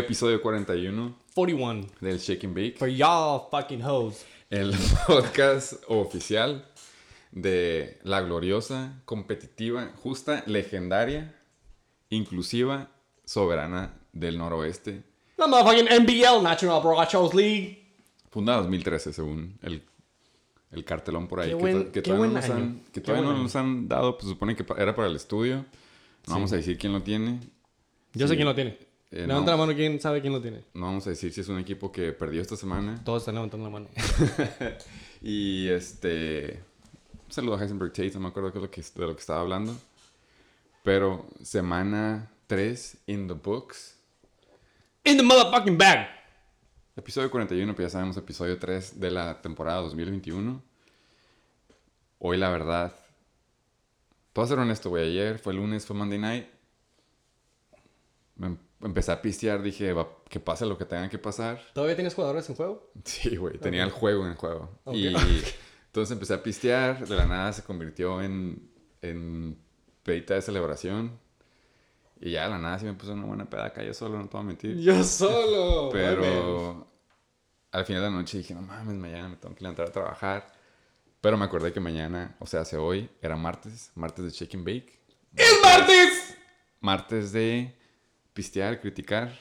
Episodio 41 41. del Shake and Bake. For y'all fucking hoes. El podcast oficial de la gloriosa, competitiva, justa, legendaria, inclusiva, soberana del noroeste. La motherfucking NBL, National Broadcast League. Fundada en 2013, según el, el cartelón por ahí. Qué que, buen- to- que qué todavía, no nos, han, que todavía no nos han dado. Pues supone que era para el estudio. No vamos a decir quién lo tiene. Yo Sí. sé quién lo tiene. Eh, Levanta no. la mano quién sabe quién lo tiene. No vamos a decir si es un equipo que perdió esta semana. Todos están levantando la mano. Y este. Un saludo a Heisenberg Tate, no me acuerdo es lo que, de lo que estaba hablando. Pero semana 3 in the books. In the motherfucking bag. Episodio 41, pues ya sabemos, episodio 3 de la temporada 2021. Hoy, la verdad. Puedo ser honesto, güey. Ayer fue lunes, fue Monday night. Me empecé a pistear, dije, va, que pase lo que tenga que pasar. ¿Todavía tienes jugadores en juego? Sí, güey, tenía el juego en juego. Y entonces empecé a pistear, de la nada se convirtió en, en pedita de celebración. Y ya de la nada sí me puse una buena pedaca yo solo, no te voy a mentir. Yo solo. Pero al final de la noche dije, no mames, mañana me tengo que levantar a trabajar. Pero me acordé que mañana, o sea, hace hoy, era martes, martes de Check and Bake. ¡Es martes! Martes de pistear, criticar,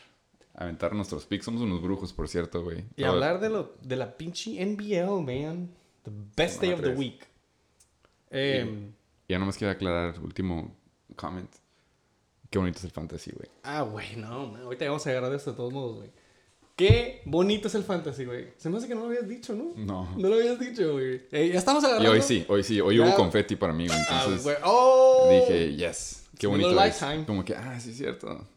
aventar nuestros picks. Somos unos brujos, por cierto, güey. Y Todo- hablar de, lo, de la pinche NBL, man. The best day of the week. Em, Ya nomás quiero aclarar, último comment. Qué bonito es el fantasy, güey. ah, güey, no, man. Ahorita vamos a agarrar de esto de todos modos, güey. Qué bonito es el fantasy, güey. Se me hace que no lo habías dicho, ¿no? No. No lo habías dicho, güey. Eh, ya estamos Y agarrando. hoy sí, hoy sí, hoy Ya. hubo confetti para mí, güey. Ah, Entonces güey. ¡Oh! dije, yes, qué bonito es. lifetime. Como que, ah, sí es cierto.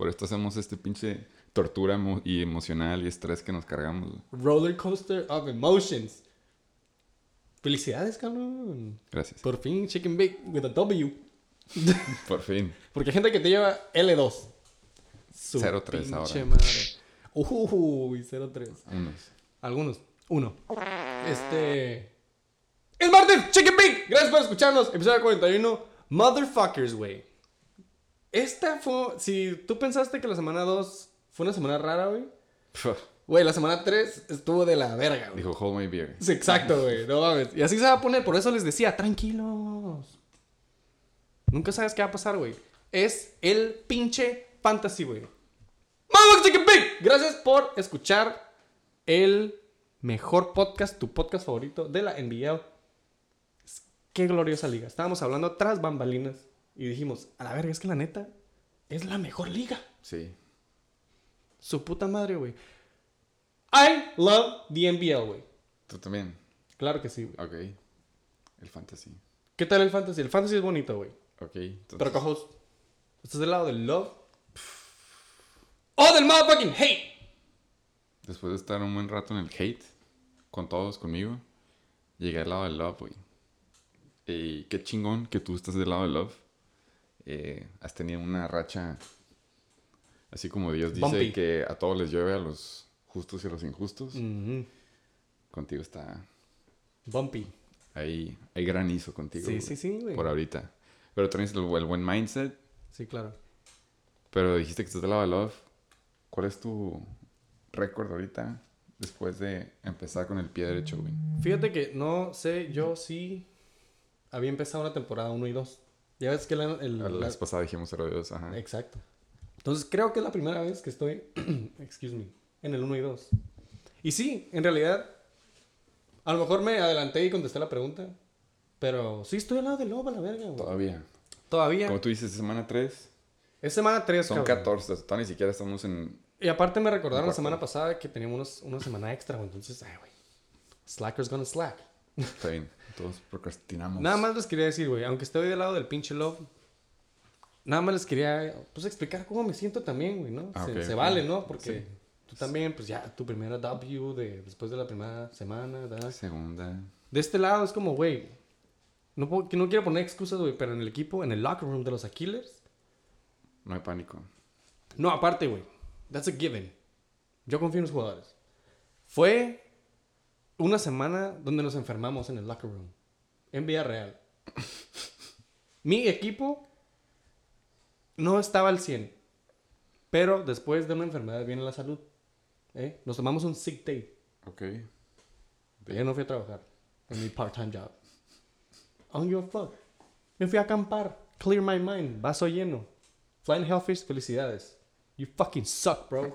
Por esto hacemos este pinche tortura emo- y emocional y estrés que nos cargamos. Roller coaster of emotions. Felicidades, cabrón. Gracias. Por fin, Chicken Bake with a W. Por fin. Porque hay gente que te lleva L2. Su 0-3 pinche ahora. madre. Uy, 0-3. Unos. Algunos. Uno. Este. ¡Es martes! ¡Chicken Bake! Gracias por escucharnos. Episodio 41. Motherfuckers, güey. Esta fue. Si tú pensaste que la semana 2 fue una semana rara, güey. Güey, la semana 3 estuvo de la verga, güey. Dijo, hold my beer. Sí, exacto, güey. No mames. Y así se va a poner. Por eso les decía, tranquilos. Nunca sabes qué va a pasar, güey. Es el pinche fantasy, güey. ¡Vamos, Chicken Pig! Gracias por escuchar el mejor podcast, tu podcast favorito de la NBA. Qué gloriosa liga. Estábamos hablando tras bambalinas y dijimos, a la verga, es que la neta es la mejor liga. Sí. Su puta madre, güey. I love the NBL, güey. Tú también. Claro que sí, güey. Ok. El fantasy. ¿Qué tal el fantasy? El fantasy es bonito, güey. Ok. entonces- Pero cojos, ¿estás del lado del love? ¡Oh, del motherfucking hate! Después de estar un buen rato en el hate, con todos, conmigo, llegué al lado del love, güey. Y qué chingón que tú estás del lado del love. Eh, has tenido una racha, así como Dios dice, Bumpy. que a todos les llueve, a los justos y a los injustos. Contigo está, Bumpy. ahí hay granizo contigo. Sí, sí, sí, güey. Por ahorita. Pero tienes el, el buen mindset, Sí, claro. pero dijiste que estás del lado del love. ¿Cuál es tu récord ahorita después de empezar con el pie derecho, güey? Fíjate que no sé yo si había empezado una temporada 1 y 2. Ya ves que la, el- La la- vez pasada dijimos 0-2, ajá. Exacto. Entonces creo que es la primera vez que estoy, excuse me, en el 1 y 2. Y sí, en realidad, a lo mejor me adelanté y contesté la pregunta. Pero sí estoy al lado del lobo a la verga, güey. Todavía. Todavía. Como tú dices, semana 3. Es semana 3, Son 14. Todavía ni siquiera estamos en. Y aparte me recordaron la semana pasada que teníamos unos- una semana extra, güey. Entonces, ay, güey. Slacker's gonna slack. Está bien. Todos procrastinamos. Nada más les quería decir, güey, aunque estoy del lado del pinche love, nada más les quería, pues, explicar cómo me siento también, güey, ¿no? Ah, se, ok, se vale, ¿no? Porque Sí. tú también, pues, ya, tu primera W de, después de la primera semana, ¿verdad? Segunda. De este lado es como, güey, no, puedo- no quiero poner excusas, güey, pero en el equipo, en el locker room de los Aquilers, No hay pánico. no, aparte, güey, that's a given. Yo confío en los jugadores. Fue una semana donde nos enfermamos en el locker room. En Villarreal. Mi equipo no estaba al 100. Pero después de una enfermedad viene la salud. ¿eh? Nos tomamos un sick day. Ok. Ya no fui a trabajar en mi part-time job. Give a fuck. Me fui a acampar. Clear my mind. Vaso lleno. Flying Hellfish, felicidades. You fucking suck, bro.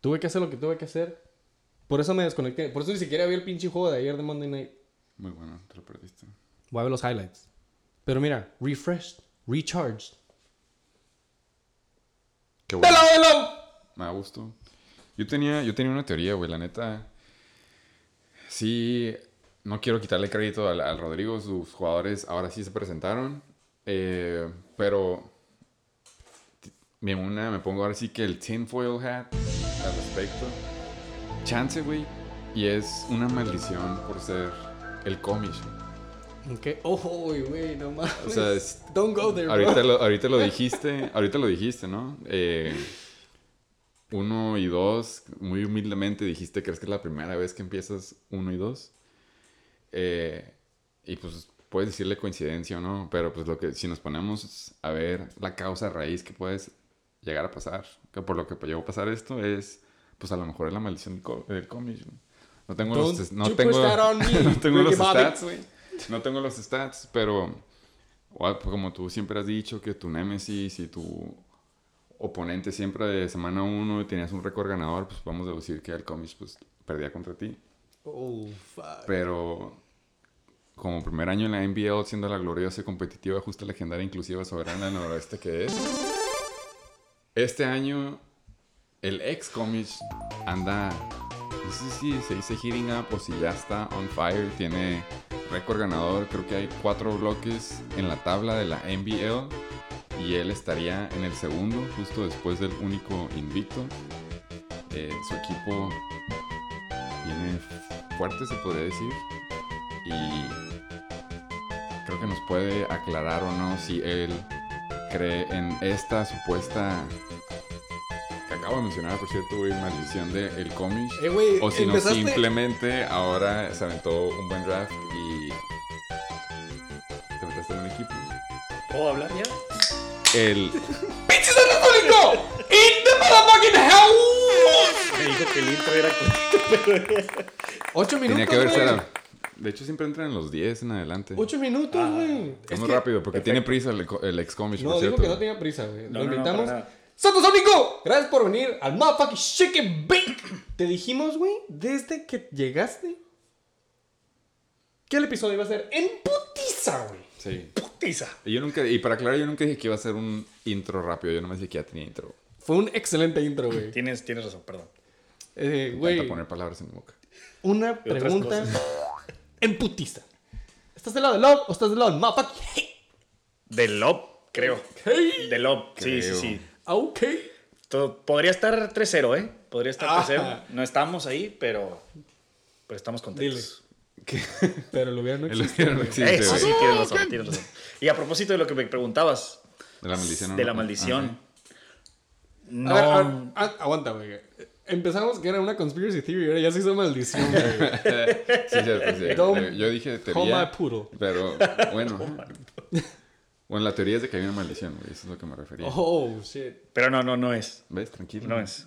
tuve que hacer lo que tuve que hacer. Por eso me desconecté. Por eso ni siquiera vi el pinche juego de ayer de Monday Night. Muy bueno, te lo perdiste. Voy a ver los highlights. Pero mira, refreshed, recharged. Qué bueno. Me da gusto. Yo tenía, yo tenía una teoría, güey, la neta. Sí, no quiero quitarle crédito al, al Rodrigo, sus jugadores ahora sí se presentaron. eh, pero me, una, me pongo ahora sí que el tinfoil hat al respecto. Chance, güey. Y es una maldición por ser el cómic. Ok. Oh, güey, no mames. O sea, es- Don't go there, Ahorita bro. lo, ahorita lo dijiste, ahorita lo dijiste, ¿no? Eh, uno y dos, muy humildemente dijiste, ¿crees que es la primera vez que empiezas uno y dos? Eh, y pues puedes decirle coincidencia o no, pero pues lo que, si nos ponemos a ver la causa raíz que puedes llegar a pasar, que por lo que llegó a pasar esto es, pues a lo mejor es la maldición del, cómic. ¿no? Tengo Don't los, no tengo, no tengo los stats, güey. No tengo los stats, pero como tú siempre has dicho que tu némesis y tu oponente siempre de semana uno tenías un récord ganador, pues vamos a deducir que el cómic pues perdía contra ti. Oh, fuck. Pero como primer año en la NBL, siendo la gloriosa y competitiva, justa, legendaria, inclusiva, soberana noroeste que es, este año el ex comic anda, no sé si se dice heating up o si ya está on fire, tiene récord ganador, creo que hay cuatro bloques en la tabla de la NBL y él estaría en el segundo, justo después del único invicto. Eh, su equipo viene fuerte, se podría decir. Y creo que nos puede aclarar o no si él cree en esta supuesta acabo de mencionar, por cierto, güey, maldición de el cómic. Eh, güey, O si no, empezaste- simplemente ahora se aventó un buen draft y te metiste en un equipo. ¿Puedo hablar ya? El ¡Pinches del público! ¡In the motherfucking house! Me dijo que el intro era Ocho minutos, tenía que verse. güey. De hecho, siempre entran en los 10 en adelante. Ocho minutos, güey. Es muy rápido porque tiene prisa el, el ex comic, No, por dijo cierto. que no tenía prisa, güey. No, Lo no, no, invitamos. para nada. ¡Santo Sónico! Gracias por venir al motherfucking Chicken Bake. Te dijimos, güey, desde que llegaste, que el episodio iba a ser en putiza, güey. Sí. Putiza. Y yo nunca, y para aclarar, yo nunca dije que iba a ser un intro rápido. Yo nomás dije que ya tenía intro. Fue un excelente intro, güey. Tienes, tienes razón, perdón. Eh, Güey. Poner palabras en mi boca. una pregunta en putiza. ¿Estás del lado de love o estás del lado del motherfucking hate? De Lob, creo. Hey. De Lob, sí, sí, sí. Ok. Todo- podría estar 3-0, ¿eh? Podría estar Ajá. 3-0. No estamos ahí, pero, pero estamos contentos. Pero lo hubiera no El existe. no güey. existe, Eso güey. sí, tienes razón, tienes razón. Y a propósito de lo que me preguntabas, De la maldición. ¿no? de la Ajá. maldición. A No. ver, a- a- aguanta, güey. Empezamos que era una conspiracy theory, ahora ya se hizo maldición, güey. Sí, cierto, sí. Don't Eh, Yo dije Call teoría. my poodle. Pero bueno. Bueno, la teoría es de que hay una maldición, güey. Eso es lo que me refería. Oh, shit. Pero no, no, no es. ¿Ves? Tranquilo. No es.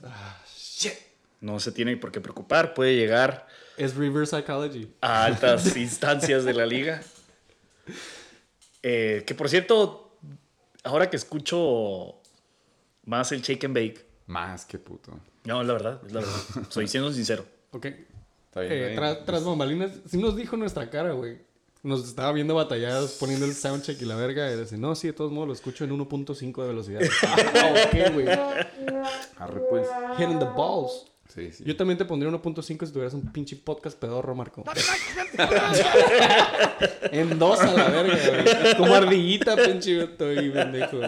Shit. No se tiene por qué preocupar. Puede llegar Es reverse psychology. a altas instancias de la liga. Eh, que por cierto, ahora que escucho más el shake and bake, Más que puto. no, la verdad, es la verdad. Soy siendo sincero. Ok. Está bien. Eh, está tras, bien. tras bambalinas, sí nos dijo nuestra cara, güey. Nos estaba viendo batallados poniendo el soundcheck y la verga. Y dice, no, sí, de todos modos lo escucho en 1.5 de velocidad. ah, ok, güey. Arre, pues. Hitting the balls. Sí, sí. Yo también te pondría 1.5 si tuvieras un pinche podcast pedorro, Marco. en dos a la verga, güey. Como ardillita, pinche estoy pendejo.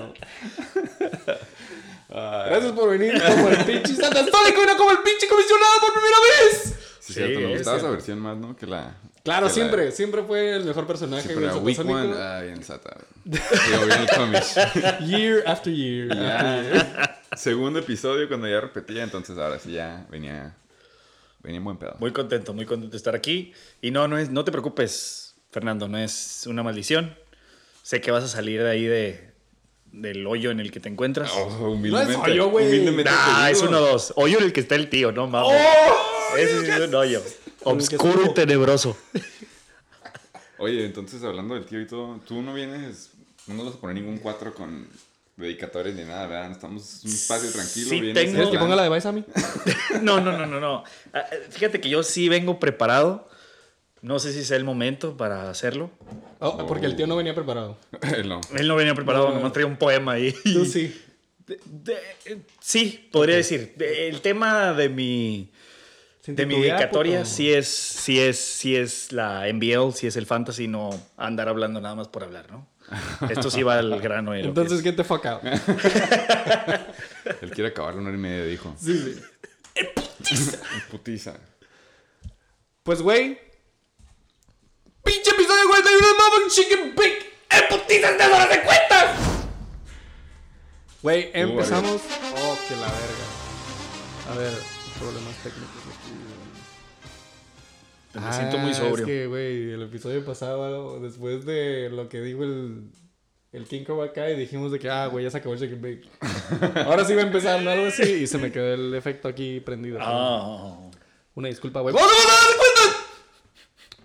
Gracias por venir como el pinche satastónico y no como el pinche comisionado por primera vez. Sí, cierto. Me es gustaba esa cierto. versión más, ¿no? Que la. Claro, que la- siempre, siempre fue el mejor personaje, güey. era Week. One. Ah, bien sata. Yo vi el cómic. Year after year. after year. Segundo episodio cuando ya repetía, entonces ahora sí ya venía. Venía en buen pedo. Muy contento, muy contento de estar aquí. Y no, no, es, no te preocupes, Fernando, no es una maldición. Sé que vas a salir de ahí de, del hoyo en el que te encuentras. Oh, humildemente. No es hoyo, güey. Nah, es digo. uno dos. Hoyo en el que está el tío, no mames. ¡Oh! Ese sí es un hoyo. Obscuro y tenebroso. Oye, entonces hablando del tío y todo, tú no vienes, no nos vas a poner ningún 4 con dedicatorias ni nada, ¿verdad? Estamos en un espacio tranquilo. Sí, vienes tengo- en ¿Quieres que ponga la de Vice a mí? No, no, no, no, no. Ah, eh, Fíjate que yo sí vengo preparado. No sé si sea el momento para hacerlo. Oh, porque el tío no venía preparado. no. Él no venía preparado, No. nomás traía un poema ahí. Tú sí. De- de- sí, podría decir. De- el tema de mi, de mi dedicatoria sí es, sí, es, sí es la NBL, sí es el fantasy, no andar hablando nada más por hablar, ¿no? Esto sí va al grano. de lo que Entonces, es. ¿qué te fuck out? Él quiere acabar una hora y media, dijo. Sí, sí. Putiza. Pues, güey. ¡Pinche episodio 41 de Mother Chicken Bake! ¡El putizas de horas de cuentas! Güey, empezamos. Oh, que la verga. A ver, problemas técnicos Me siento muy Ah, sobrio. Es que, güey, el episodio pasado, después de lo que dijo el, el King Cobra Kai, dijimos de que, ah, güey, ya se acabó el Chicken Bake. Ahora sí va a empezar, ¿no? Algo así. Y se me quedó el efecto aquí prendido. Ah, Una disculpa, güey. ¡Vamos dar cuenta!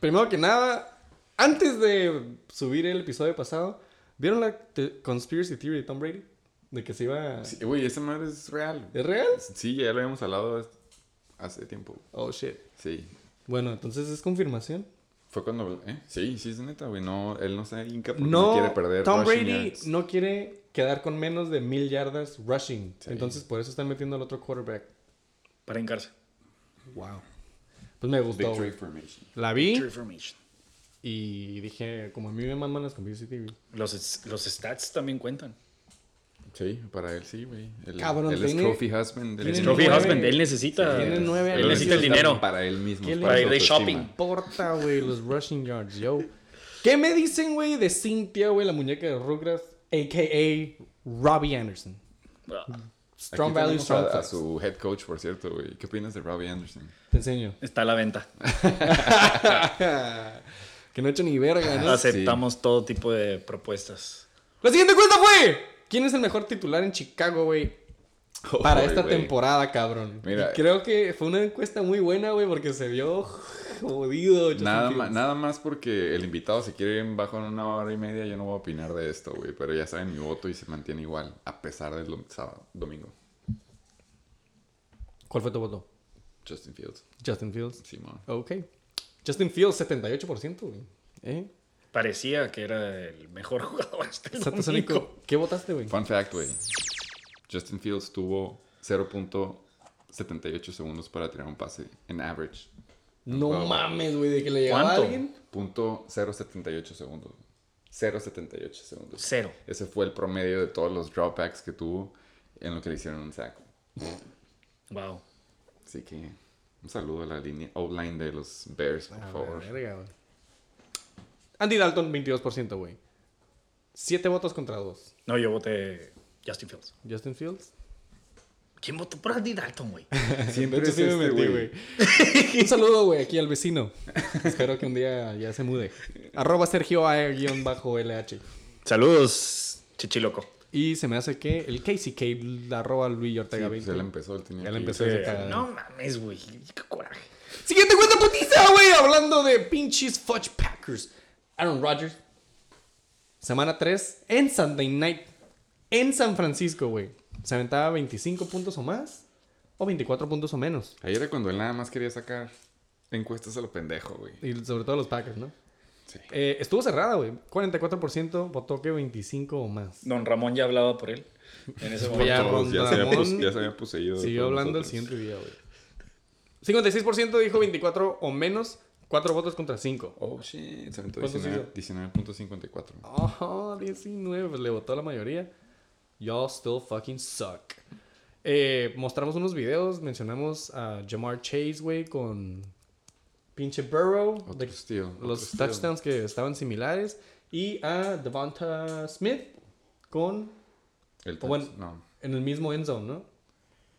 Primero que nada, antes de subir el episodio pasado, ¿vieron la te- conspiracy theory de Tom Brady? De que se iba... Sí, Güey, esa madre es real. ¿Es real? Sí, ya lo habíamos hablado hace tiempo. Oh, shit. Sí. Bueno, entonces es confirmación. Fue cuando. ¿eh? Sí, sí, es neta, güey. No, él no se hinca porque no, No, quiere perder. Tom Brady yards. no quiere quedar con menos de mil yardas rushing. Sí. Entonces por eso están metiendo al otro quarterback. para hincarse. Wow. Pues me gustó. Victory güey. formation. La vi y dije, como a mí me maman las conspiracy theory. Los, es- los stats también cuentan. Sí, para él sí, güey. Él, Cabrón, él es trophy husband. él tiene es Trophy nueve- Husband, él necesita. Tiene nueve él necesita el dinero. Para él mismo. ¿Qué le- Para ir de shopping. importa, güey, los rushing yards, yo. ¿Qué me dicen, güey, de Cynthia, güey, la muñeca de Rugrats, a.k.a. Robbie Anderson? Ah, Strong Aquí value, strong a, a su head coach, por cierto, güey. ¿Qué opinas de Robbie Anderson? Te enseño. Está a la venta. que no he hecho ni verga, ¿no? Aceptamos todo tipo de propuestas. La siguiente cuenta fue: ¿Quién es el mejor titular en Chicago, güey? Para esta temporada, cabrón. Mira. Y creo que fue una encuesta muy buena, güey, porque se vio jodido. Nada, ma- nada más porque el invitado se quiere ir bajo en una hora y media, yo no voy a opinar de esto, güey. Pero ya saben mi voto y se mantiene igual, a pesar del dom- sábado, domingo. ¿Cuál fue tu voto? Justin Fields. Justin Fields. Simón. Ok. Justin Fields, 78%, güey. ¿Eh? Parecía que era el mejor jugador hasta el domingo. Satasónico, ¿qué votaste, güey? Fun fact, güey. Justin Fields tuvo 0.78 segundos para tirar un pase en average. No Wow. mames, güey, de que le llegaba a ¿Cuánto? alguien. Punto 0.78 segundos. 0.78 segundos. Cero. Ese fue el promedio de todos los dropbacks que tuvo en lo que le hicieron un sack. Wow. Así que un saludo a la línea outline de los Bears, por A favor. verga, güey. Andy Dalton, 22%, güey. Siete votos contra dos. No, yo voté Justin Fields. Justin Fields. ¿Quién votó por Andy Dalton, güey? Siempre es sí me este, metí, güey. Un saludo, güey, aquí al vecino. Espero que un día ya se mude. Arroba Sergio A-LH. Saludos, Chichiloco. Y se me hace que el Casey Cable, arroba Luis Sí, Ortega pues 20. él empezó, él tenía le empezó ese cagadero. No mames, güey. Qué coraje. Siguiente cuenta putiza, güey. Hablando de pinches Fudge Packers. Aaron Rodgers. Semana 3 en Sunday Night. En San Francisco, güey. Se aventaba 25 puntos o más. O 24 puntos o menos. Ahí era cuando él nada más quería sacar encuestas a lo pendejo, güey. Y sobre todo los Packers, ¿no? Sí. Eh, estuvo cerrada, güey. 44% votó que 25 o más. Don Ramón ya hablaba por él. En ese momento. Ya, se había ya se había poseído. Siguió hablando el siguiente día, güey. 56% dijo 24 o menos. 4 votos contra 5. Oh, shit. Se aventó ¿Cuántos 19 19.54. Ajá, 19, pues le votó la mayoría. Y'all still fucking suck. Eh, mostramos unos videos, mencionamos a Jamar Chase, güey, con pinche Burrow, Otro de- steal, otro los steal. touchdowns que estaban similares, y a Devonta Smith con El touch- no. en el mismo end zone, ¿no?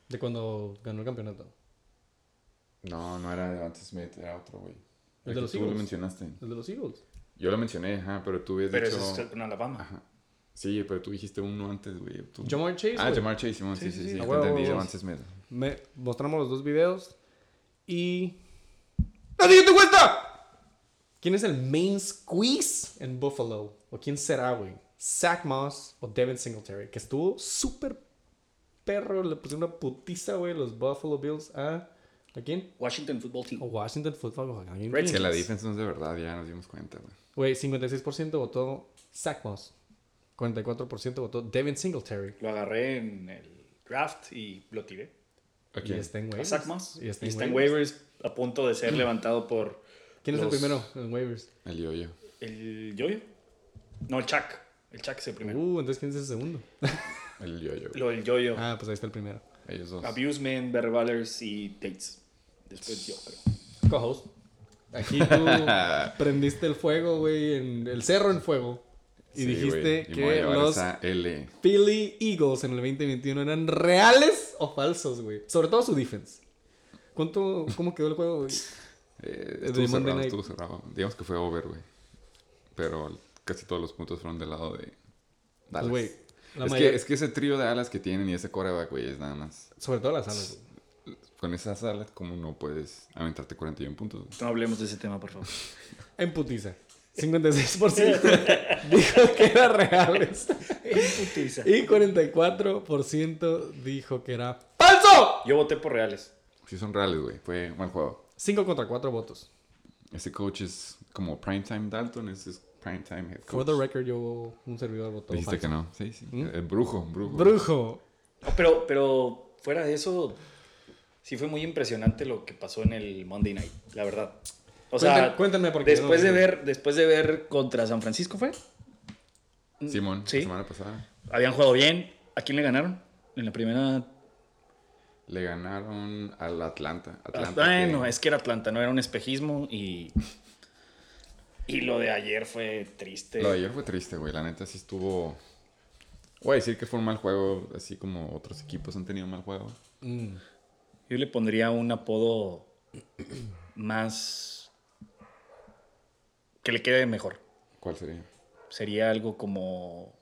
De cuando ganó el campeonato. No, no era Devante Smith, era otro, güey. El El de los tú lo Eagles. mencionaste. El de los Eagles. Yo lo mencioné, ajá, pero tú habías Pero dicho... eso es con Alabama. Ajá. Sí, pero tú dijiste uno antes, güey. Tú- Jamar Chase. Ah, güey. Jamar Chase, Simón, sí, Sí, sí, sí, sí. sí. Te A huevo, entendí. Devante Smith. Me mostramos los dos videos y... ¡La siguiente cuesta! ¿Quién es el main squeeze en Buffalo? ¿O quién será, güey? Zach Moss o Devin Singletary. Que estuvo súper perro. Le pusieron una putiza, güey, los Buffalo Bills a... ¿A quién? Washington Football Team. A Washington Football. ¿A? Redskins. Que la defensa no es de verdad, ya nos dimos cuenta, güey. Güey, 56% votó Zach Moss. 44% votó Devin Singletary. Lo agarré en el draft y lo tiré. ¿A Y quién? está en A waivers. Zach Moss. Y está Y en está en waivers. waivers a punto de ser levantado por ¿Quién es el primero en waivers? El yo-yo. el Yoyo. No, el Chuck. El Chuck es el primero. Uh, entonces ¿quién es el segundo? El yo-yo. Lo del Yoyo. Ah, pues ahí está el primero. Ellos dos. Abusement, Better Ballers y Tates. Después yo, creo. Co-host. Aquí tú prendiste el fuego, güey, en el cerro en fuego. Y Sí, dijiste. Y que los L. Philly Eagles en el 2021 eran reales o falsos, güey. Sobre todo su defense. ¿Cuánto, cómo quedó el juego, güey? Eh, De estuvo cerrado, estuvo cerrado. Digamos que fue over, güey. Pero casi todos los puntos fueron del lado de Dallas. Pues, güey, la es, mayor- que, es que ese trío de alas que tienen y ese coreback, güey, es nada más. Sobre todo las alas, güey. Con esas alas, ¿cómo no puedes aventarte 41 puntos? No hablemos de ese tema, por favor. En putiza. 56% dijo que era reales. Y 44% dijo que era falso. Yo voté por Reales. Sí son reales, güey. Fue mal juego. 5 contra 4 votos. Ese coach es como primetime Dalton, ese es primetime head coach. For the record, yo, un servidor votó Dijiste falso. que no. Sí, sí. ¿Mm? El brujo, brujo. Brujo. No, pero, pero fuera de eso, sí fue muy impresionante lo que pasó en el Monday Night, la verdad. O sea, Cuénten- cuéntenme porque después no- de ver, después de ver contra San Francisco fue, Simón, Sí. la semana pasada. habían jugado bien. ¿A quién le ganaron? En la primera. Le ganaron al Atlanta. Atlanta bueno, que- es que era Atlanta, no era un espejismo y. Y lo de ayer fue triste. Lo de ayer fue triste, güey. La neta sí estuvo. Voy a decir que fue un mal juego, así como otros equipos han tenido mal juego. Mm. Yo le pondría un apodo más. que le quede mejor. ¿Cuál sería? Sería algo como.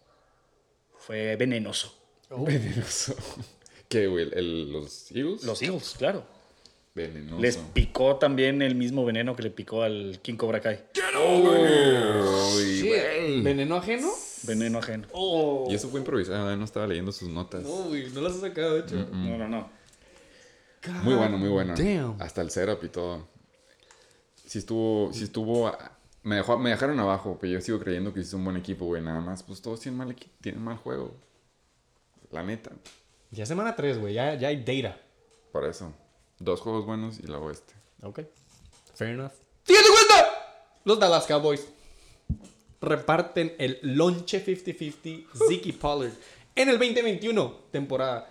Fue venenoso. Oh. Venenoso. ¿Qué, güey? ¿El- ¿Los Eagles? Los Eagles, claro. Venenoso. Les picó también el mismo veneno que le picó al King Cobra Kai. Shit. güey. ¿Veneno ajeno? Veneno ajeno. Oh. Y eso fue improvisado, ¿eh? no estaba leyendo sus notas. No, güey, no las has sacado, de hecho. No, no, no. Muy bueno, muy bueno. Damn. Hasta el setup y todo. Sí estuvo, sí estuvo... Me, dejó, me dejaron abajo, pero yo sigo creyendo que es un buen equipo, güey. Nada más, pues todos tienen mal, tienen mal juego. La neta. Ya semana 3, güey, ya, ya hay data. Por eso. Dos juegos buenos y luego este. Ok. Fair enough. ¡Siguiente cuenta! Los Dallas Cowboys reparten el lonche 50-50 Zeke Pollard en el 2021 temporada.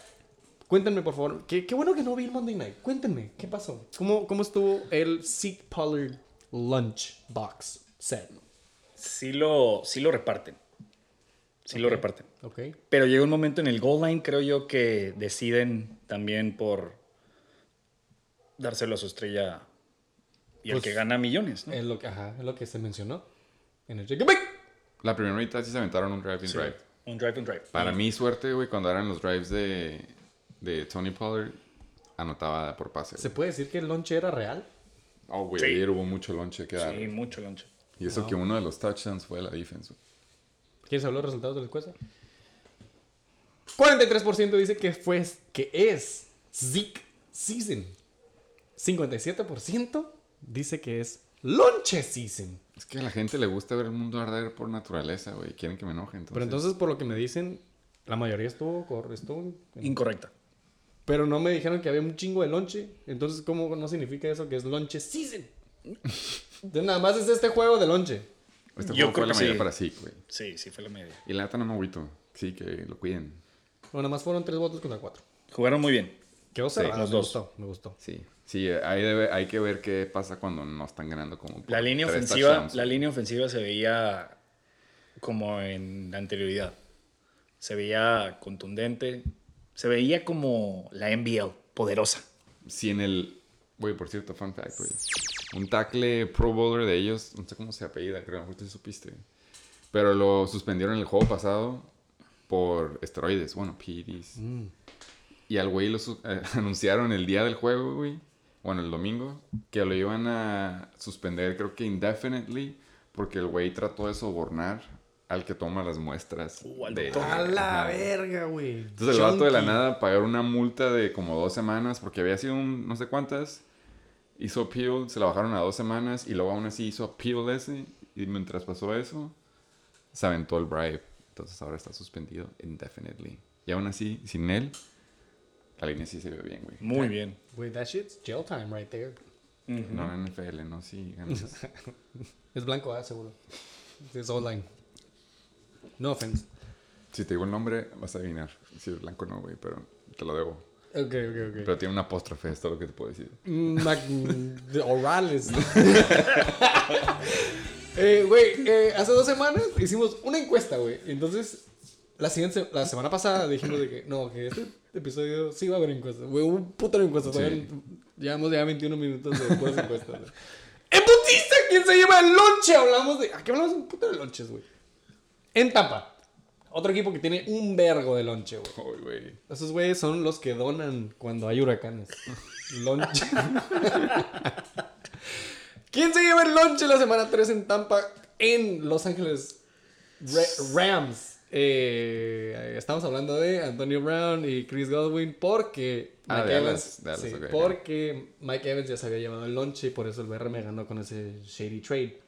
Cuéntenme, por favor. Qué, qué bueno que no vi el Monday Night. Cuéntenme, ¿qué pasó? ¿Cómo, cómo estuvo el Zeke Pollard lunch box set? Sí lo, sí lo reparten. Sí lo reparten. Ok. Pero llega un momento en el goal line, creo yo, que deciden también por dárselo a su estrella y al Pues, que gana millones. ¿no? Es lo que, ajá, es lo que se mencionó en el Bake. La primera mitad sí se aventaron un drive and Sí, drive. Un drive and drive. Para mi suerte, güey, cuando eran los drives de, de Tony Pollard, anotaba por pase. ¿Se güey. puede decir que el lonche era real? Oh, güey, Sí. ayer hubo mucho lonche que dar. Sí, mucho lonche. Y eso que uno de los touchdowns fue la defensa. ¿Quieres hablar de los resultados de la encuesta? 43% dice que fue que es Zeke season. 57% dice que es lonche season. Es que a la gente le gusta ver el mundo arder por naturaleza, güey. Quieren que me enoje. Entonces, Pero entonces, por lo que me dicen, la mayoría estuvo correcto. Incorrecta. Pero no me dijeron que había un chingo de lonche. Entonces, ¿cómo no significa eso que es lonche season? Entonces, nada más es este juego de lonche. Este Yo juego fue creo la que mayoría sí. para sí, güey. Sí, sí fue la media. Y la neta no me agüito. Sí, que lo cuiden. Bueno, nada más fueron tres votos contra cuatro. Jugaron muy bien. Quedó cerrado. los me dos. gustó, me gustó. Sí. Sí, hay, hay que ver qué pasa cuando no están ganando como La línea ofensiva, touchdowns, la línea ofensiva se veía como en la anterioridad. Se veía contundente. Se veía como la NBL, poderosa. Sí, en el... Güey, por cierto, fun fact, güey. Un tackle pro bowler de ellos, no sé cómo se apellida, creo, ahorita supiste. Pero lo suspendieron el juego pasado por esteroides, bueno, PEDs. Mm. Y al güey lo eh, anunciaron el día del juego, güey. Bueno, el domingo. Que lo iban a suspender, creo que indefinitely. Porque el güey trató de sobornar al que toma las muestras. Uh, al de-. A la Ajá. verga, güey. Entonces el vato de la Chunky. nada pagar una multa de como dos semanas porque había sido un no sé cuántas. Hizo appeal, se la bajaron a dos semanas y luego aún así hizo appeal ese. Y mientras pasó eso, se aventó el bribe. Entonces ahora está suspendido indefinitely. Y aún así, sin él, la línea sí se ve bien, güey. Muy bien. Güey, that shit's jail time right there. No en NFL, no, sí. Es blanco, ah, seguro. Es online. No offense. si te digo el nombre, vas a adivinar. Si es blanco no, güey, pero te lo debo. Ok, ok, ok. Pero tiene una apóstrofe, es todo lo que te puedo decir. Mac- de Orales. Eh, Güey, eh, hace dos semanas hicimos una encuesta, güey. Entonces, la siguiente, la semana pasada dijimos de que no, que este episodio sí va a haber encuestas. Güey, hubo un puto de encuestas. Sí. Llevamos ya 21 minutos de puras encuestas. güey. ¡En putiza! ¿Quién se lleva el lonche? Hablamos de. Aquí hablamos un puto de lonches, güey. En Tampa. Otro equipo que tiene un vergo de lonche, güey. Esos güeyes son los que donan cuando hay huracanes. Lonche. ¿Quién se lleva el lonche la semana 3 en Tampa en Los Ángeles Ra- Rams? Eh, estamos hablando de Antonio Brown y Chris Godwin porque Ah, Mike Evans, Dallas, sí, porque Mike Evans ya se había llevado el lonche y por eso el BR me ganó con ese shady trade.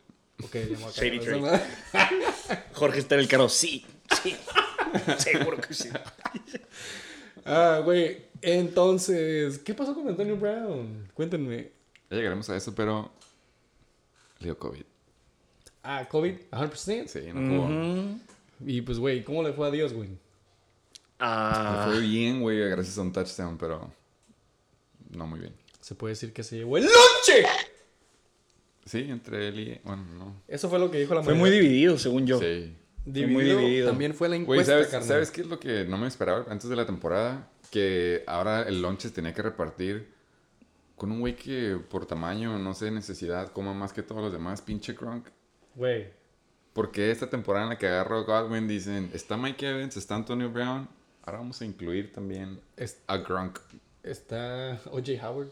Ok, llamó acá, Shady trade. Jorge está en el carro. Sí, sí. Seguro que sí. Ah, güey. Entonces, ¿qué pasó con Antonio Brown? Cuéntenme. Ya llegaremos a eso, pero le dio COVID. Ah, COVID, 100%. Sí, no jugó. Y pues, güey, ¿cómo le fue a Dios, güey? Le Ah, fue bien, güey, gracias a un touchdown, pero no muy bien. Se puede decir que se llevó el lonche. Sí, entre él y... Bueno, no. Eso fue lo que dijo la fue muy dividido, según yo. Sí. dividido. muy dividido. También fue la Güey, encuesta, ¿sabes, carnal. ¿sabes qué es lo que no me esperaba antes de la temporada? Que ahora el lunches tenía que repartir con un güey que por tamaño, no sé, necesidad, coma más que todos los demás, pinche Gronk. Güey, Porque esta temporada en la que agarro a Godwin dicen, está Mike Evans, está Antonio Brown, ahora vamos a incluir también a Gronk. está O.J. Howard.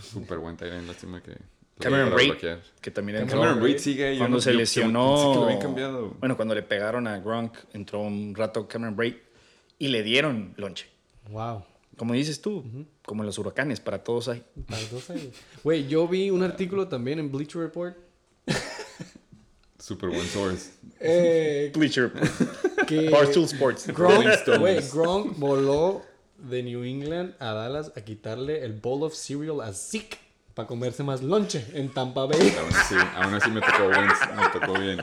Súper buen Tyrant, lástima que... Cameron bloquear. que también Cameron entró. Cameron Braid sigue ahí. Cuando no- se yo- lesionó. que lo habían cambiado. Bueno, cuando le pegaron a Gronk, entró un rato Cameron Braid y le dieron lonche. Wow. Como dices tú, como en los huracanes, para todos hay. Para los dos años. Güey, yo vi un artículo también en Bleacher Report Súper buen source. eh, Bleacher, que Barstool Sports. Gronk, güey, Gronk voló de New England a Dallas a quitarle el bowl of cereal a Zeke para comerse más lonche en Tampa Bay. Aún así, aún así me tocó bien. Me tocó bien.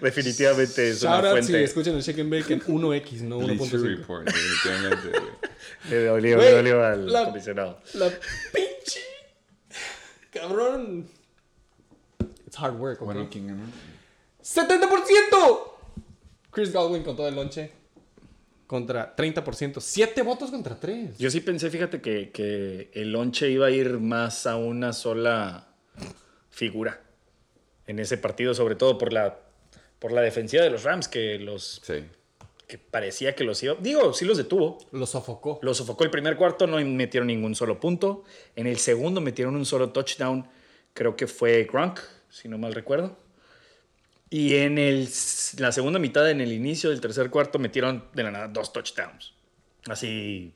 Definitivamente es Shout una out si fuente. escuchan el Chicken Bacon 1X, no Bleacher 1.5. Report, definitivamente. Le dolió, le dolió al la- comisionado. La pinche. Cabrón. It's hard work, ¿ok? Bueno, ¿quién ganó? ¡70%! Chris Godwin con todo el lonche. Contra 30%. 7 votos contra 3. Yo sí pensé, fíjate, que, que el lonche iba a ir más a una sola figura en ese partido, sobre todo por la, por la defensiva de los Rams, que los Sí. que parecía que los iba. Digo, sí los detuvo. Lo sofocó. Los sofocó el primer cuarto, no metieron ningún solo punto. En el segundo metieron un solo touchdown, creo que fue Gronk, si no mal recuerdo. Y en el, la segunda mitad, en el inicio del tercer cuarto, metieron de la nada dos touchdowns. Así,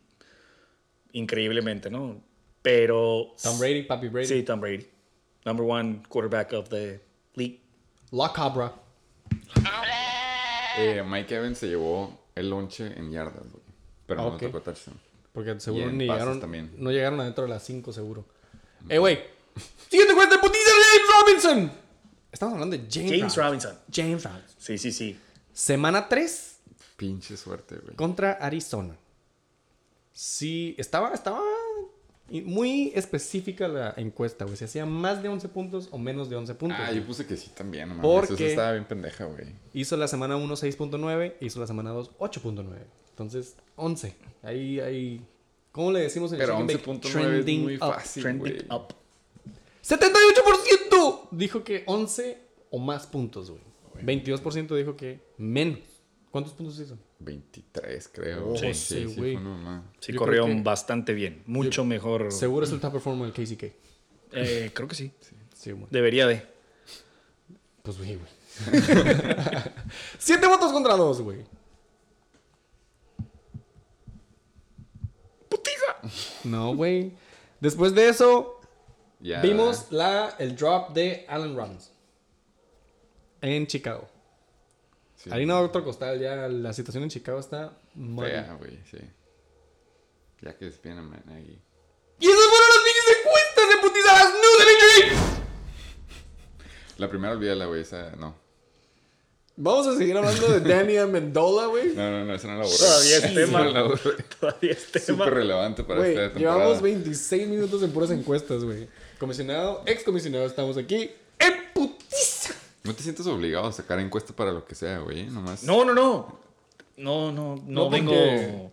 increíblemente, ¿no? Pero... Tom Brady, Papi Brady. Sí, Tom Brady. Number one quarterback of the league. La Cabra. Eh, Mike Evans se llevó el lonche en yardas, güey. Pero no Ok. le tocó touchdown. Porque seguro ni llegaron. también. No llegaron adentro de las 5, seguro. Eh, güey. Siguiente cuenta de putiza James Robinson. Estamos hablando de James, James Robinson. James Robinson. Sí, sí, sí. Semana 3 Pinche suerte, güey. contra Arizona. Sí, estaba, estaba muy específica la encuesta, güey. Si hacía más de 11 puntos o menos de 11 puntos. Ah, güey. yo puse que sí también, no mames. Porque- Eso estaba bien pendeja, güey. Hizo la semana 1 6.9, hizo la semana 2 8.9. Entonces, 11. Ahí, ahí. ¿Cómo le decimos en el Pero Chicken Bake? 11.9 es muy up. fácil, Trending güey. up. 78% dijo que 11 o más puntos, güey. 22% dijo que menos. ¿Cuántos puntos hizo? 23, creo. Oh, sí, sí, sí, güey. Sí, Yo corrió que- bastante bien. Mucho mejor. Seguro es el top performer del KCK. Eh, creo que sí. Sí, güey. Debería de. Pues, güey, güey. Siete votos contra dos, güey. ¡Putiza! No, güey. Después de eso, Ya. vimos la, el drop de Allen Robinson. En Chicago. Sí. Harina de otro costal, ya la situación en Chicago está. Fea, güey, sí. Ya que despiden a Man ahí. Y esas fueron las pinches encuestas de putizadas News and Injury. La primera olvídala, güey, esa no. Vamos a seguir hablando de Danny Amendola, güey. No, no, no, esa no la borré. Todavía es tema. no. Todavía es tema. Súper relevante para Güey, esta temporada. llevamos 26 minutos en puras encuestas, güey. Comisionado, ex comisionado, estamos aquí en putiza. No te sientes obligado a sacar encuesta para lo que sea, güey. Nomás. No, no, no. No, no, no, No, vengo. porque-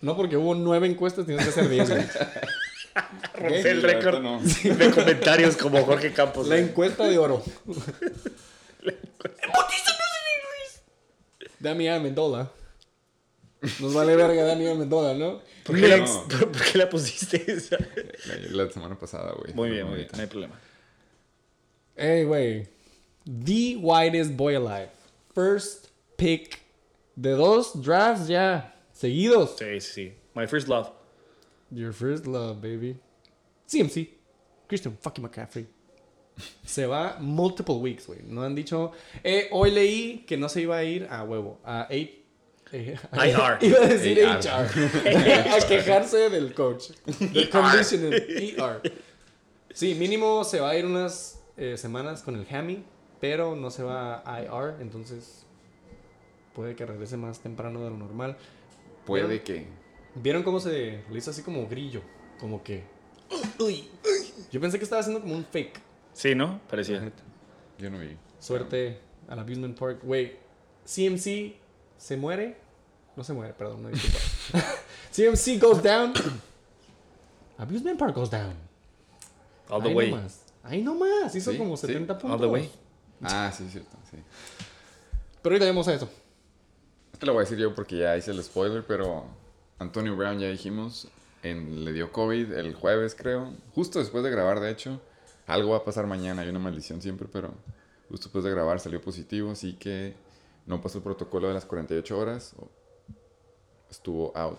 No porque hubo nueve encuestas, tienes que hacer 10, güey. Romper el La récord no. de comentarios como Jorge Campos. La güey. encuesta de oro. Dani Amendola. Nos vale verga Dani Amendola, ¿no? ¿Por qué, la, No. ¿Por qué la pusiste esa? La, la semana pasada, güey. Muy bien, muy bien. No hay problema. Hey, güey. The whitest boy alive. First pick de dos drafts ya seguidos. Sí, sí, sí. My first love. Your first love, baby. CMC. Christian fucking McCaffrey. Se va multiple weeks, güey. No han dicho. Eh, hoy leí que no se iba a ir a huevo. A 8. IR. Iba a decir AR. HR. a quejarse del coach. Del conditioner. ER. Sí, mínimo se va a ir unas eh, semanas con el hammy. Pero no se va a IR. Entonces. Puede que regrese más temprano de lo normal. Puede que. ¿Vieron cómo se le hizo así como grillo? Como que. Yo pensé que estaba haciendo como un fake. Sí, ¿no? Parecía. Yo no vi. Suerte al Abusement Park. Güey, CMC se muere. No se muere, perdón, no disculpa. CMC goes down. Abusement Park goes down. All the Ahí way. nomás. Ahí nomás. Hizo Sí, como sí. 70 puntos. All the way. Ah, sí, cierto, sí. Pero ahorita vemos a eso. Te lo voy a decir yo porque ya hice el spoiler, pero Antonio Brown ya dijimos, en, le dio COVID el jueves, creo. Justo después de grabar, de hecho. Algo va a pasar mañana, hay una maldición siempre, pero justo después de grabar salió positivo, así que no pasó el protocolo de las 48 horas. o- Estuvo out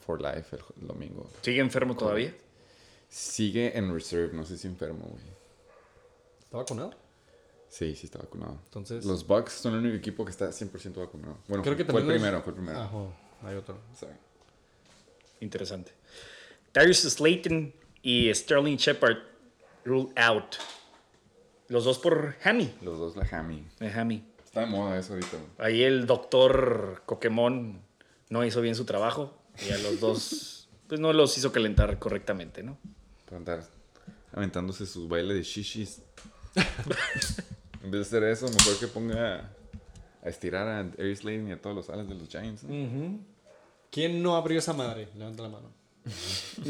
for life el, domingo. ¿Sigue enfermo todavía? Sigue en reserve, no sé si enfermo, güey. ¿Está vacunado? Sí, sí está vacunado. Entonces. Los Bucks son el único equipo que está 100% vacunado. Bueno, Creo que fue el primero, fue el primero. Ajá, hay otro. Sorry. Interesante. Darius Slayton y Sterling Shepard ruled out. Los dos por Hammy. Los dos la Hammy. De Hammy. Está de moda eso ahorita. Ahí el doctor Pokémon no hizo bien su trabajo. Y a los dos, pues no los hizo calentar correctamente, ¿no? Para andar aventándose sus bailes de shishis. en vez de hacer eso, mejor que ponga a estirar a Aries Slayton y a todos los alas de los Giants. ¿no? ¿Quién no abrió esa madre? Levanta la mano.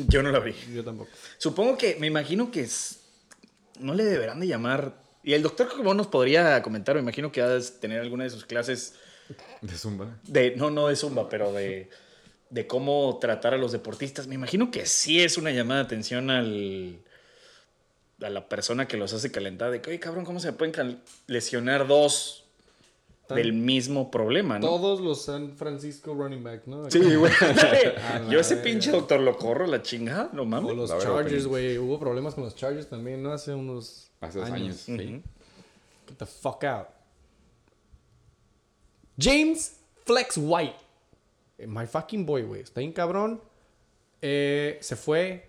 Yo no lo vi. Yo tampoco. Supongo que, me imagino que es- no le deberán de llamar. Y el doctor Pokémon nos podría comentar, me imagino que ha de tener alguna de sus clases De Zumba. de, no, no de Zumba, pero de, de cómo tratar a los deportistas. Me imagino que sí es una llamada de atención al, a la persona que los hace calentar. De que, oye, cabrón, ¿cómo se pueden lesionar dos Tan- del mismo problema, no? Todos los San Francisco running back, ¿no? Sí, güey. Yo ese pinche doctor lo corro, la chingada, no O mames. los La verdad, Chargers, güey. Hubo problemas con los Chargers también, ¿no? Hace unos Hace dos años. sí. Get the fuck out. James Flex White. Eh, My fucking boy, güey. Está bien cabrón. Eh, se fue.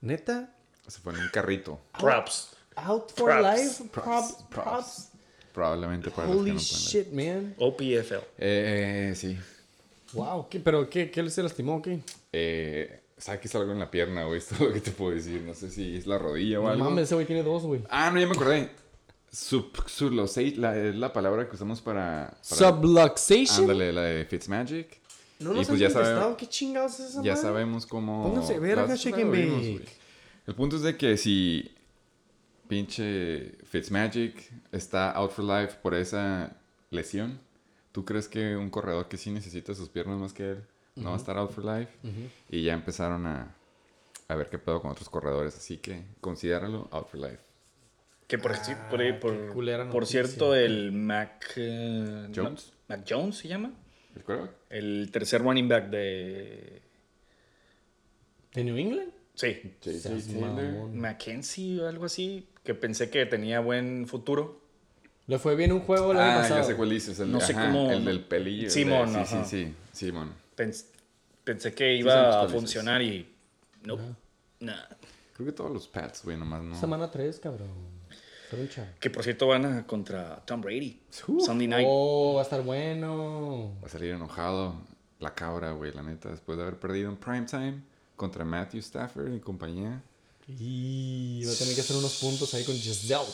¿Neta? Se fue en un carrito. Props. Out for Props. life. Props, Props. props. Probablemente para los que Holy no shit, man. OPFL. Eh, sí. Wow. ¿qué, ¿Pero qué, qué se lastimó qué? Eh, saques algo en la pierna, güey. Es todo lo que te puedo decir. No sé si es la rodilla o No algo. mames, ese güey tiene dos, güey. Ah, no, ya me acordé. Sub, subluxate, la, es la palabra que usamos para... para Subluxation. Ándale, la de Fitzmagic. No Y nos pues han ya ¿Qué chingados es esa Ya madre? sabemos cómo... Pónganse verga, bake. güey. El punto es de que si... pinche Fitzmagic está out for life por esa lesión. ¿Tú crees que un corredor que sí necesita sus piernas más que él no va a estar out for life? Y ya empezaron a, a ver qué pedo con otros corredores, así que considéralo out for life. Que por, sí, por, Ah, por- qué culera por noticia. cierto, el Mac... eh, Jones. Mac Jones se llama. ¿El quarterback? El tercer running back de... ¿De New England? Sí. Mackenzie o algo así. Que pensé que tenía buen futuro. Le fue bien un juego el año Ah, pasado. ya sé cuál dices. El, No sé ajá, cómo- el del pelillo. el de- Simón, sí, sí, sí, Simón. Pens- pensé que iba a funcionar y... No. Nada. Creo que todos los Pats, güey, nomás no. Semana 3, cabrón. Trucha. Que por cierto van a contra Tom Brady. Uh. Sunday night. Oh, va a estar bueno. Va a salir enojado la cabra, güey, la neta, después de haber perdido en primetime contra Matthew Stafford y compañía. Y va a tener que hacer unos puntos ahí con Giselle.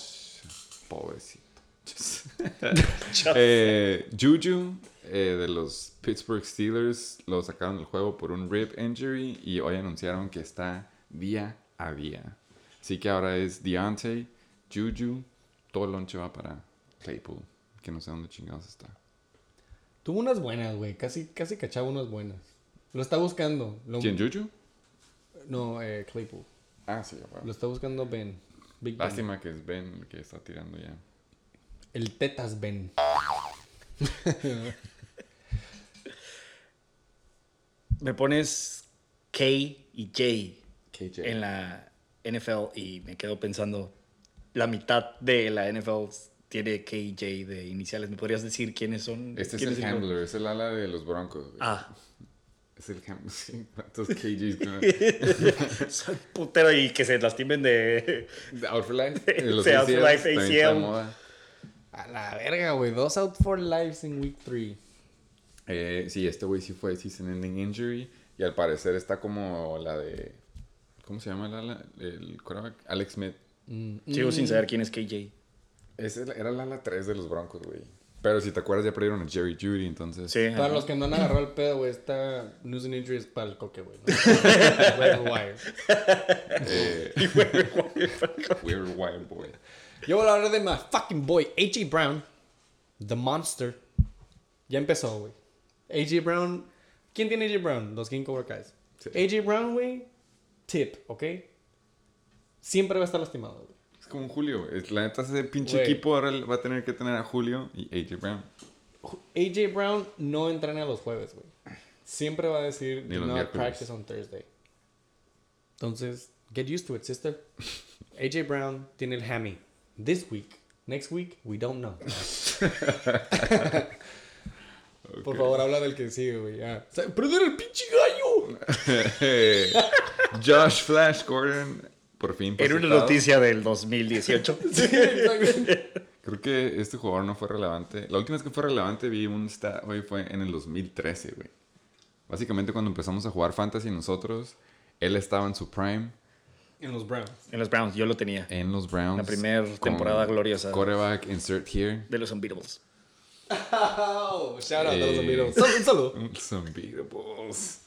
Pobrecito. Eh, Juju eh, de los Pittsburgh Steelers lo sacaron del juego por un rib injury y hoy anunciaron que está día a día. Así que ahora es Deontay, Juju, todo el lonche va para Claypool, que no sé dónde chingados está. Tuvo unas buenas, güey. Casi, casi cachaba unas buenas. Lo está buscando. Lo- ¿Quién, Juju? No, eh, Claypool. Ah, sí. Lo está buscando Ben. Big Ben. Lástima que es Ben el que está tirando ya. El Tetas Ben. Me pones K y J KJ. en la NFL y me quedo pensando, la mitad de la NFL tiene K y J de iniciales. ¿Me podrías decir quiénes son? Este es ¿Quién el handler, es el ala de los Broncos. güey. Ah, Es el handler. Sí, ¿Cuántos KGs? creo? soy putero y que se lastimen de... De Out for Life. de los Sí, Out for Life, ACL. A la verga, güey. Dos out for lives en week 3. Eh, sí, este güey sí fue season ending injury. Y al parecer está como la de. ¿Cómo se llama el ala? El quarterback? Alex Smith. Sigo sin saber quién es KJ. Ese era el ala 3 de los Broncos, güey. Pero si te acuerdas, ya perdieron a Jerry Judy, entonces. Sí. Para ajá. los que no han agarrado el pedo, güey, está news and injuries para el coque, güey. wire. Eh, Weird Wild Boy. Yo voy a hablar de my fucking boy, A.J. Brown, The Monster. Ya empezó, güey. A.J. Brown. ¿Quién tiene A.J. Brown? Los King Cobra Guys. Sí. A.J. Brown, güey. Tip, ¿ok? Siempre va a estar lastimado, güey. Es como Julio. Es- La neta, ese pinche Güey. equipo ahora va a tener que tener a Julio y AJ Brown. A.J. Brown no entrena los jueves, güey. Siempre va a decir, do not practice on Thursday. Entonces, get used to it, sister. A.J. Brown tiene el hammy. This week. Next week, we don't know. Por favor, habla del que sigue, güey. Sea, ¡Perder el pinche gallo! Josh Flash Gordon, por fin. Era una noticia del 2018. Sí, exacto. Creo que este jugador no fue relevante. La última vez que fue relevante vi un stat, güey, fue en el 2013, güey. Básicamente cuando empezamos a jugar Fantasy nosotros, él estaba en su prime En los Browns. en los Browns, yo lo tenía. en los Browns. La primera temporada gloriosa. Quarterback, insert here. De los Unbeatables. Oh, shout out a los Eh. amigos. Sal- Un saludo. Unbeatables.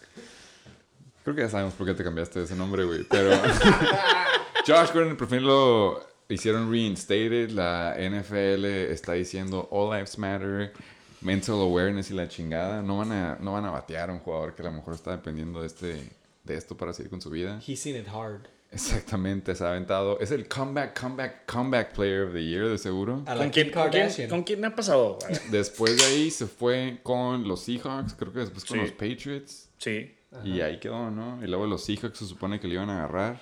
Creo que ya sabemos por qué te cambiaste ese nombre, güey. Pero Josh Gordon por fin lo hicieron reinstated. La NFL está diciendo All Lives Matter, Mental Awareness y la chingada. No van a, no van a batear a un jugador que a lo mejor está dependiendo de, este, de esto para seguir con su vida. He's seen it hard. Exactamente, se ha aventado. Es el comeback, comeback, comeback player of the year, de seguro. A la ¿Con Kim quién, con, quién, Kardashian. con quién ha pasado? Después de ahí se fue con los Seahawks, creo que después con Sí. los Patriots. Sí. Y ahí quedó, ¿no? Y luego los Seahawks se supone que le iban a agarrar.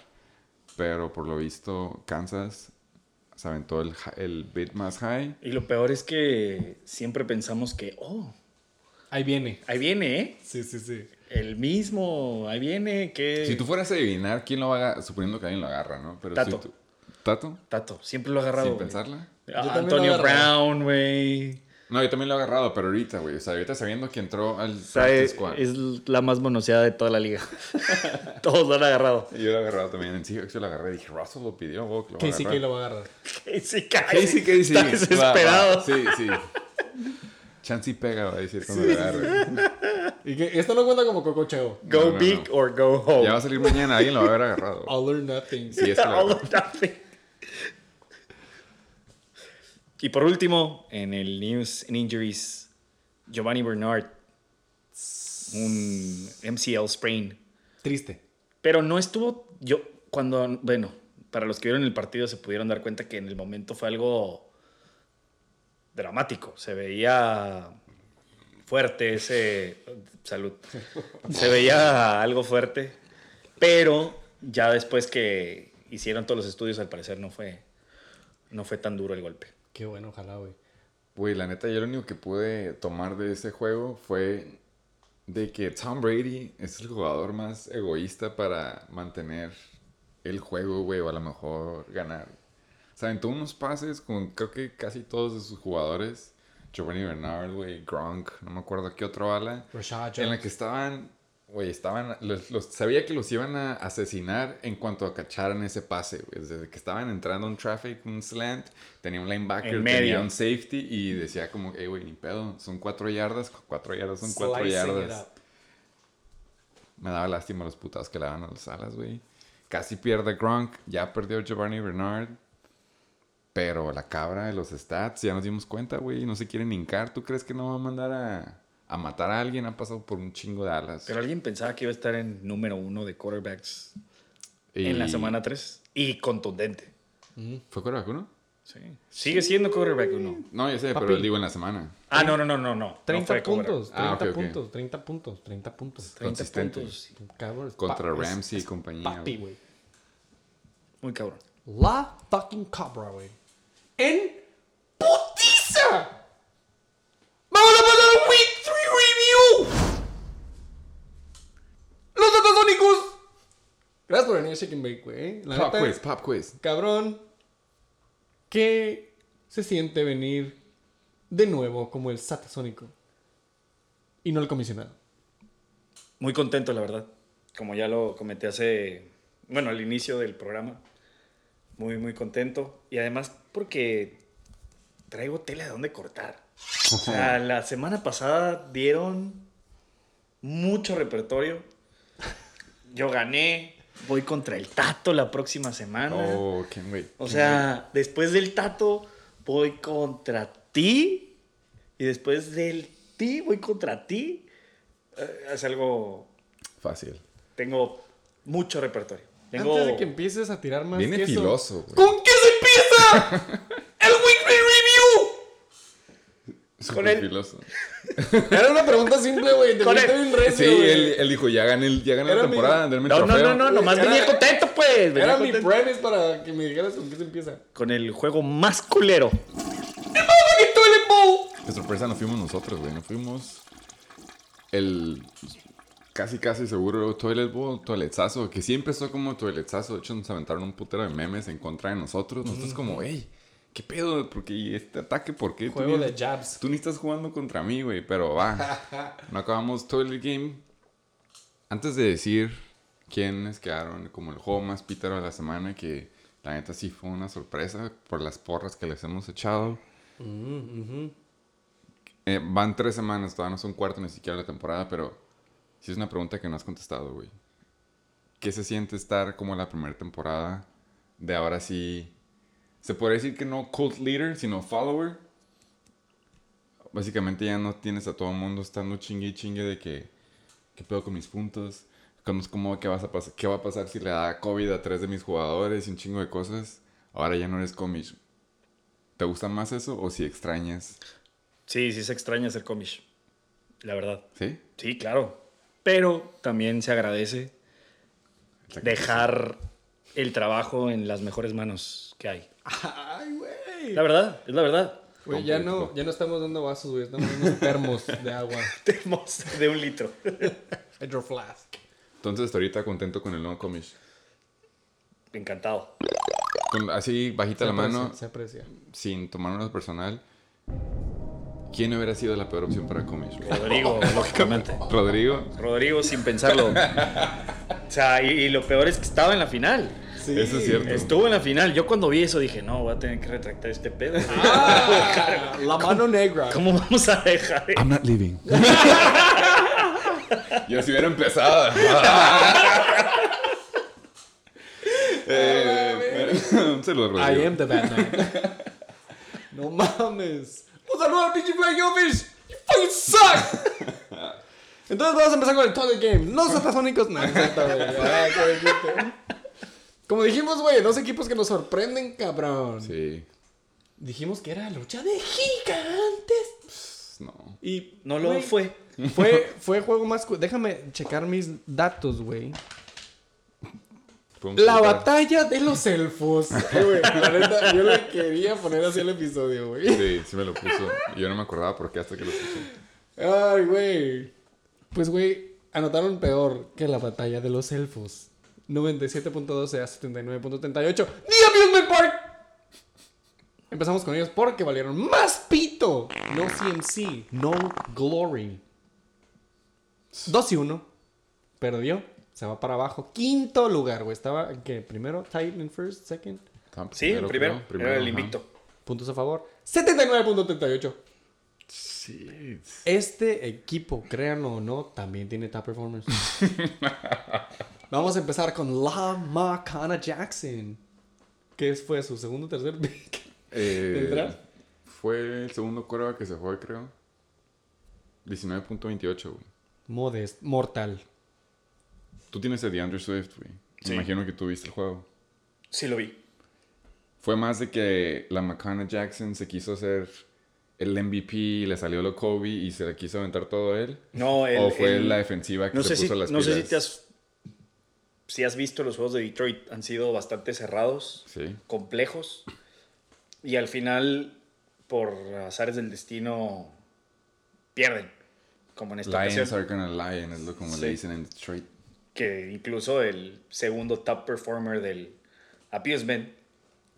Pero por lo visto, Kansas se aventó el, el bit más high. Y lo peor es que siempre pensamos que, oh, Ahí viene. ahí viene, ¿eh? Sí, sí, sí. El mismo, ahí viene, que... Si tú fueras a adivinar quién lo va a agarrar, suponiendo que alguien lo agarra, ¿no? Pero Tato. Si tú- ¿Tato? Tato, siempre lo ha agarrado. Sin pensarla. Ah, Antonio. Brown, güey. No, yo también lo he agarrado, pero ahorita, güey. O sea, ahorita sabiendo que entró al O sea, practice es, squad. es la más monoseada de toda la liga. Todos lo han agarrado. Yo lo he agarrado también en Seahawks. Yo lo agarré. Dije, Russell lo pidió. wow, que lo Casey que lo va a agarrar. Casey, Casey, Casey, Casey. Está Va, desesperado. va. Sí, sí. Chansey pega, va a decir cuando lo agarre. Y que esto no cuenta como cococheo. Go No, no, big no. or go home. Ya va a salir mañana. Alguien lo va a haber agarrado. All or nothing. Sí, es lo All or nothing. Y por último, en el News and Injuries, Giovanni Bernard, un MCL sprain. Triste. Pero no estuvo, yo, cuando, bueno, para los que vieron el partido se pudieron dar cuenta que en el momento fue algo dramático. Se veía fuerte ese, salud, se veía algo fuerte, pero ya después que hicieron todos los estudios, al parecer no fue, no fue tan duro el golpe. Qué bueno, ojalá, güey. Güey, la neta, yo lo único que pude tomar de ese juego fue de que Tom Brady es el jugador más egoísta para mantener el juego, güey, o a lo mejor ganar. O sea, aventó unos pases con creo que casi todos de sus jugadores. Giovanni Bernard, güey, Gronk, no me acuerdo qué otro bala. Rashad En la Jones. que estaban, güey, estaban, los, los- sabía que los iban a asesinar en cuanto a cacharan ese pase, güey. Desde que estaban entrando un traffic, un slant, tenía un linebacker, En tenía un safety y decía como, hey, güey, ni pedo, son cuatro yardas, cuatro yardas son cuatro Slicing yardas. Me daba lástima los putados que le daban a las alas, güey. Casi pierde Gronk, ya perdió Giovanni Bernard. Pero la cabra de los stats, ya nos dimos cuenta, güey, no se quieren hincar. ¿Tú crees que no va a mandar a, a matar a alguien? Ha pasado por un chingo de alas. Pero alguien pensaba que iba a estar en número uno de quarterbacks Y- en la semana 3 y contundente. ¿Fue quarterback uno? Sí. Sigue siendo quarterback uno. No, ya sé, Papi. pero digo en la semana. Ah, no, no, no, no, no. 30 no fue quarterback. puntos, 30 Ah, puntos, 30 puntos, 30 puntos. 30 Consistente. puntos. Cabrón, Contra Ramsey y compañía, Papi, güey. güey. Muy cabrón. La fucking cabra, güey. En putiza. Vamos a pasar a Week 3 Review. Los Tatasónicos. Gracias por venir a and Bake, güey. La Pop neta, quiz, pop quiz. Cabrón. ¿Qué se siente venir de nuevo como el Satasónico? Y no el comisionado. Muy contento, la verdad. Como ya lo comenté hace, bueno, al inicio del programa. Muy, muy contento. Y además porque traigo tela de dónde cortar. O sea, la semana pasada dieron mucho repertorio. Yo gané. Voy contra el Tato la próxima semana. Oh, ¿quién, güey? O sea, después del Tato voy contra ti. Y después del ti voy contra ti. Eh, es algo... Fácil. Tengo mucho repertorio. Tengo... Antes de que empieces a tirar más Viene queso, filoso, güey. ¿Con qué ¡El Weekly Review! El- filoso. Era una pregunta simple, güey. Te Con fuiste el- bien recio, Sí, güey. él, él dijo, ya gané, el- ya gané la Era mi- temporada, denme el No, no, trofeo. no, no, nomás Era- venía contento, pues. venía Era mi contento. premise para que me dijeras con qué se empieza. Con el juego más culero. ¡Fucking Toilet Bowl! De sorpresa no fuimos nosotros, güey. No fuimos el casi casi seguro Toilet Bowl, Toiletazo, que sí empezó como Toiletazo. De hecho, nos aventaron un putero de memes en contra de nosotros. Nosotros como, hey, ¿qué pedo? Porque este ataque, ¿por qué? Tú Juego ni- de jabs. Tú ni estás jugando contra mí, güey. Pero va. No acabamos Toilet Game. Antes de decir quiénes quedaron como el juego más pítero de la semana, que la neta sí fue una sorpresa por las porras que les hemos echado. Eh, van tres semanas, todavía no son cuarto ni siquiera la temporada, pero sí es una pregunta que no has contestado, güey. ¿Qué se siente estar como la primera temporada de ahora sí? Se podría decir que no cult leader, sino follower. Básicamente ya no tienes a todo el mundo estando chingue y chingue de que, ¿qué pedo con mis puntos? ¿Cómo, cómo- qué, vas a pasar, ¿Qué va a pasar si le da COVID a tres de mis jugadores y un chingo de cosas? Ahora ya no eres comish. ¿Te gusta más eso o si extrañas? Sí, sí se extraña ser comish. La verdad. ¿Sí? Sí, claro. Pero también se agradece dejar el trabajo en las mejores manos que hay. Ay, güey. La verdad, es la verdad. Güey, ya no, ya no estamos dando vasos, güey. Estamos dando termos de agua. Tenemos de un litro. Hydro flask. Entonces, hasta ahorita contento con el nuevo comish. Encantado. Con, así, bajita la mano, Se aprecia. sin tomar una personal. ¿Quién hubiera sido la peor opción para güey? Rodrigo, lógicamente. Rodrigo. Rodrigo sin pensarlo. O sea, y, y lo peor es que estaba en la final. Sí. Eso es cierto. Estuvo en la final. Yo cuando vi eso dije, no, voy a tener que retractar este pedo. Ah, la mano negra. ¿Cómo vamos a dejar? I'm not leaving. Yo si hubiera empezado. Eh, un saludo, I am the Batman. No mames. Un saludo al pinche Fish. You fucking suck. Entonces vamos a empezar con el Toilet Game. Los satasónicos. No, güey. Ah. Como dijimos, güey, dos equipos que nos sorprenden, cabrón. Sí. Dijimos que era lucha de gigantes. No. Y No lo güey, fue. Fue, fue juego más. Déjame checar mis datos, güey. La batalla de los elfos. Eh, güey, la neta, yo le quería poner así el episodio, güey. Sí, sí me lo puso. Yo no me acordaba por qué hasta que lo puse. Ay, güey. Pues, güey, anotaron peor que la batalla de los elfos. 97.12 a 79.38. ¡The Amusement Park! Empezamos con ellos porque valieron más pito. No CMC, no Glory. 2 y 1. Perdió. Se va para abajo. Quinto lugar, güey. Estaba, ¿qué? Primero, Titan first, second. Estaba Sí, primero. creo. Era el invicto. Puntos a favor. 79.38. Sí. Este equipo, créanlo o no, también tiene top performers. Vamos a empezar con La Macana Jackson. Que fue su segundo o tercer pick. Eh. Fue el segundo coreback que se fue, creo. 19.28, güey. Modest, mortal. Tú tienes el DeAndre Swift, güey. Sí. Me imagino que tú viste el juego. Sí lo vi. Fue más de que la McCann Jackson se quiso hacer el MVP, le salió lo Kobe y se le quiso aventar todo él. No, el, o fue el- la defensiva que no se puso si, las no sé si pilas. te has si has visto los juegos de Detroit han sido bastante cerrados Sí. complejos y al final por azares del destino pierden como en esta Lions ocasión are gonna lion, es lo como Sí. le dicen en Detroit. Que incluso el segundo top performer del Abusement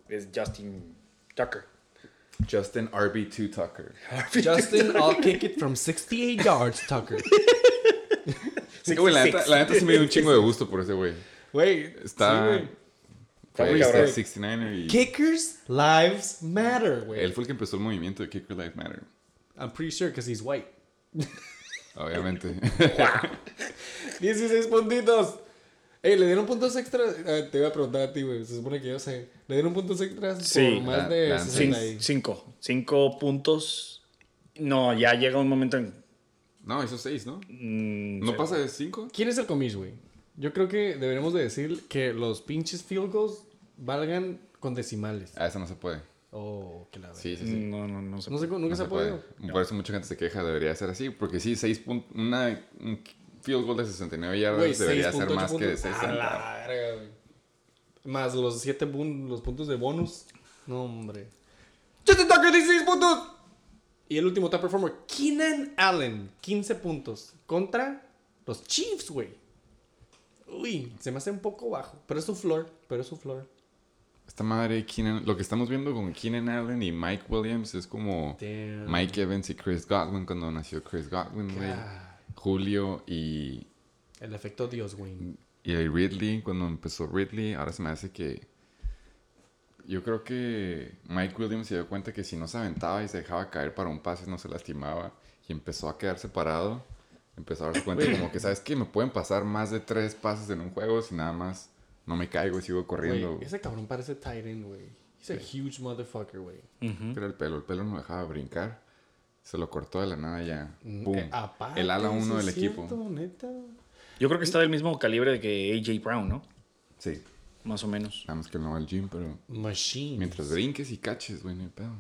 es Justin Tucker Justin RB2 Tucker. Justin, I'll kick it from 68 yards, Tucker. Sí, güey, la neta, 66. la neta sí me dio un chingo de gusto por ese güey. Güey, Está. sí, güey. Está cabrón. 69 y. Kickers lives matter, güey. Él fue el que empezó el movimiento de Kicker Life Matter. I'm pretty sure because he's white. Obviamente. 16 puntitos. Ey, ¿le dieron puntos extras? Ah, te iba a preguntar a ti, güey. Se supone que yo sé. ¿Le dieron puntos extras Sí, por más la- de la- 60 Cin- y- cinco cinco puntos no ya llega un momento en no, esos seis, ¿no? mm, ¿No pasa de cinco? ¿Quién es el comis, güey? Yo creo que deberíamos de decir que los pinches field goals valgan con decimales. Ah, eso no se puede. Oh, que la. Sí, sí, sí. no no no sé No sé, cómo- nunca No se, se ha podido. puede. Por eso mucha gente se queja, debería ser así. Porque sí, seis puntos. Una. Un field goal de 69 yardas Güey, debería 6.8 ser más que de puntos. 60. A la verga, güey. Más los 7 los puntos de bonus. No, hombre. Justin Tucker, 16 puntos. Y el último top performer, Keenan Allen, 15 puntos. Contra los Chiefs, güey. Uy, se me hace un poco bajo. Pero es su floor, pero es su floor. Esta madre, Keenan, lo que estamos viendo con Keenan Allen y Mike Williams es como Damn. Mike Evans y Chris Godwin cuando nació Chris Godwin, güey. Julio y, El efecto Dios, güey. y Ridley cuando empezó Ridley. Ahora se me hace que. Yo creo que Mike Williams se dio cuenta que si no se aventaba y se dejaba caer para un pase no se lastimaba y empezó a quedarse parado. Empezó a darse cuenta como que, ¿sabes qué? Me pueden pasar más de tres pases en un juego si nada más no me caigo y sigo corriendo. Ese cabrón parece Titan, güey. He's a huge motherfucker, güey. Era el pelo, el pelo no dejaba brincar. Se lo cortó de la nada ya. ¡Pum! Eh, aparte, el ala eso 1 es del equipo. cierto, neta. yo creo que está del mismo calibre de que AJ Brown no Sí. más o menos Nada más que no va al gym, pero Machine. mientras brinques y caches, güey, no hay pedo.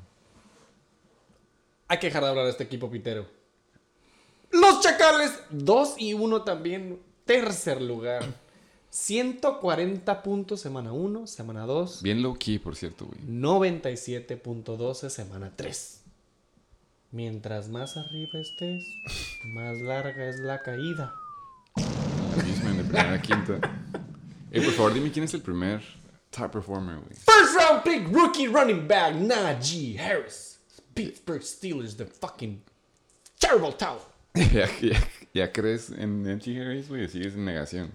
Hay que dejar de hablar de este equipo pitero. Los Chacales, 2 y 1 también. Tercer lugar. 140 puntos semana 1, semana 2. Bien low key, por cierto, güey. 97.12 semana 3. Mientras más arriba estés, más larga es la caída. Abusement de primera a quinta. Eh, por favor, dime quién es el primer top performer, güey. First round pick, rookie running back, Najee Harris. Pittsburgh Steelers, the fucking terrible tower. ¿Ya, ya, ya crees en MT Harris, güey? ¿Sigues en negación?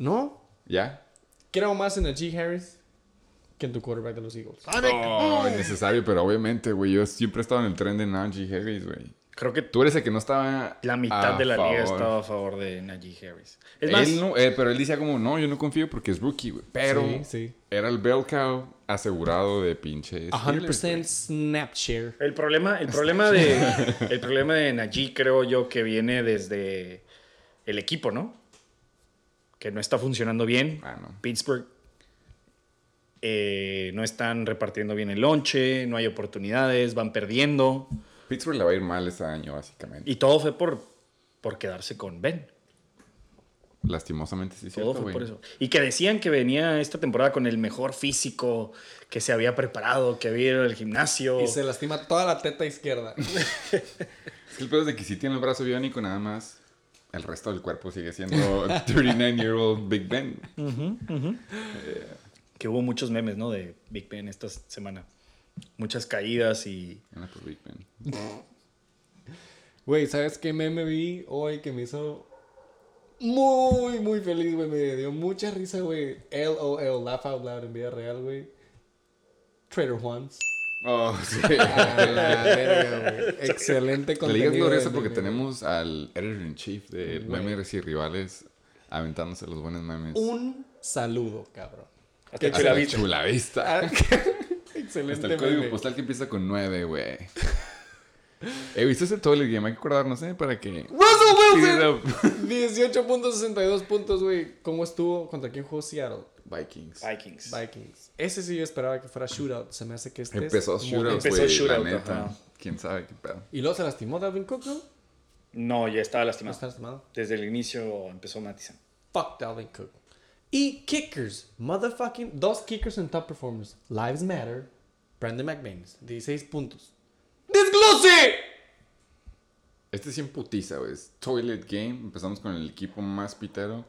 ¿No? ¿Ya? Creo más en Najee Harris que en tu quarterback de los Eagles. Oh, innecesario, pero obviamente, güey. Yo siempre he estado en el tren de Najee Harris, güey. Creo que Tú eres el que no estaba. la mitad a de la liga estaba a favor de Najee Harris. Es Él más, no- eh, pero él decía como, no, yo no confío porque es rookie, güey. Pero Sí, sí. era el bell cow asegurado de pinche. Steelers, 100% güey. snap share. el problema, el problema de el problema de Najee creo yo que viene desde el equipo, ¿no? Que no está funcionando bien. Ah, no. Pittsburgh eh, no están repartiendo bien el lonche, no hay oportunidades, van perdiendo. Pittsburgh le va a ir mal este año, básicamente. Y todo fue por, por quedarse con Ben. Lastimosamente sí Todo cierto, fue por eso. Y que decían que venía esta temporada con el mejor físico, que se había preparado, que había ido al gimnasio. Y se lastima toda la teta izquierda. Es que el pedo es de que si tiene el brazo biónico nada más, el resto del cuerpo sigue siendo 39-year-old Big Ben. Que hubo muchos memes, ¿no? De Big Ben esta semana. Muchas caídas y... Gana por Big Ben. Güey, ¿sabes qué meme vi hoy que me hizo muy, muy feliz, güey? Me dio mucha risa, güey. LOL, laugh out loud en vida real, güey. Trader Juans. Oh, sí. A la verga, güey. Excelente La contenido. liga es gloriosa de porque meme, tenemos al editor-in-chief de Güey. memes y rivales aventándose los buenos memes. Un saludo, cabrón. Hasta Qué Chula Hasta Vista. Chula Vista. Ah, Excelente Hasta el código meme. postal que empieza con 9, güey. He visto ese todo el game, hay que acordarnos, ¿eh? Para que... ¡Russell Wilson! 18.62 puntos, güey. ¿Cómo estuvo? ¿Contra quién jugó Seattle? Vikings. Vikings. Vikings. Ese sí yo esperaba que fuera shootout. Se me hace que este es Empezó muy- shootouts, Empezó la shootout, neta. ajá. ¿Quién sabe qué pedo? Y luego se lastimó Dalvin Cook, ¿no? No, ya estaba lastimado. está lastimado. Desde el inicio empezó Matison. Fuck Dalvin Cook. Y kickers. Motherfucking. Dos kickers en top performers. Lives Matter. Brandon McManus. 16 puntos. ¡Desglose! Este sí en putiza, güey. Es Toilet Game. Empezamos con el equipo más pitero.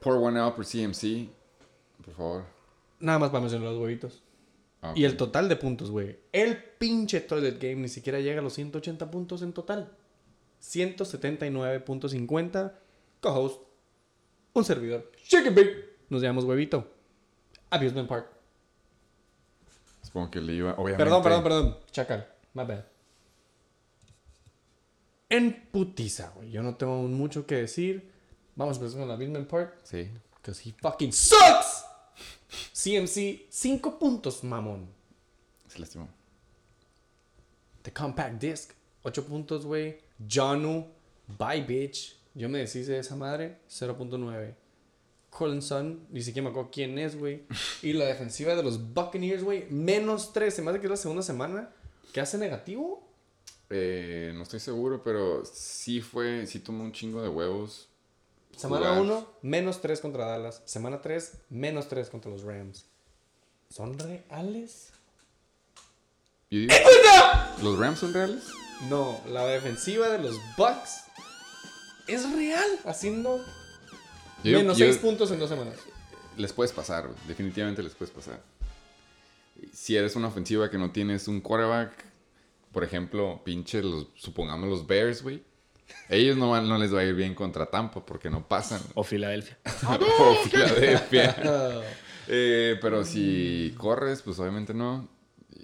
Pour one out por CMC. Por favor. Nada más para mencionar los huevitos. Ah, Y el total de puntos, güey. El pinche Toilet Game ni siquiera llega a los 180 puntos en total. 179.50. Co-host. Un servidor. Chicken Big. Nos llamamos huevito. Abusement Park. Supongo que le iba... Obviamente. Perdón, perdón, perdón. Chacal. My bad. En putiza, güey. Yo no tengo mucho que decir. Vamos a empezar con Abusement Park. Sí. Because he fucking sucks. CMC, 5 puntos, mamón. Se lastimó. The Compact Disc, 8 puntos, güey. Janu, bye bitch. Yo me deshice de esa madre, 0.9. Collinson, ni siquiera me acuerdo quién es, güey. Y la defensiva de los Buccaneers, güey, menos 3. Se me hace que es la segunda semana que hace negativo. Eh, no estoy seguro, pero sí fue... Sí tomó un chingo de huevos. Semana Jugar. 1, menos 3 contra Dallas. Semana 3, menos 3 contra los Rams. ¿Son reales? Yo digo, ¿Los Rams son reales? No, la defensiva de los Bucks es real, haciendo Yo menos yo- 6 puntos en dos semanas. Les puedes pasar, güey. Definitivamente les puedes pasar. Si eres una ofensiva que no tienes un quarterback, por ejemplo, pinche, los, supongamos los Bears, güey. Ellos no, van- no les va a ir bien contra Tampa porque no pasan. O Filadelfia. o Filadelfia. Eh, pero si corres, pues obviamente no.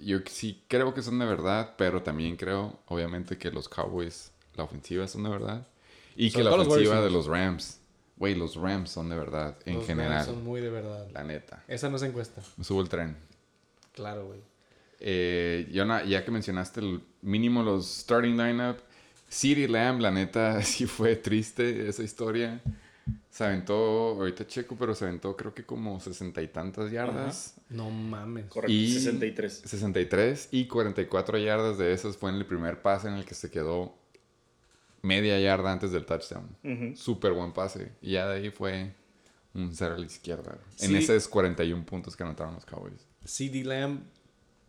Yo sí creo que son de verdad, pero también creo, obviamente, que los Cowboys, la ofensiva son de verdad. Y que la los ofensiva de los Rams, güey, los Rams son de verdad, en Los general. Rams Son muy de verdad. La neta. Esa no se encuesta. Me subo el tren. Claro, güey. Eh, Yona, ya que mencionaste el mínimo los starting lineup, City Lamb, la neta, sí fue triste esa historia. Se aventó, ahorita checo, pero se aventó creo que como sesenta y tantas yardas. No mames. Correcto, Y 63. 63 y 44 yardas de esas fue en el primer pase en el que se quedó media yarda antes del touchdown. Ujú. Súper buen pase. Y ya de ahí fue un cero a la izquierda. En Sí. esos 41 puntos que anotaron los Cowboys. CD Lamb,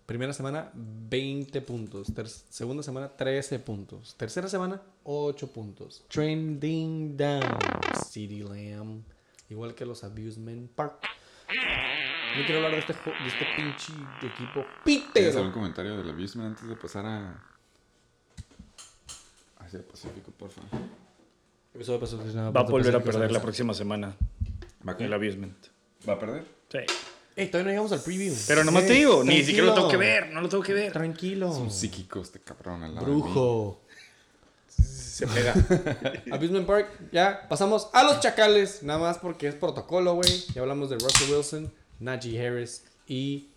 primera semana, 20 puntos. Ter- segunda semana, 13 puntos. Tercera semana, 8 puntos. Trending down. CD Lamb. Igual que los Abusement Park. No quiero hablar de este, de este pinche equipo ¿Tienes pitero. algún comentario del abusement antes de pasar a... hacia el Pacífico, por favor? Va a volver a perder la próxima semana. ¿Va a, El abusement. ¿Va a perder? Sí. Ey, todavía no llegamos al preview. Pero nomás te Ey, digo, ni siquiera lo tengo que ver, no lo tengo que ver. Tranquilo. Un psíquico este cabrón al lado de mí. Brujo. Se pega. Abusement Park. Ya, pasamos a los chacales. Nada más porque es protocolo, güey. Ya hablamos de Russell Wilson, Najee Harris y.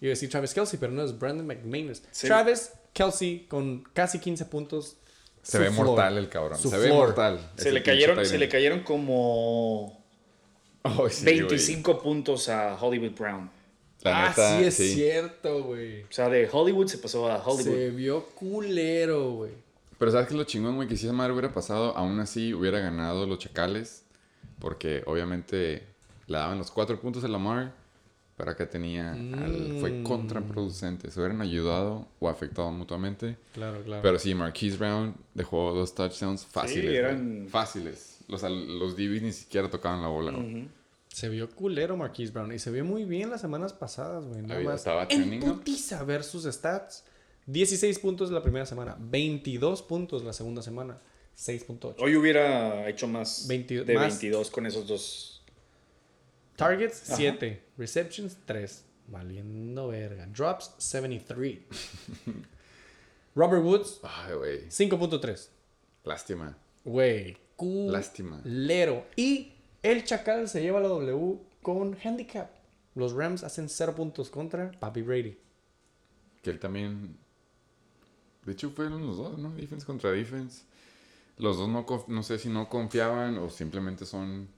Iba a decir Travis Kelsey, pero no es Brandon McManus. Sí. Travis Kelsey con casi 15 puntos. Se ve floor. mortal el cabrón. Su se ve mortal. Se le, cayeron, se le cayeron como Sí, güey. 25 puntos a Hollywood Brown. La ah, neta, sí es cierto, güey. O sea, de Hollywood se pasó a Hollywood. Se vio culero, güey. Pero ¿sabes qué es lo chingón, güey? Que si esa madre hubiera pasado, aún así hubiera ganado los Chacales. Porque obviamente le daban los cuatro puntos a Lamar. Pero acá tenía... al- fue Mm. contraproducente. Se hubieran ayudado o afectado mutuamente. Claro, claro. Pero sí, Marquise Brown dejó dos touchdowns fáciles. güey. eran- Fáciles. Los, los DBs ni siquiera tocaban la bola. güey. Ujú. Se vio culero Marquise Brown. Y se vio muy bien las semanas pasadas, güey. Nada más. estaba En putiza ver sus stats. 16 puntos la primera semana. 22 puntos la segunda semana. 6.8. Hoy hubiera hecho más 20 de más. 22 con esos dos. Targets, Ajá. 7. Receptions, 3. Valiendo verga. Drops, 73. Robert Woods, Ay, güey. 5.3. Lástima. Güey. Lástima. Culero. Y el Chacal se lleva la W con handicap. Los Rams hacen 0 puntos contra Papi Brady. Que él también. De hecho, fueron los dos, ¿no? Defense contra defense. Los dos no, no sé si no confiaban o simplemente son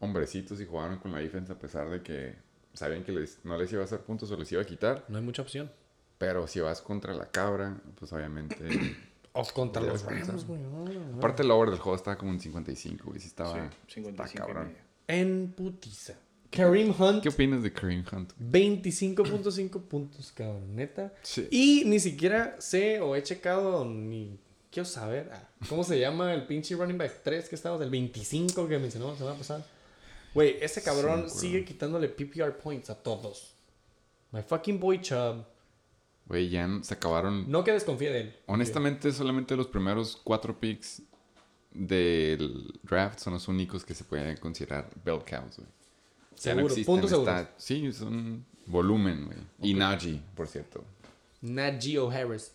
hombrecitos y jugaron con la defense a pesar de que sabían que les- no les iba a hacer puntos o les iba a quitar. No hay mucha opción. Pero si vas contra la cabra, pues obviamente. O contra los. Rams, güey. Aparte, el over del juego estaba como en 55, güey. Sí, estaba. Sí, está 55 y cabrón. En putiza. Kareem Hunt, ¿Qué opinas de Kareem Hunt? 25.5 puntos, cabrón, neta. Sí. Y ni siquiera sé o he checado ni quiero saber ah, cómo se llama el pinche running back 3 que estaba del 25 que mencionamos la semana pasada. Güey, ese cabrón Sí, sigue quitándole PPR points a todos. My fucking boy Chubb. Güey, ya se acabaron. No que desconfíe de él. Honestamente, solamente los primeros cuatro picks del draft son los únicos que se pueden considerar bell cows, güey. No Seguro, existen, puntos seguros. está- Sí, son volumen, güey. Y Najee, por cierto. Najee Harris.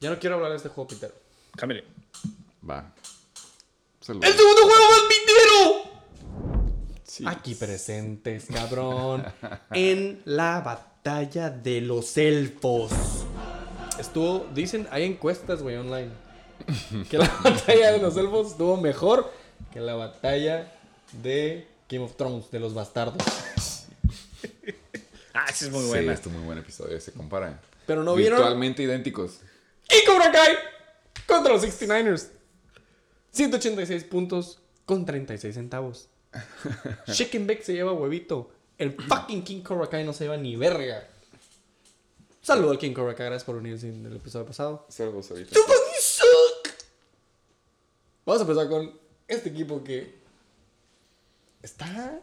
Ya no quiero hablar de este juego, Peter. Cámbiale. Va. Salud. ¡El segundo juego más pitero! Sí. Aquí presentes, cabrón. en la batalla de los elfos. Estuvo, dicen, hay encuestas, güey, online. Que la batalla de los elfos estuvo mejor que la batalla de Game of Thrones, de los bastardos. Ah, esa es muy Sí, buena. este es muy buen episodio. Se compara. Pero no vieron. Virtualmente idénticos. Y Cobra Kai contra los 69ers. 186 puntos con 36 centavos. Chicken Beck se lleva huevito. El fucking King Cobra Kai no se lleva ni verga. Saludo al King Cobra Kai, gracias por unirse en el episodio pasado. Salvos ahorita. ¡You fucking suck! Vamos a empezar con este equipo que está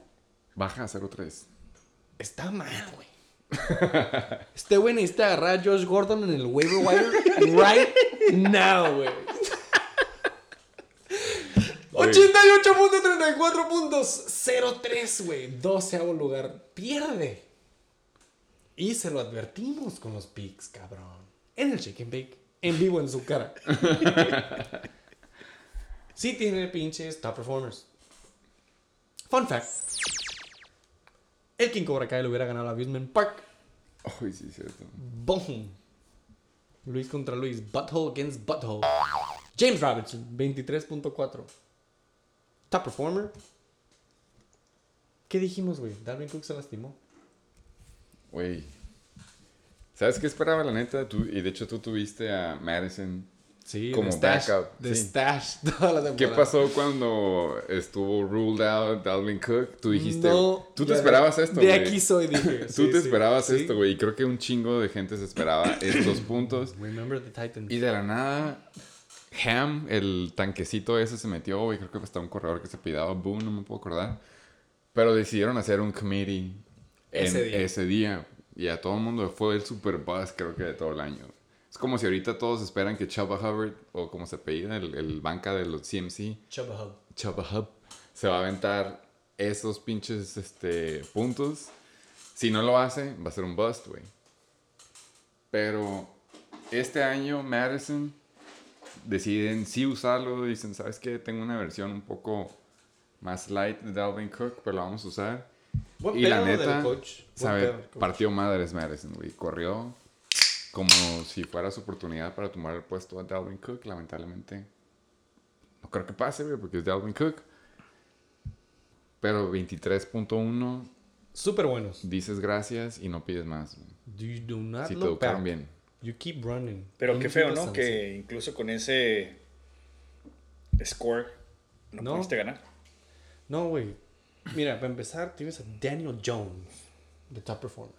Baja a 0-3. Está mal, güey. Este güey necesita agarrar a Josh Gordon en el waiver wire right now, güey. 88.34 puntos. 0-3, güey. 12 lugar. Pierde. Y se lo advertimos con los picks, cabrón. En el Chicken Bake. En vivo en su cara. sí tiene pinches top performers. Fun fact. El King Cobra Kai le hubiera ganado a Abusement Park. Ay, sí, cierto. Boom. Luis contra Luis. Butthole against Butthole. James Robinson, 23.4. Top performer. ¿Qué dijimos, güey? Darwin Cook se lastimó. Güey. ¿Sabes qué esperaba la neta? Tú, y de hecho tú tuviste a Madison. Sí, Como de stash, backup, De sí. stash toda la temporada. ¿Qué pasó cuando estuvo ruled out Dalvin Cook? Tú dijiste, No, tú te esperabas de- esto, De güey. aquí soy, dije. Tú Sí, te esperabas esto, güey. Y creo que un chingo de gente se esperaba estos puntos. Remember the Titans. Y de la nada, Ham, el tanquecito ese se metió, güey. Creo que hasta un corredor que se pidaba Boom, no me puedo acordar. Pero decidieron hacer un committee en Ese día. ese día. Y a todo el mundo fue el super buzz, creo que de todo el año. Es como si ahorita todos esperan que Chubba Hubbard, o como se apellida, el, el banca de los CMC, Chubba Hub. Chubba Hub, se va a aventar esos pinches este, puntos. Si no lo hace, va a ser un bust, güey. Pero este año Madison deciden sí usarlo. Dicen, ¿sabes qué? Tengo una versión un poco más light de Dalvin Cook, pero la vamos a usar. Buen y la neta, coach. Sabe, coach. partió madres Madison, güey. Corrió como si fuera su oportunidad para tomar el puesto a Dalvin Cook. Lamentablemente, no creo que pase, güey, porque es Dalvin Cook. Pero 23.1, Súper buenos. dices gracias y no pides más. güey. You do not Si te educaron back. bien. You keep running. Pero qué feo, ¿no? Que incluso con ese score no, No. pudiste ganar. No, güey. Mira, para empezar, tienes a Daniel Jones, the top performer.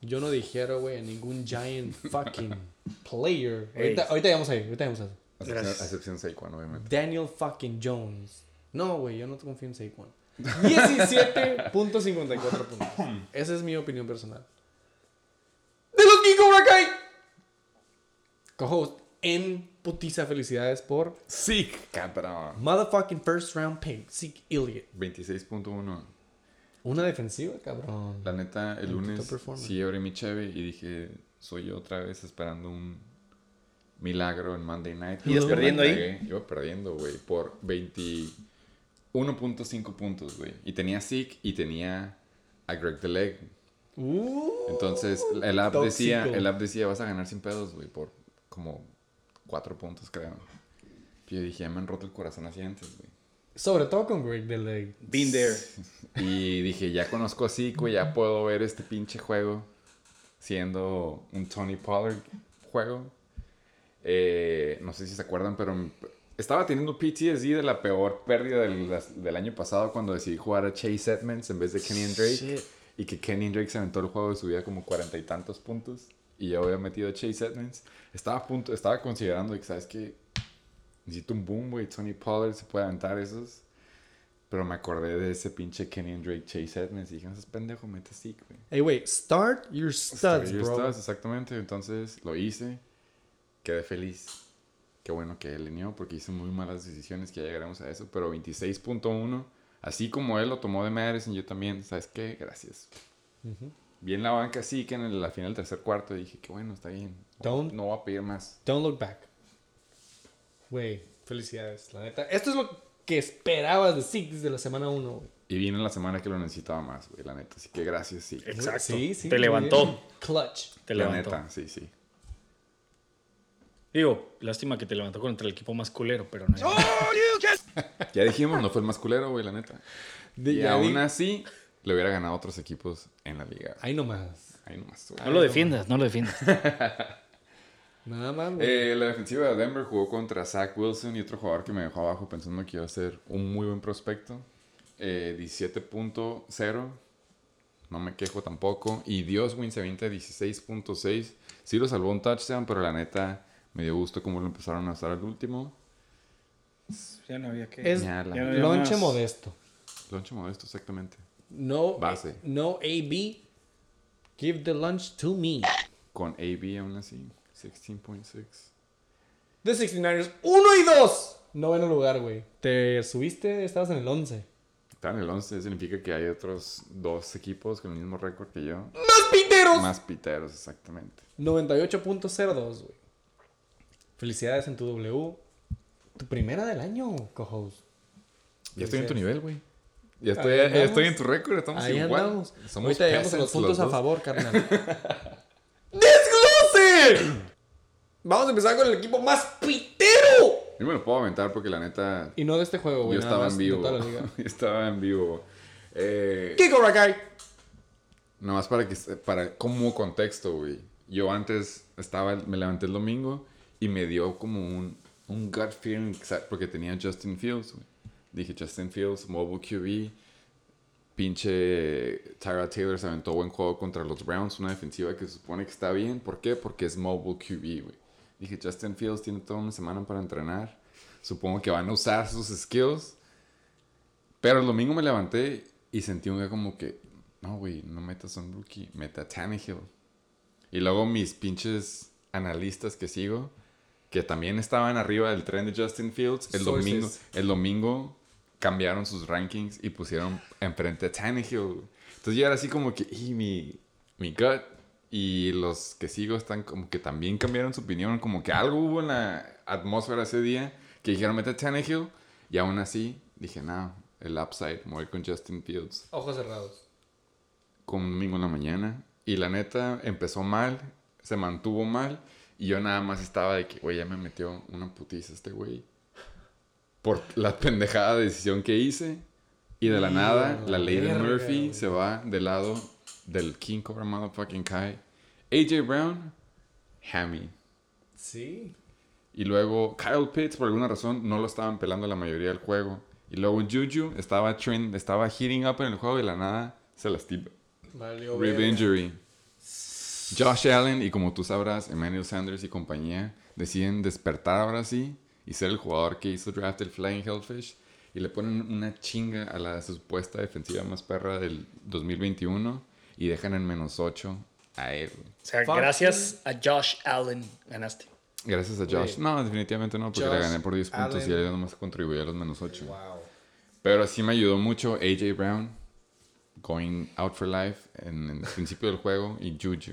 Yo no dijera, güey, a ningún giant fucking player. Ahorita, ahorita llegamos ahí, ahorita ahí. A excepción, Gracias. a excepción Saquon, obviamente. Daniel fucking Jones. No, güey, yo no te confío en Saquon. 17.54 puntos. Esa es mi opinión personal. ¡De los Geek Cobra Kai! Co-host, en putiza felicidades por Sí, cabrón. motherfucking first round pick, Zeke Elliott. 26.1. Una defensiva, cabrón. La neta, el lunes sí abrí mi cheve y dije, soy yo otra vez esperando un milagro en Monday Night. ¿Ibas Y perdiendo la ahí? Iba perdiendo, güey, por 21.5 puntos, güey. Y tenía Zeke y tenía a Greg the Leg. Uh, Entonces, el app tóxico. decía, el app decía, vas a ganar sin pedos, güey, por como 4 puntos, creo. Y yo dije, ya me han roto el corazón así antes, güey. sobre todo con Greg Delay. Been there. Y dije, ya conozco a Zico, ya puedo ver este pinche juego siendo un Tony Pollard juego. Eh, no sé si se acuerdan, pero estaba teniendo PTSD de la peor pérdida del, del año pasado cuando decidí jugar a Chase Edmonds en vez de Kenny Drake. Shit. Y que Kenny Drake se aventó el juego de su vida como cuarenta y tantos puntos. Y yo había metido a Chase Edmonds. Estaba a punto, estaba considerando que, ¿sabes qué? Necesito un boom, güey. Tony Pollard se puede aventar esos. Pero me acordé de ese pinche Kenny Drake Chase Edmonds. Y dije, no seas pendejo, mete Zeke, güey. Hey, wait, start your studs, Your bro. studs, exactamente. Entonces lo hice. Quedé feliz. Qué bueno que él alineó porque hice muy malas decisiones. Que ya llegaremos a eso. Pero 26.1. Así como él lo tomó de Madison, yo también. ¿Sabes qué? Gracias. Vi en la banca así que en el- la final del tercer cuarto dije que bueno, está bien. Don't- No voy a pedir más. Don't look back. Güey, felicidades, la neta. Esto es lo que esperabas de Zeke desde la semana 1, güey. Y vine la semana que lo necesitaba más, güey, la neta. Así que gracias, sí. Exacto. Sí, sí, Te levantó. bien. Clutch. Te la levantó. neta, sí, sí. Digo, lástima que te levantó contra el equipo más culero, pero no. Ya dijimos, no fue el más culero, güey, la neta. De- Y ya aún así, le hubiera ganado a otros equipos en la liga. Ahí nomás. Ahí nomás, güey. No lo defiendas, no lo defiendas. Nada más, güey. Eh, la defensiva de Denver jugó contra Zach Wilson y otro jugador que me dejó abajo pensando que iba a ser un muy buen prospecto. Eh, 17.0. No me quejo tampoco. Y Dios Win se avienta 16.6. Sí lo salvó un touchdown, pero la neta me dio gusto cómo lo empezaron a usar al último. ya no había que. es ya la- ya no había lonche más. modesto. Lonche modesto, exactamente. No, Base. no AB. Give the lunch to me. Con AB aún así. 16.6. The 69ers 1 y 2. Noveno lugar, güey. Te subiste, estabas en el 11. Está en el 11, significa que hay otros dos equipos con el mismo récord que yo. ¡Más piteros! Más piteros, exactamente. 98.02, güey. Felicidades en tu W. Tu primera del año, co-host. Ya estoy en tu nivel, güey. Ya estoy, ya andamos. estoy en tu récord, estamos Ahí igual. andamos. Somos Ahorita llegamos a los puntos a favor, carnal. ¡Desglose! Vamos a empezar con el equipo más pitero. Yo me lo puedo aventar porque la neta, Y no de este juego, güey. yo estaba en vivo. Yo estaba en vivo. Eh, ¿Qué Cobra Kai? nomás para que para como contexto, güey. Yo antes estaba, me levanté el domingo y me dio como un, un gut feeling porque tenía Justin Fields, güey. Dije Justin Fields, mobile QB. Pinche Tyra Taylor se aventó buen juego contra los Browns, una defensiva que se supone que está bien. ¿Por qué? Porque es mobile QB, güey. Dije, Justin Fields tiene toda una semana para entrenar. Supongo que van a usar sus skills. Pero el domingo me levanté y sentí un día como que, no, güey, no metas a un rookie, meta a Tannehill. Y luego mis pinches analistas que sigo, que también estaban arriba del tren de Justin Fields, el Sources. domingo, el domingo cambiaron sus rankings y pusieron enfrente a Tannehill. Entonces yo era así como que, y mi, mi gut y los que sigo están como que también cambiaron su opinión, como que algo hubo en la, atmósfera ese día que dijeron mete a Tannehill y aún así dije, no, el upside, voy con Justin Fields Ojos cerrados. con un domingo en la mañana. Y la neta empezó mal, se mantuvo mal. Y yo nada más estaba de que, güey, ya me metió una putiza este güey. Por la pendejada decisión que hice. Y de la nada, la ley de Murphy güey. se va del lado del King Cobra Motherfucking Kai. AJ Brown, Hammy. Sí. Y luego Kyle Pitts, por alguna razón, no lo estaban pelando la mayoría del juego. Y luego Juju estaba trend, estaba heating up en el juego y de la nada se lastima. Valió Rib injury. Josh Allen y como tú sabrás, Emmanuel Sanders y compañía deciden despertar ahora sí y ser el jugador que hizo draft el Flying Hellfish y le ponen una chinga a la supuesta defensiva más perra del 2021 y dejan en menos 8 a él. O sea, Fuck gracias a Josh Allen ganaste. Gracias a Josh. No, definitivamente no, porque Josh le gané por 10 puntos y él nomás contribuyó a los menos 8. Wow. Pero sí me ayudó mucho AJ Brown, going out for life en el principio del juego, y Juju.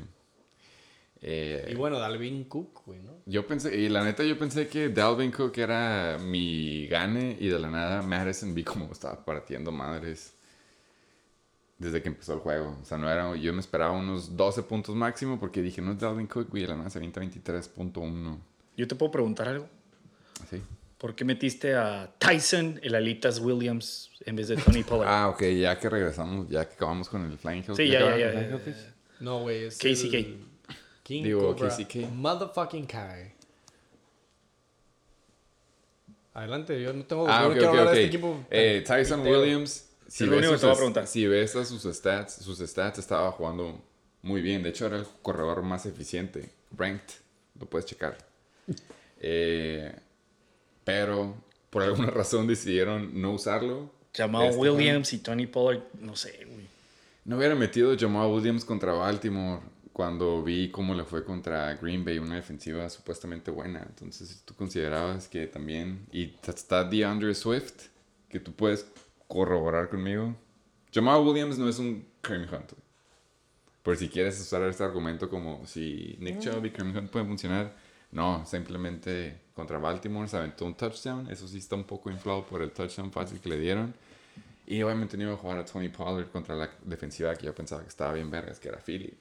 Eh, Y bueno, Dalvin Cook, güey, ¿no? yo pensé, y la neta yo pensé que Dalvin Cook era mi gane, y de la nada Madison vi como estaba partiendo madres desde que empezó el juego. O sea, no era, yo me esperaba unos 12 puntos máximo, porque dije, no es Dalvin Cook, y de la nada se avienta 23.1. Yo te puedo preguntar algo. Así. ¿Por qué metiste a Tyson, el Alitas Williams, en vez de Tony Pollard? Ah, ok, ya que regresamos, ya que acabamos con el Flying Hill. Sí, ya, ya, ya, ya? No, güey, es KCK. el King Digo, Cobra KCK. Motherfucking Kai. Adelante, yo no tengo... Ah, no quiero hablar de este equipo. Eh, Tyson Pitero. Williams, si ves, sus a si ves a sus stats, sus stats estaba jugando muy bien. De hecho, era el corredor más eficiente. Ranked, lo puedes checar. Eh, pero por alguna razón decidieron no usarlo. Jamal Este Williams y Tony Pollard, no sé, güey. No hubiera metido Jamal Williams contra Baltimore cuando vi cómo le fue contra Green Bay, una defensiva supuestamente buena. Entonces, tú considerabas que también. Y está DeAndre Swift, que tú puedes corroborar conmigo. Jamal Williams no es un Kareem Hunt. Por si quieres usar este argumento como si Nick Chubb y Kareem Hunt pueden funcionar. No, simplemente contra Baltimore se aventó un touchdown. Eso sí está un poco inflado por el touchdown fácil que le dieron. Y obviamente no iba a jugar a Tony Pollard contra la defensiva que yo pensaba que estaba bien vergas, que era Philly.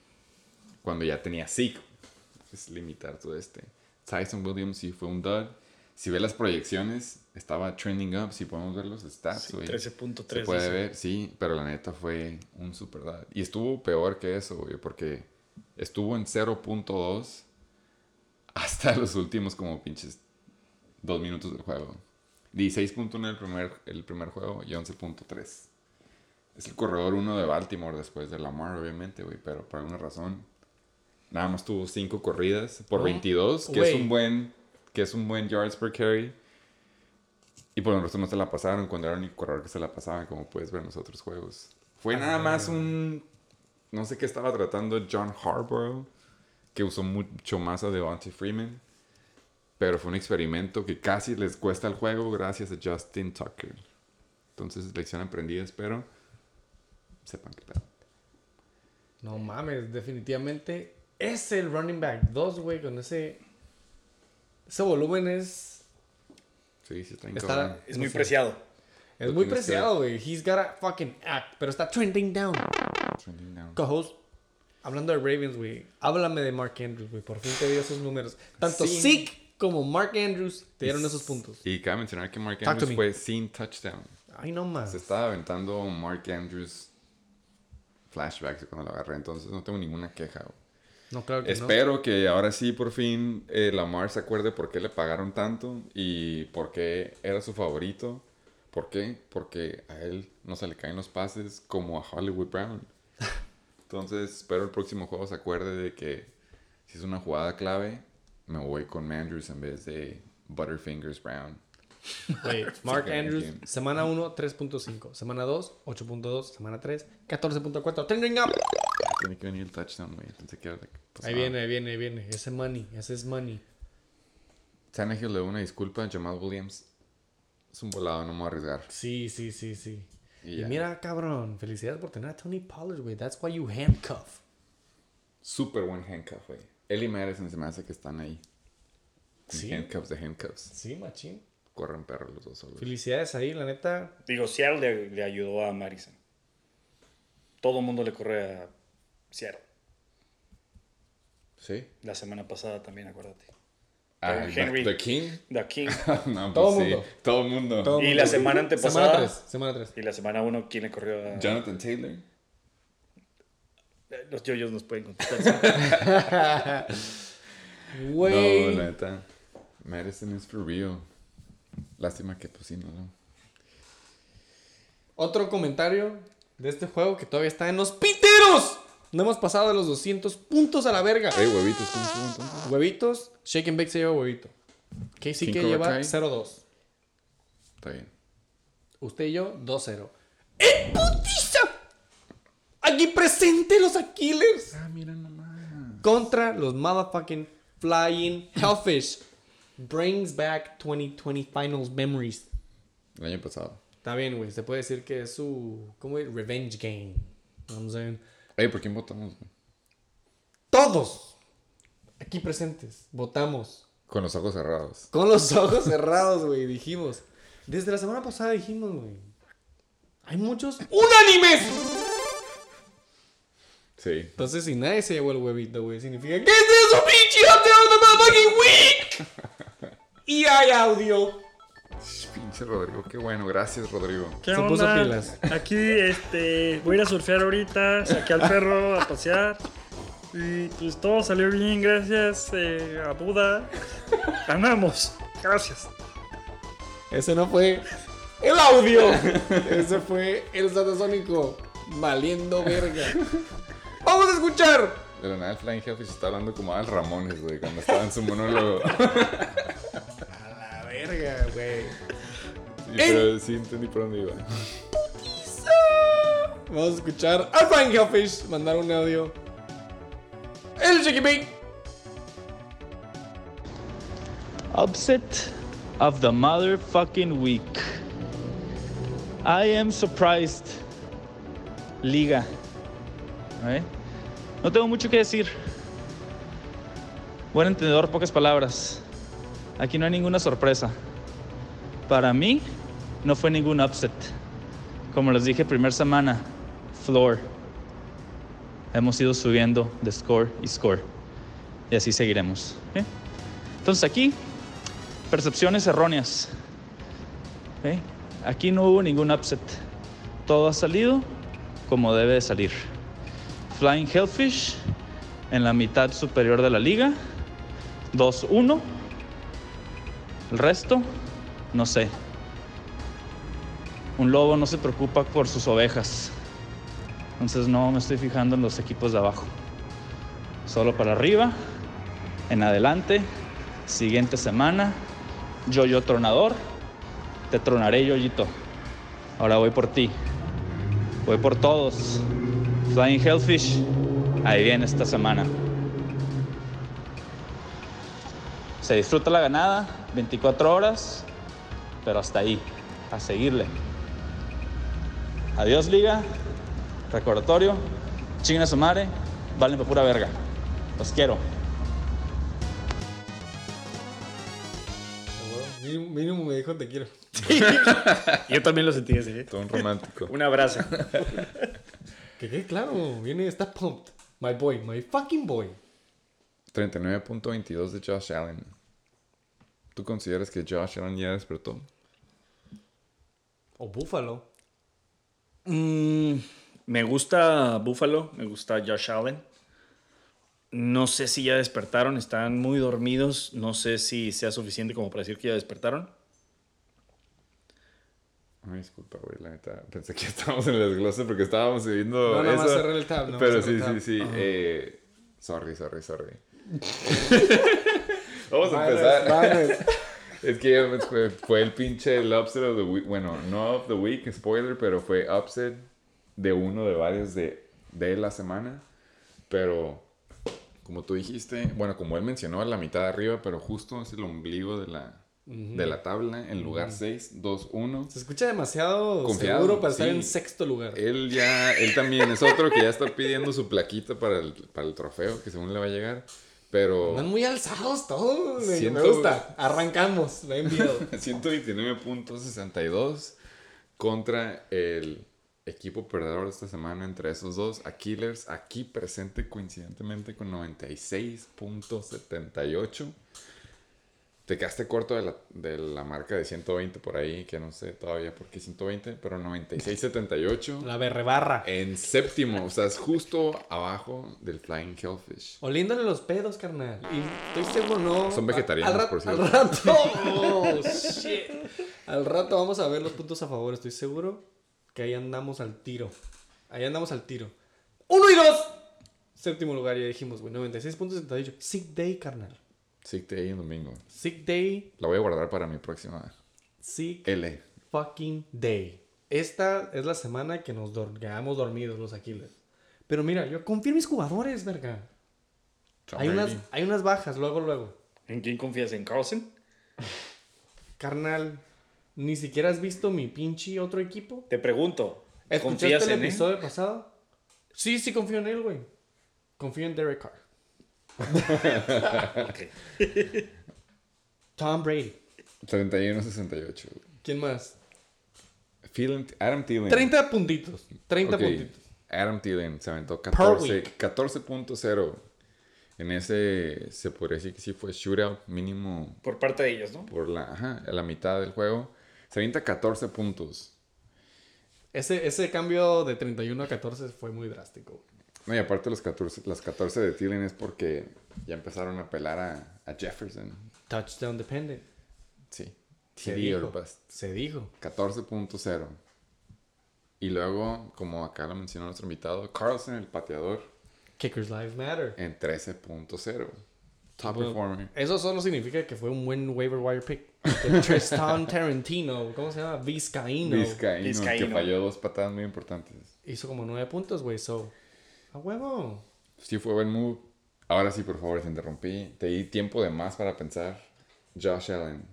Cuando ya tenía Zeke. Es limitar todo este. Tyson Williams sí fue un dud. Si ves las proyecciones, estaba trending up. Si podemos ver los stats, Sí, güey. 13.3 Se puede dice. ver, sí, pero la neta fue un super dud. Y estuvo peor que eso, güey, porque estuvo en 0.2 hasta los últimos como pinches dos minutos del juego. 16.1 el primer, el primer juego y 11.3. Es el corredor 1 de Baltimore después de Lamar, obviamente, güey, pero por alguna razón nada más tuvo 5 corridas por Oh, 22, que es un buen que es un buen yards per carry. Y por alguna razón no se la pasaron cuando era el único corredor que se la pasaban, como puedes ver en los otros juegos. Fue nada Ah. más un no sé qué estaba tratando John Harbaugh, que usó mucho más a Devontae Freeman. Pero fue un experimento que casi les cuesta el juego gracias a Justin Tucker. Entonces, lección aprendida, espero. Sepan que pedo. No mames, definitivamente es el running back 2, güey, con ese... Ese volumen es... Sí, sí, está Está-. Es No muy sé. preciado. Es Lo muy preciado, güey. He's gotta fucking act. Pero está trending down. Trending down. Co-host, hablando de Ravens, güey. Háblame de Mark Andrews, güey. Por fin te dio esos números. Tanto Sí. Zeke como Mark Andrews te dieron Y- esos puntos. Y cabe mencionar que Mark Talk Andrews fue sin touchdown. Ay, no más. Se estaba aventando Mark Andrews flashbacks cuando lo agarré, entonces no tengo ninguna queja. güey. No, claro que Espero que ahora sí por fin eh, Lamar se acuerde por qué le pagaron tanto y por qué era su favorito. ¿Por qué? Porque a él no se le caen los pases como a Hollywood Brown. Entonces espero el próximo juego se acuerde de que si es una jugada clave, me voy con Andrews en vez de Butterfingers Brown. Güey, Mark Andrews, semana 1, 3.5. Semana 2, 8.2. Semana 3, 14.4. Trending up. Tiene que venir el touchdown, güey. Pues, Ahí ah. viene, ahí viene, ahí viene. Ese money, ese es money. Tannehill le una disculpa. Jamal Williams es un volado, no me voy a arriesgar. Sí, sí, sí, sí. Y mira, cabrón, felicidades por tener a Tony Pollard, güey. That's why you handcuff. Súper buen handcuff, güey. Él y Madison se me hace que están ahí. Sí. Handcuffs de handcuffs. Sí, machín. Corren perros los dos solos. Felicidades ahí, la neta. Digo, Seattle le, le ayudó a Madison. Todo el mundo le corre a Seattle. Sí. La semana pasada también, acuérdate. Ah, Henry. The King. The King. no, pues Todo sí. mundo. Todo el mundo. Todo Y la semana antepasada- Semana 3. Semana 3. Y la semana 1, ¿quién le corrió a.? Jonathan Taylor. Eh, Los yoyos nos pueden contestar. Güey. No, la neta. Medicine is for real. Lástima que pues sí, no. no. Otro comentario de este juego que todavía está en los piteros. No hemos pasado de los 200 puntos a la verga. Ey, huevitos, ¿cómo estuvo entonces? Huevitos, Shake and Bake se lleva huevito. Casey ¿Quién que lleva Kai? 0-2. Está bien. Usted y yo 2-0. ¡Eh, putiza! Aquí presente los Aquilers Ah, mira nomás. contra los motherfucking Flying Hellfish. Brings back 2020 Finals memories. El año pasado. Está bien, güey. Se puede decir que es su. ¿Cómo es? Revenge game. Vamos a ver. Ey, ¿por quién votamos? güey? Todos aquí presentes votamos Con los ojos cerrados. con los ojos cerrados, güey. Dijimos. Desde la semana pasada dijimos, güey. Hay muchos unánimes. Sí. Entonces, si nadie se llevó el huevito, güey, significa que es eso, pinche of the motherfucking week. y hay audio. Pinche Rodrigo, qué bueno. Gracias, Rodrigo. ¿Qué Se puso pilas. Aquí este, voy a ir a surfear ahorita, saqué al perro a pasear. Y pues todo salió bien, gracias eh, a Buda. Ganamos, gracias. Ese no fue el audio. Ese fue el satasónico. Valiendo verga. Vamos a escuchar. De la nada el Flying Hellfish está hablando como Al Ramones, güey, cuando estaba en su monólogo. A verga, güey. Sí, pero sí entendí por dónde iba. Vamos a escuchar al Frank Hellfish mandar un audio. El Chicky Bake. Upset of the motherfucking week. I am surprised. Liga. ¿Eh? No tengo mucho que decir. Buen entendedor, pocas palabras. Aquí no hay ninguna sorpresa. Para mí, no fue ningún upset. Como les dije, primer semana, floor. Hemos ido subiendo de score y score. Y así seguiremos. ¿ok? Entonces aquí, percepciones erróneas. ¿ok? Aquí no hubo ningún upset. Todo ha salido como debe de salir. Flying Hellfish en la mitad superior de la liga. 2-1. El resto, no sé. Un lobo no se preocupa por sus ovejas. Entonces no me estoy fijando en los equipos de abajo. Solo para arriba, en adelante, siguiente semana, yo-yo tronador, te tronaré yoyito. Ahora voy por ti. Voy por todos. Flying Hellfish, ahí viene esta semana. Se disfruta la ganada, 24 horas, pero hasta ahí, a seguirle. Adiós liga, recordatorio, chinguen a su madre, valen para pura verga. Los quiero. Mínimo, mínimo me dijo te quiero. Yo también lo sentí ese. ¿eh? Todo un romántico. Un abrazo. Que quede claro, viene, está pumped. My boy, my fucking boy. 39.22 de Josh Allen. ¿Tú consideras que Josh Allen ya despertó? O Buffalo. Mm, me gusta Buffalo, me gusta Josh Allen. No sé si ya despertaron, están muy dormidos. No sé si sea suficiente como para decir que ya despertaron. Ay, disculpa, güey, la neta. Pensé que estábamos en el desglose porque estábamos viendo No, nada más eso. el tab, más Pero sí, el sí, sí. Ajá. Eh, sorry, sorry, sorry. Vamos a empezar. mames. Es que fue, fue el pinche el upset of the week. Bueno, no of the week, spoiler, pero fue upset de uno de varios de, de la semana. Pero, como tú dijiste, bueno, como él mencionó, a la mitad de arriba, pero justo es el ombligo de la, de la tabla, en lugar 6, 2, 1. Se escucha demasiado Confiado, seguro para estar sí. en sexto lugar. Él ya, él también es otro que ya está pidiendo su plaquita para el, para el trofeo, que según le va a llegar. Pero Están muy alzados todos. Me gusta. Arrancamos. He enviado. 129.62 contra el equipo perdedor de esta semana entre esos dos, a Killers, aquí presente coincidentemente con 96.78. Te quedaste corto de la, de la marca de 120 por ahí, que no sé todavía por qué 120, pero 96.78. La berrebarra. En séptimo, o sea, es justo abajo del Flying Hellfish. Oliéndole los pedos, carnal. Y estoy seguro, no. Son vegetarianos, por cierto. Al rato. Oh, shit. Al rato vamos a ver los puntos a favor. Estoy seguro que ahí andamos al tiro. Ahí andamos al tiro. ¡Uno y dos! Séptimo lugar, ya dijimos, güey. 96.78. Sick Day, carnal. Sick Day en domingo. Sick Day. La voy a guardar para mi próxima Sick L. fucking day. Esta es la semana que nos dor- quedamos dormidos los Aquiles. Pero mira, yo confío en mis jugadores, verga. Tom Hay unas, hay unas bajas, luego, luego. ¿En quién confías? ¿En Carlson? Carnal, ni siquiera has visto mi pinche otro equipo. Te pregunto. ¿Escuchaste ¿Confías el en él? episodio pasado? Sí, sí confío en él, güey. Confío en Derek Carr. Tom Brady. 31-68. ¿Quién más? Thielen- Adam Thielen. 30 puntitos. 30 Ok, puntitos. Adam Thielen se aventó Per 14 week. 14.0. En ese se podría decir que sí fue shootout mínimo Por parte de ellos, ¿no? por la, ajá, a la mitad del juego. Se avienta 14 puntos. Ese, ese cambio de 31 a 14 fue muy drástico. No, y aparte los 14, las 14 de Thielen es porque ya empezaron a pelar a, a Jefferson. Touchdown dependent. Sí. Se dijo. Se dijo. 14.0. Y luego, como acá lo mencionó nuestro invitado, Carlson, el pateador, Kickers Lives Matter. en 13.0 Top Bueno, performer. Eso solo significa que fue un buen waiver wire pick. Tristan Tarantino, ¿cómo se llama? Vizcaíno. Vizcaíno, que falló dos patadas muy importantes. Hizo como nueve puntos, güey. So, a huevo. Sí fue buen move. Ahora sí, por favor, te interrumpí. Te di tiempo de más para pensar. Josh Allen.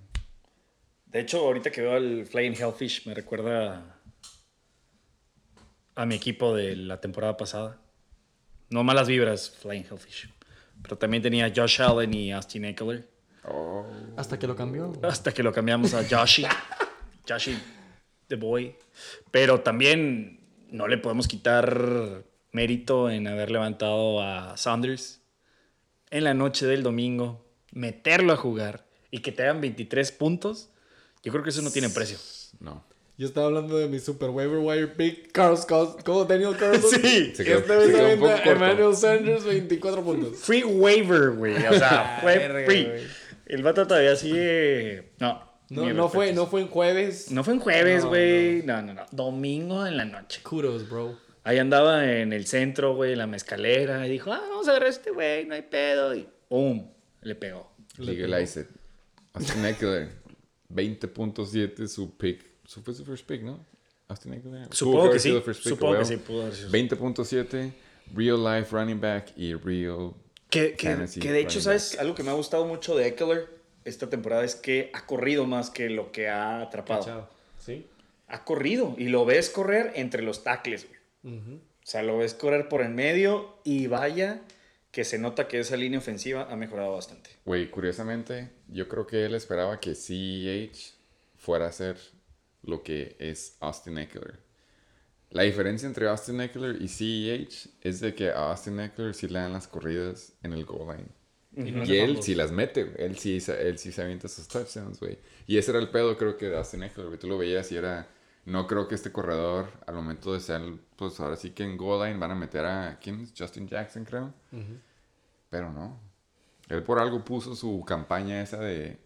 De hecho, ahorita que veo al Flying Hellfish, me recuerda a mi equipo de la temporada pasada. No malas vibras, Flying Hellfish. Pero también tenía Josh Allen y Austin Eckler. Oh. Hasta que lo cambió. Hasta que lo cambiamos a Joshi. Joshi, the boy. Pero también no le podemos quitar mérito en haber levantado a Saunders en la noche del domingo, meterlo a jugar y que te hagan 23 puntos. Yo creo que eso no tiene precio. No. Yo estaba hablando de mi super waiver wire pick. Carlos como Daniel Carlson. Sí. Se quedó, este se. Emmanuel Sanders, 24 puntos. Free waiver, güey. O sea, fue free. El vato todavía sigue. No. No, no, fue, no fue en jueves. No fue en jueves, No, güey. No, no, no, Domingo en la noche. Kudos, bro. Ahí andaba en el centro, güey, en la mezcalera. Y dijo, ah, vamos a agarrar a este güey, no hay pedo. Y ¡pum! Le pegó. Legalize it. Austin Eckler. 20.7 su pick. Su fue su first pick, ¿no? Austin Eckler. Supongo que sido sí. first pick, Supongo que sí pudo haber sido. 20.7. Real life running back y real. Que, que, que de hecho, ¿sabes? back. Algo que me ha gustado mucho de Eckler esta temporada es que ha corrido más que lo que ha atrapado. Chao. ¿Sí? Ha corrido y lo ves correr entre los tackles, O sea, lo ves correr por en medio y vaya que se nota que esa línea ofensiva ha mejorado bastante. Güey, curiosamente, yo creo que él esperaba que CEH fuera a ser lo que es Austin Eckler. La diferencia entre Austin Eckler y CEH es de que a Austin Eckler sí le dan las corridas en el goal line. Y él sí las mete. Él sí, se- él sí se avienta sus touchdowns, güey. Y ese era el pedo, creo que de Austin Eckler, güey. Tú lo veías y era... No creo que este corredor, al momento de ser, pues ahora sí que en goal line van a meter a... ¿Quién es? Justin Jackson, creo. Pero no. Él por algo puso su campaña esa de...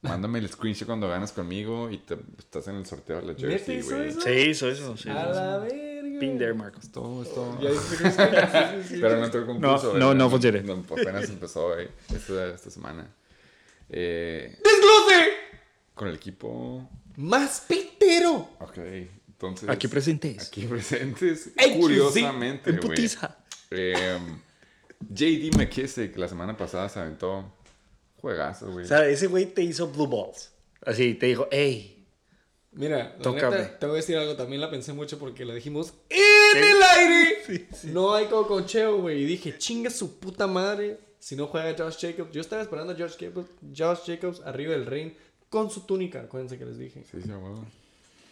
Mándame el screenshot cuando ganas conmigo y te, estás en el sorteo de la ¿Neta jersey, güey. Sí, hizo eso. Sí, A la verga. Pin there, Marcos. Todo, es. Pero no entró el concurso. No, no, no funciona. No, apenas empezó güey, esta, esta semana. Eh, ¡Desglose! con el equipo. Más pitero. Ok, entonces. Aquí presentes. Aquí presentes. Curiosamente, En güey. putiza. em, JD McKissick la semana pasada se aventó juegazo, güey. O sea, ese güey te hizo blue balls. Así, te dijo, hey. Mira, la neta, te voy a decir algo. También la pensé mucho porque la dijimos en el aire. No hay cococheo, güey. Y dije, chinga su puta madre. si no juega Josh Jacobs. Yo estaba esperando a Josh Jacobs, Josh Jacobs arriba del ring con su túnica. Acuérdense que les dije. Sí, sí.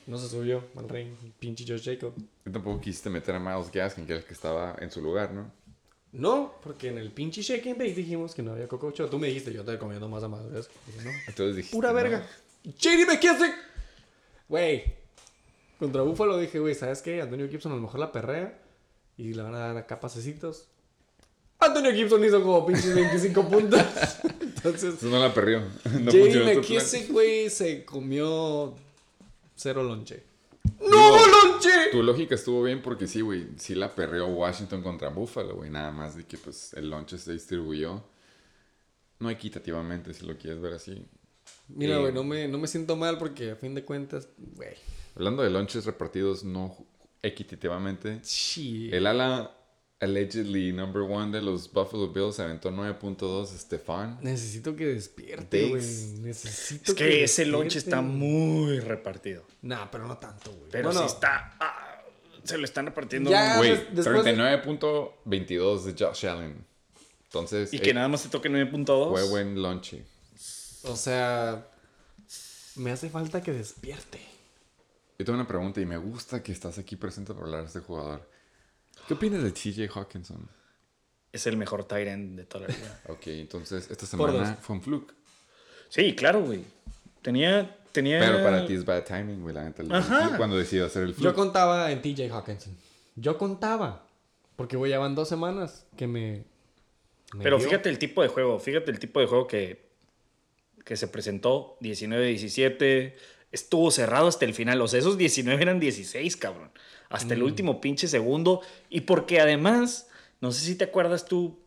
No se subió al ring, pinche Josh Jacobs. Y tampoco quisiste meter a Miles Gaskin, que era el que estaba en su lugar, ¿no? No, porque en el pinche Shake and Bake dijimos que no había Coco Show. Tú me dijiste, yo estoy comiendo más a no. Entonces dijiste. Pura no. verga. JD McKissick. Güey. Contra Buffalo dije, güey, ¿sabes qué? Antonio Gibson a lo mejor la perrea y le van a dar acá pasecitos. Antonio Gibson hizo como pinches 25 puntos. Entonces, Entonces no la perdió. No JD McKissick, güey, se comió cero lonche. ¡No lonche! Tu lógica estuvo bien porque sí, güey. Sí la perreó Washington contra Buffalo, güey. Nada más de que pues el lonche se distribuyó. No equitativamente, si lo quieres ver así. Mira, Eh, güey, no me, no me siento mal porque a fin de cuentas, güey. Hablando de lonches repartidos no equitativamente. Sí. El ala allegedly number one de los Buffalo Bills aventó 9.2 Stefan. Necesito que despierte, güey. Necesito Es que ese lonche está muy repartido. Nah, pero no tanto, güey. Pero Bueno, sí está. ah, se lo están repartiendo. Ya. Güey, des- después de- 39.22 de Josh Allen. Entonces, Y que eh, nada más te toque 9.2. fue buen lonche. O sea, me hace falta que despierte. Yo tengo una pregunta y me gusta que estás aquí presente para hablar de este jugador. ¿Qué opinas de TJ Hawkinson? Es el mejor tight end de toda la vida. Ok, entonces esta semana fue un fluke. sí, claro, güey. Tenía. tenía... Pero para ti es bad timing, güey, la neta. Ajá. Cuando decidió hacer el Yo fluke. contaba en TJ Hawkinson. Yo contaba. Porque güey, ya van dos semanas que me. me Pero dio. fíjate el tipo de juego. Fíjate el tipo de juego que, que se presentó. 19-17. Estuvo cerrado hasta el final. O sea, esos 19 eran 16, cabrón. Hasta Mm. el último pinche segundo. Y porque además, no sé si te acuerdas tú,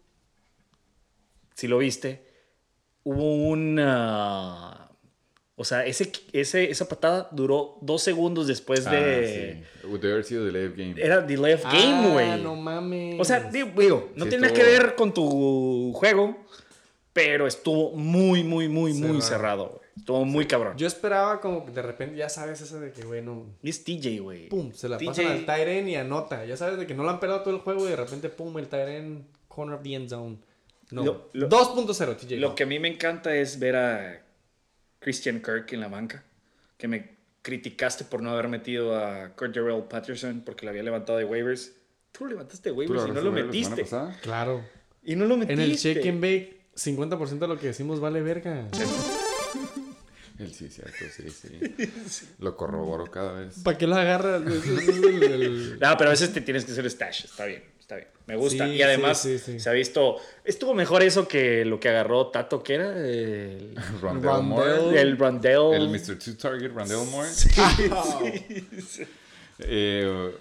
si lo viste, hubo una... O sea, ese, ese, esa patada duró dos segundos después Ah, de... sí. Debe haber sido delay of game. Era delay of game, güey. Ah, no mames. O sea, digo, digo, no Sí, tiene nada que estuvo- ver con tu juego, pero estuvo muy, muy, muy, muy Cerrado. cerrado. güey. Estuvo muy cabrón. Yo esperaba como que de repente, ya sabes, esa de que, güey, no. Es TJ, güey. Pum, se la TJ pasan al Tyren y anota. Ya sabes de que no la han pelado todo el juego y de repente, pum, el Tyren corner of the end zone. No. Lo- lo- 2.0, TJ. Lo que a mí me encanta es ver a Christian Kirk en la banca, que me criticaste por no haber metido a Cordell Patterson porque lo había levantado de waivers. Tú lo levantaste de ¿Tú waivers y no lo la metiste. Claro. Y no lo metiste. En el shake and bake, 50% de lo que decimos vale verga. Él sí, cierto, sí, sí. Lo corroboro cada vez. ¿Para qué lo agarras? No, pero a veces te tienes que hacer stash. Está bien, está bien. Me gusta. Sí, y además sí, sí, sí. se ha visto. Estuvo mejor eso que lo que agarró Tato, que era el, Rondell Rondell. Moore. el Rondell. El Mr. Two Target, Rondell Moore. Eh,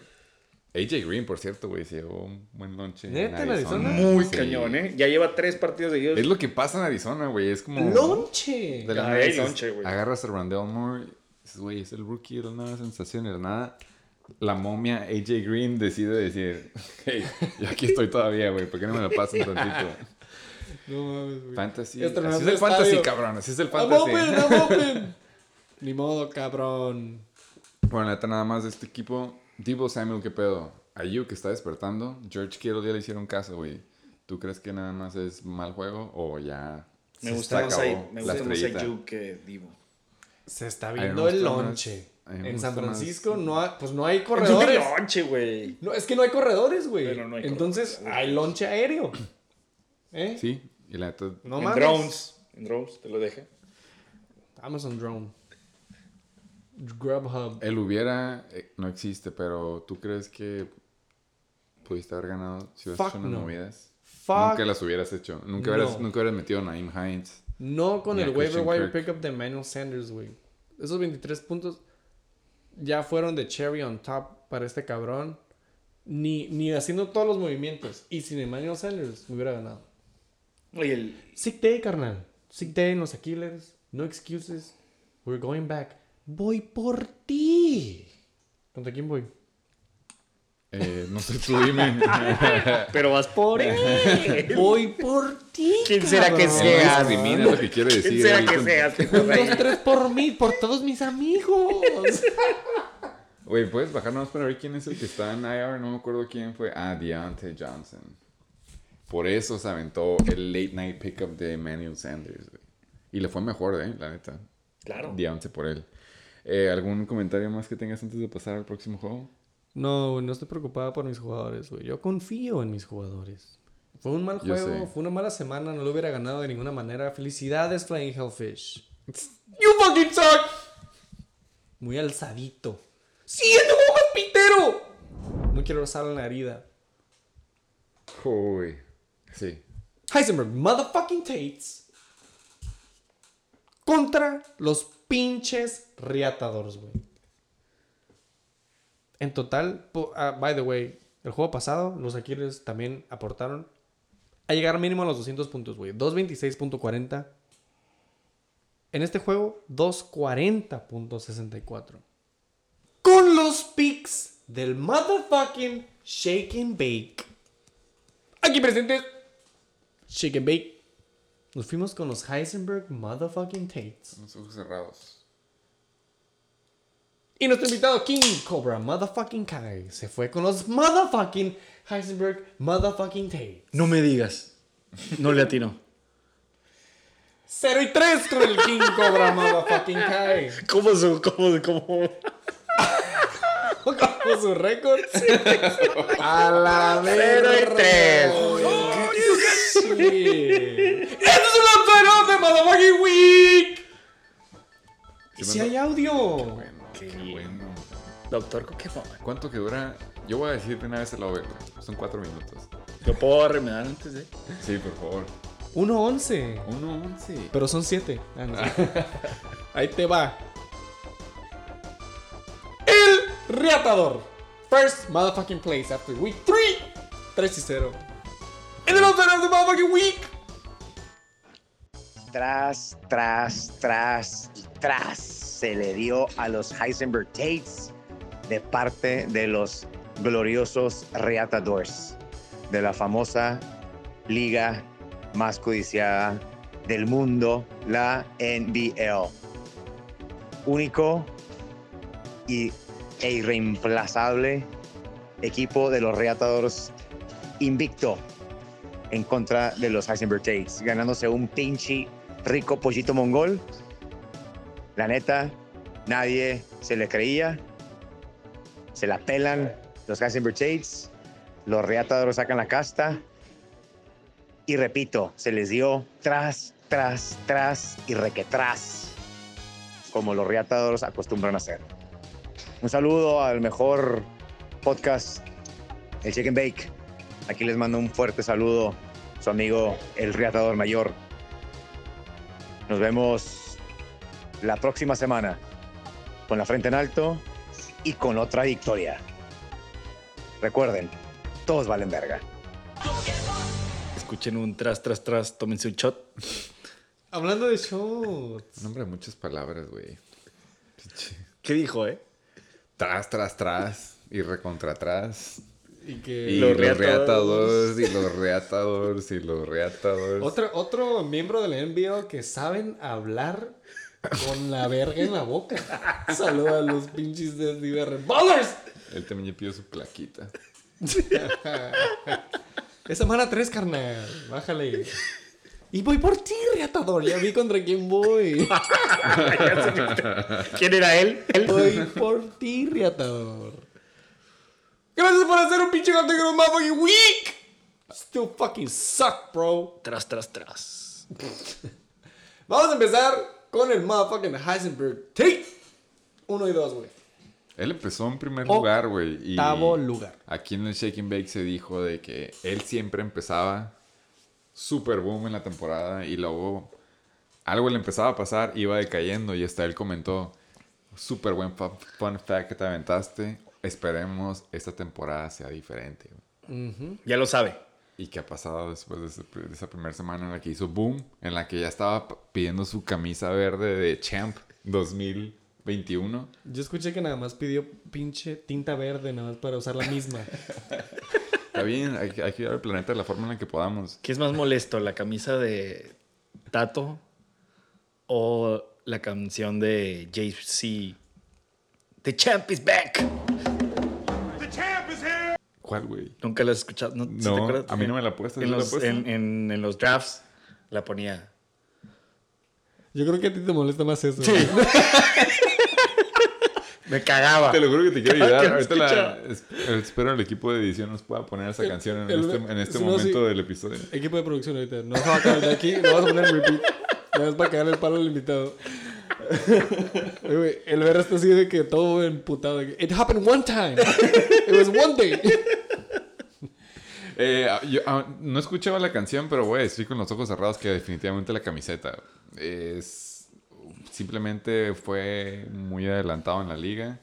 AJ Green, por cierto, güey, se llevó un buen lonche. ¿Neta, en Arizona? Muy Sí. cañón, ¿eh? Ya lleva tres partidos seguidos. Es lo que pasa en Arizona, güey. Es como. ¡Lonche! De la Ay, lonche, güey. Agarras a Rondell Moore. Dices, güey, es el rookie de la nueva sensación de la nada. La momia AJ Green decide decir, hey, yo aquí estoy todavía, güey, ¿por qué no me lo pasan tantito? No mames, güey. Fantasy. Así es el el fantasy, estadio. cabrón. Así es el I'm fantasy. open, I'm open. Ni modo, cabrón. Bueno, neta, nada más de este equipo. Divo Samuel, ¿qué pedo? Ayuk que está despertando. George Kittle ya le hicieron caso, güey. ¿Tú crees que nada más es mal juego o ya Me se gusta más, acabó ahí- me la gusta más? Ayuk que Divo. Se está viendo el lonche. En San más- Francisco no hay, pues no hay corredores. lonche, güey. No, es que no hay corredores, güey. Pero no hay Entonces corredores. hay lonche aéreo. ¿Eh? Sí, y la. No en mames. drones. En drones, te lo deje. Amazon Drone. Grubhub. El hubiera eh, no existe, pero ¿tú crees que pudiste haber ganado si hubieras Fuck hecho unas no. movidas? Fuck. Nunca las hubieras hecho. Nunca, hubieras, No. nunca hubieras metido a Naim Hines. No con Ni el waiver wire pickup de Manuel Sanders, güey. Esos 23 puntos ya fueron de cherry on top para este cabrón. Ni, ni haciendo todos los movimientos. Y sin Emmanuel Sanders me hubiera ganado. Oye, el, Sick day, carnal. Sick day en los Aquiles. No excuses. We're going back. Voy por ti. ¿Contra quién voy? Eh, no sé, tú dime. pero vas por él. Voy por ti. ¿Quién será que cabrón. Él no sea? discrimina es lo que quiere decir. ¿Quién será que con- sea? Un, dos, tres por mí, por todos mis amigos. Güey, ¿puedes bajar nomás para ver quién es el que está en IR? No me acuerdo quién fue. Ah, Deontay Johnson. Por eso se aventó el late night pickup de Emmanuel Sanders, güey. Y le fue mejor, ¿eh? La neta. Claro. 11 por él. Eh, ¿Algún comentario más que tengas antes de pasar al próximo juego? No, no estoy preocupada por mis jugadores, güey. Yo confío en mis jugadores. Fue un mal Yo juego, sé. fue una mala semana, no lo hubiera ganado de ninguna manera. Felicidades, Flying Hellfish. You fucking suck. Muy alzadito. ¡Siguiente juego más pitero! No quiero rozar la herida. Uy. Sí. Heisenberg, motherfucking Tates. Contra los pinches Reatadores, güey. En total, ah, by the way, el juego pasado, los Aquiles también aportaron a llegar mínimo a los 200 puntos, güey. 226.40. En este juego, 240.64. Con los picks del motherfucking Shake and Bake. Aquí presentes. Shake and Bake. Nos fuimos con los Heisenberg motherfucking Tates. Los ojos cerrados. Y nuestro invitado King Cobra motherfucking Kai se fue con los motherfucking Heisenberg motherfucking Tates. No me digas. No le atino. 0 y 3 con el King Cobra motherfucking Kai. ¿Cómo su, cómo, cómo? Como su récord. A la Cero y tres. ¡Este es un lanzador de motherfucking week! ¿Y si hay audio? Bueno, Qué qué bueno. Doctor Pokémon. ¿Cuánto que dura? Yo voy a decir de una vez el güey. Son cuatro minutos. ¿Lo puedo remedar antes de? Sí, por favor. 1-11. 1-11. Pero son 7. Ahí te va. El reatador. First motherfucking place after week 3. 3 y 0. Tras, tras, tras y tras se le dio a los Heisenberg Tates de parte de los gloriosos Reatadores de la famosa liga más codiciada del mundo, la NBL. Único y, e irreemplazable equipo de los Reatadores invicto en contra de los Heisenberg ganándose un pinche rico pollito mongol. La neta, nadie se le creía. Se la pelan los Heisenberg Tates. Los reatadores sacan la casta. Y repito, se les dio tras, tras, tras y requetras. Como los reatadores acostumbran a hacer. Un saludo al mejor podcast, el Chicken Bake. Aquí les mando un fuerte saludo, su amigo el Reatador Mayor. Nos vemos la próxima semana con la frente en alto y con otra victoria. Recuerden, todos valen verga. Escuchen un tras, tras, tras, tómense un shot. Hablando de shots. Nombre de muchas palabras, güey. ¿Qué dijo, eh? Tras, tras, tras. Y recontra atrás. Y que. Y Los reatadores. Y los reatadores. Y los reatadores. Otro, otro miembro del NBA que saben hablar con la verga en la boca. Saluda a los pinches de Diver Ballers. Él también pidió su plaquita. Es semana 3, carnal. Bájale. Y voy por ti, reatador. Ya vi contra quién voy. ¿Quién era él? Él. Voy por ti, reatador. Gracias por hacer un pinche categoría motherfucking week. Still fucking suck, bro. Tras, tras, tras. Vamos a empezar con el motherfucking Heisenberg Tate. Uno y dos, güey. Él empezó en primer Oh, lugar, güey. y octavo lugar. Aquí en el Shake and Bake se dijo de que él siempre empezaba super boom en la temporada y luego algo le empezaba a pasar, iba decayendo y hasta él comentó, super buen fun fact que te aventaste, esperemos esta temporada sea diferente. güey". Ya lo sabe. ¿Y qué ha pasado después de, ese- de esa primera semana en la que hizo boom? En la que ya estaba pidiendo su camisa verde de Champ 2021. Yo escuché que nada más pidió pinche tinta verde, nada más para usar la misma. Está bien, hay, que- hay que ayudar al planeta de la forma en la que podamos. ¿Qué es más molesto, la camisa de Tato o la canción de JC? The champ is back. ¿Cuál, güey? Nunca la has escuchado. ¿No, ¿sí te No, acuerdas? a mí no me la apuestas. En ¿sí la en, en- en los drafts la ponía. Yo creo que a ti te molesta más eso. Me cagaba. Te lo juro que te quiero ayudar. Ahorita la, espero el equipo de edición nos pueda poner esa El- canción en el- este, en este si no, momento sí. del episodio. Equipo de producción ahorita. No se va a acabar de aquí. No vas a poner repeat. No es para cagarle el palo al invitado. El ver está así de que todo emputado. It happened one time. It was one day. Eh, yo ah, no escuchaba la canción, pero güey, estoy con los ojos cerrados que definitivamente la camiseta es simplemente fue muy adelantado en la liga.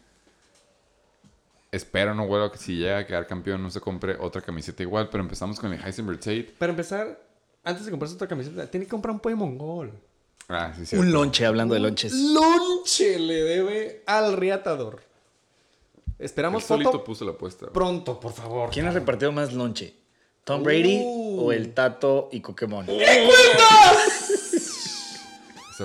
Espero no vuelva que si llega a quedar campeón no se compre otra camiseta igual, pero empezamos con el Heisenberg Tate. Para empezar, antes de comprarse otra camiseta, tiene que comprar un pollo mongol. Ah, sí, sí. Un lonche, hablando de lonches. Lonche le debe al riatador. Esperamos solito foto puso la apuesta. pronto, por favor. ¿Quién ha repartido más lonche? ¿Tom Brady Uh. o el Tato y Pokémon? Esa,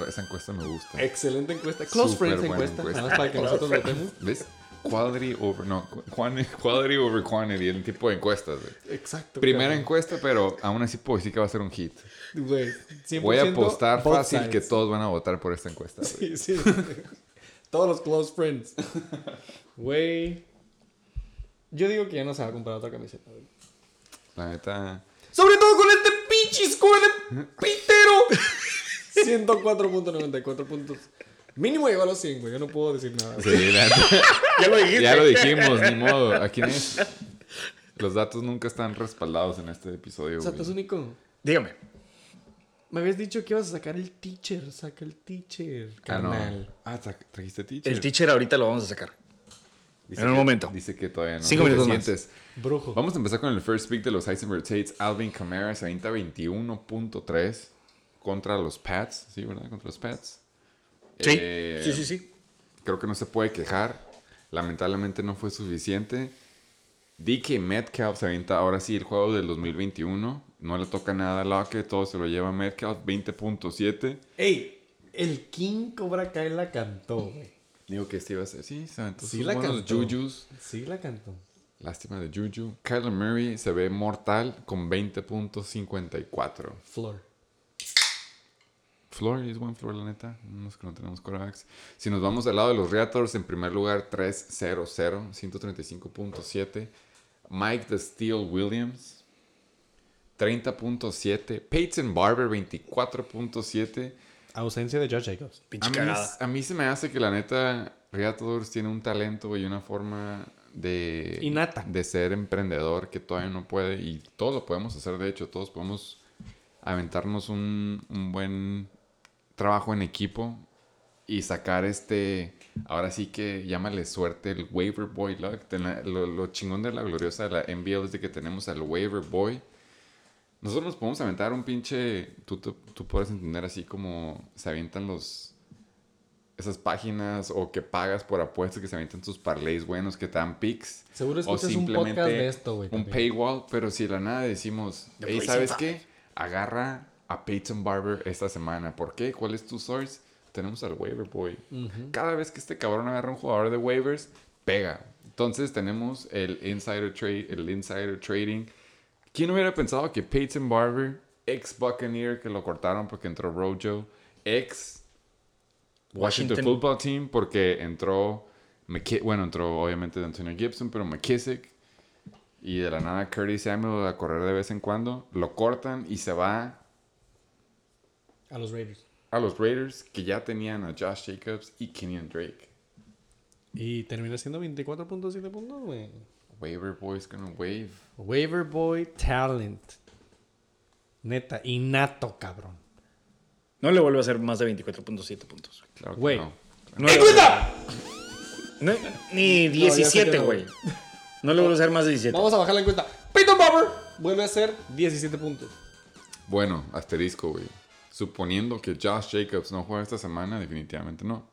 esa encuesta me gusta. Excelente encuesta. Close Friends encuesta. encuesta. Nada más para que nosotros lo tenemos. ¿Ves? Quality over, no, quality over quantity, el tipo de encuestas, güey. Exacto. Primera encuesta, pero aún así puedo decir que va a ser un hit. Güey, 100% Voy a apostar fácil que todos van a votar por esta encuesta. güey. Sí, sí. Todos los close friends. Güey. Yo digo que ya no se va a comprar otra camiseta. güey. La neta. Sobre todo con este pinche score de pitero. 104.94 puntos. Mínimo llegó a los 100, güey. Yo no puedo decir nada. Sí. Ya lo dijiste. ya lo dijimos, ni modo. Aquí es. Los datos nunca están respaldados en este episodio. O sea, güey. tú es único. Dígame. Me habías dicho que ibas a sacar el teacher. Saca el teacher, Ah, no. carnal. Ah, tra- trajiste teacher. El teacher ahorita lo vamos a sacar. Dice en un que- momento. Dice que todavía no. Cinco ¿Te minutos más. Brujo. Vamos a empezar con el first pick de los Heisenberg Tates. Alvin Kamara se avienta 21.3 contra los Pats. Sí, ¿verdad? Contra los Pats. Sí. Eh, sí, sí, sí. Creo que no se puede quejar. Lamentablemente no fue suficiente. DK Metcalf se avienta ahora sí el juego del 2021. No le toca nada a Lockett, todo se lo lleva Metcalf, 20.7. Ey, el King Cobra Kai la cantó. Digo que este iba a ser. Sí, se aventó Sí la cantó. Jujus. Sí la cantó. Lástima de Juju. Kyler Murray se ve mortal con 20.54. Flor. Floor es buen floor, la neta. Unos que no tenemos quarterbacks. Si nos vamos al lado de los Reators, en primer lugar 3-0-0, 135.7. Mike the Steel Williams, 30.7. Peyton Barber, 24.7. Ausencia de Josh Jacobs. A Pinche mí, cagada. a mí se me hace que la neta, Reators tiene un talento y una forma de... De ser emprendedor que todavía no puede. Y todos lo podemos hacer, de hecho. Todos podemos aventarnos un, un buen trabajo en equipo y sacar este... Ahora sí que llámale suerte el waiver boy luck. Lo, lo chingón de la gloriosa de la NBL es de que tenemos al waiver boy. Nosotros nos podemos aventar un pinche. Tú, tú, tú puedes entender así como se avientan los. Esas páginas o que pagas por apuestas que se avientan tus parlays buenos que te dan picks. Seguro o escuchas un simplemente podcast de esto, güey. Un paywall, pero si de la nada decimos, hey, ¿sabes Five". qué? Agarra a Peyton Barber esta semana. ¿Por qué? ¿Cuál es tu source? Tenemos al waiver boy. Cada vez que este cabrón agarra un jugador de waivers, pega. Entonces tenemos el insider trade, el insider trading. ¿Quién hubiera pensado que Peyton Barber, ex Buccaneer, que lo cortaron porque entró Rojo, ex Washington, Washington. Football Team porque entró, bueno, entró obviamente Antonio Gibson, pero McKissick y de la nada Curtis Samuel a correr de vez en cuando, lo cortan y se va A los Raiders. a los Raiders que ya tenían a Josh Jacobs y Kenyon Drake. Y termina siendo 24.7 puntos, güey. Waiver Boy's gonna wave. Waiver Boy Talent. Neta, innato, cabrón. No le vuelve a hacer más de 24.7 puntos. Claro que Güey. no. Ni No, ya sé 17, que no. güey. No le vuelve a hacer más de 17. Vamos a bajar la encuesta. Peyton Barber vuelve a hacer 17 puntos. Bueno, asterisco, güey. Suponiendo que Josh Jacobs no juega esta semana, definitivamente no.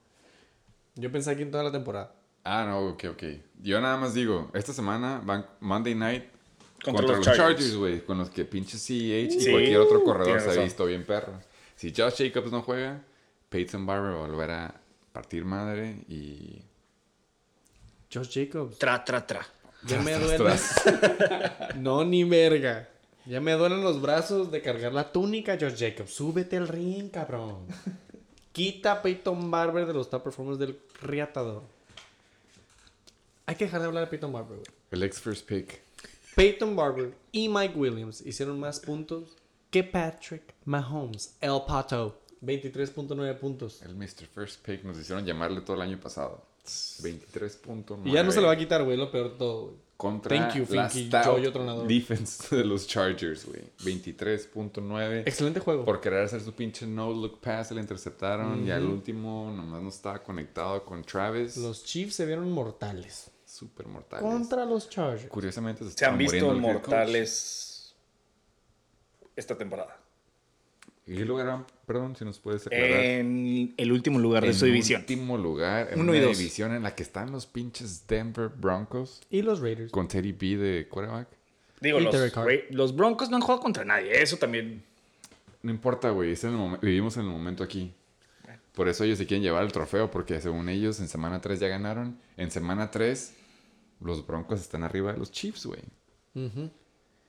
Yo pensé aquí en toda la temporada. Ah, no, ok, ok. Yo nada más digo, esta semana van Monday Night Contra contra, los los Chargers. Güey. Con los que pinche CEH y Sí, cualquier otro corredor se ha visto bien perro. Si Josh Jacobs no juega, Peyton Barber va a volver a partir madre y... Josh Jacobs. Tra, tra, tra. Ya me duele. no, ni verga. Ya me duelen los brazos de cargar la túnica, George Jacobs. Súbete al ring, cabrón. Quita a Peyton Barber de los top performers del riatador. Hay que dejar de hablar de Peyton Barber, güey. El ex first pick. Peyton Barber y Mike Williams hicieron más puntos que Patrick Mahomes. El Pato. 23.9 puntos. El Mr. First Pick. Nos hicieron llamarle todo el año pasado. 23.9. Y ya no se le va a quitar, güey. Lo peor de todo, güey. Contra Thank you, la stout defense de los Chargers, güey. 23.9. Excelente juego. Por querer hacer su pinche no-look pass, le interceptaron. Y al último, nomás no estaba conectado con Travis. Los Chiefs se vieron mortales. Super mortales. Contra los Chargers. Curiosamente se, Se han visto mortales esta temporada. ¿Y qué lugar, perdón, si nos puedes aclarar? En el último lugar de en su división. último lugar, en Uno y una dos. división en la que están los pinches Denver Broncos Y los Raiders. con Teddy B de quarterback. Digo, los, Broncos no han jugado contra nadie. Eso también. No importa, güey, en vivimos en el momento aquí. Por eso ellos se quieren llevar el trofeo, porque según ellos en semana 3 ya ganaron. En semana 3 los Broncos están arriba de los Chiefs, güey.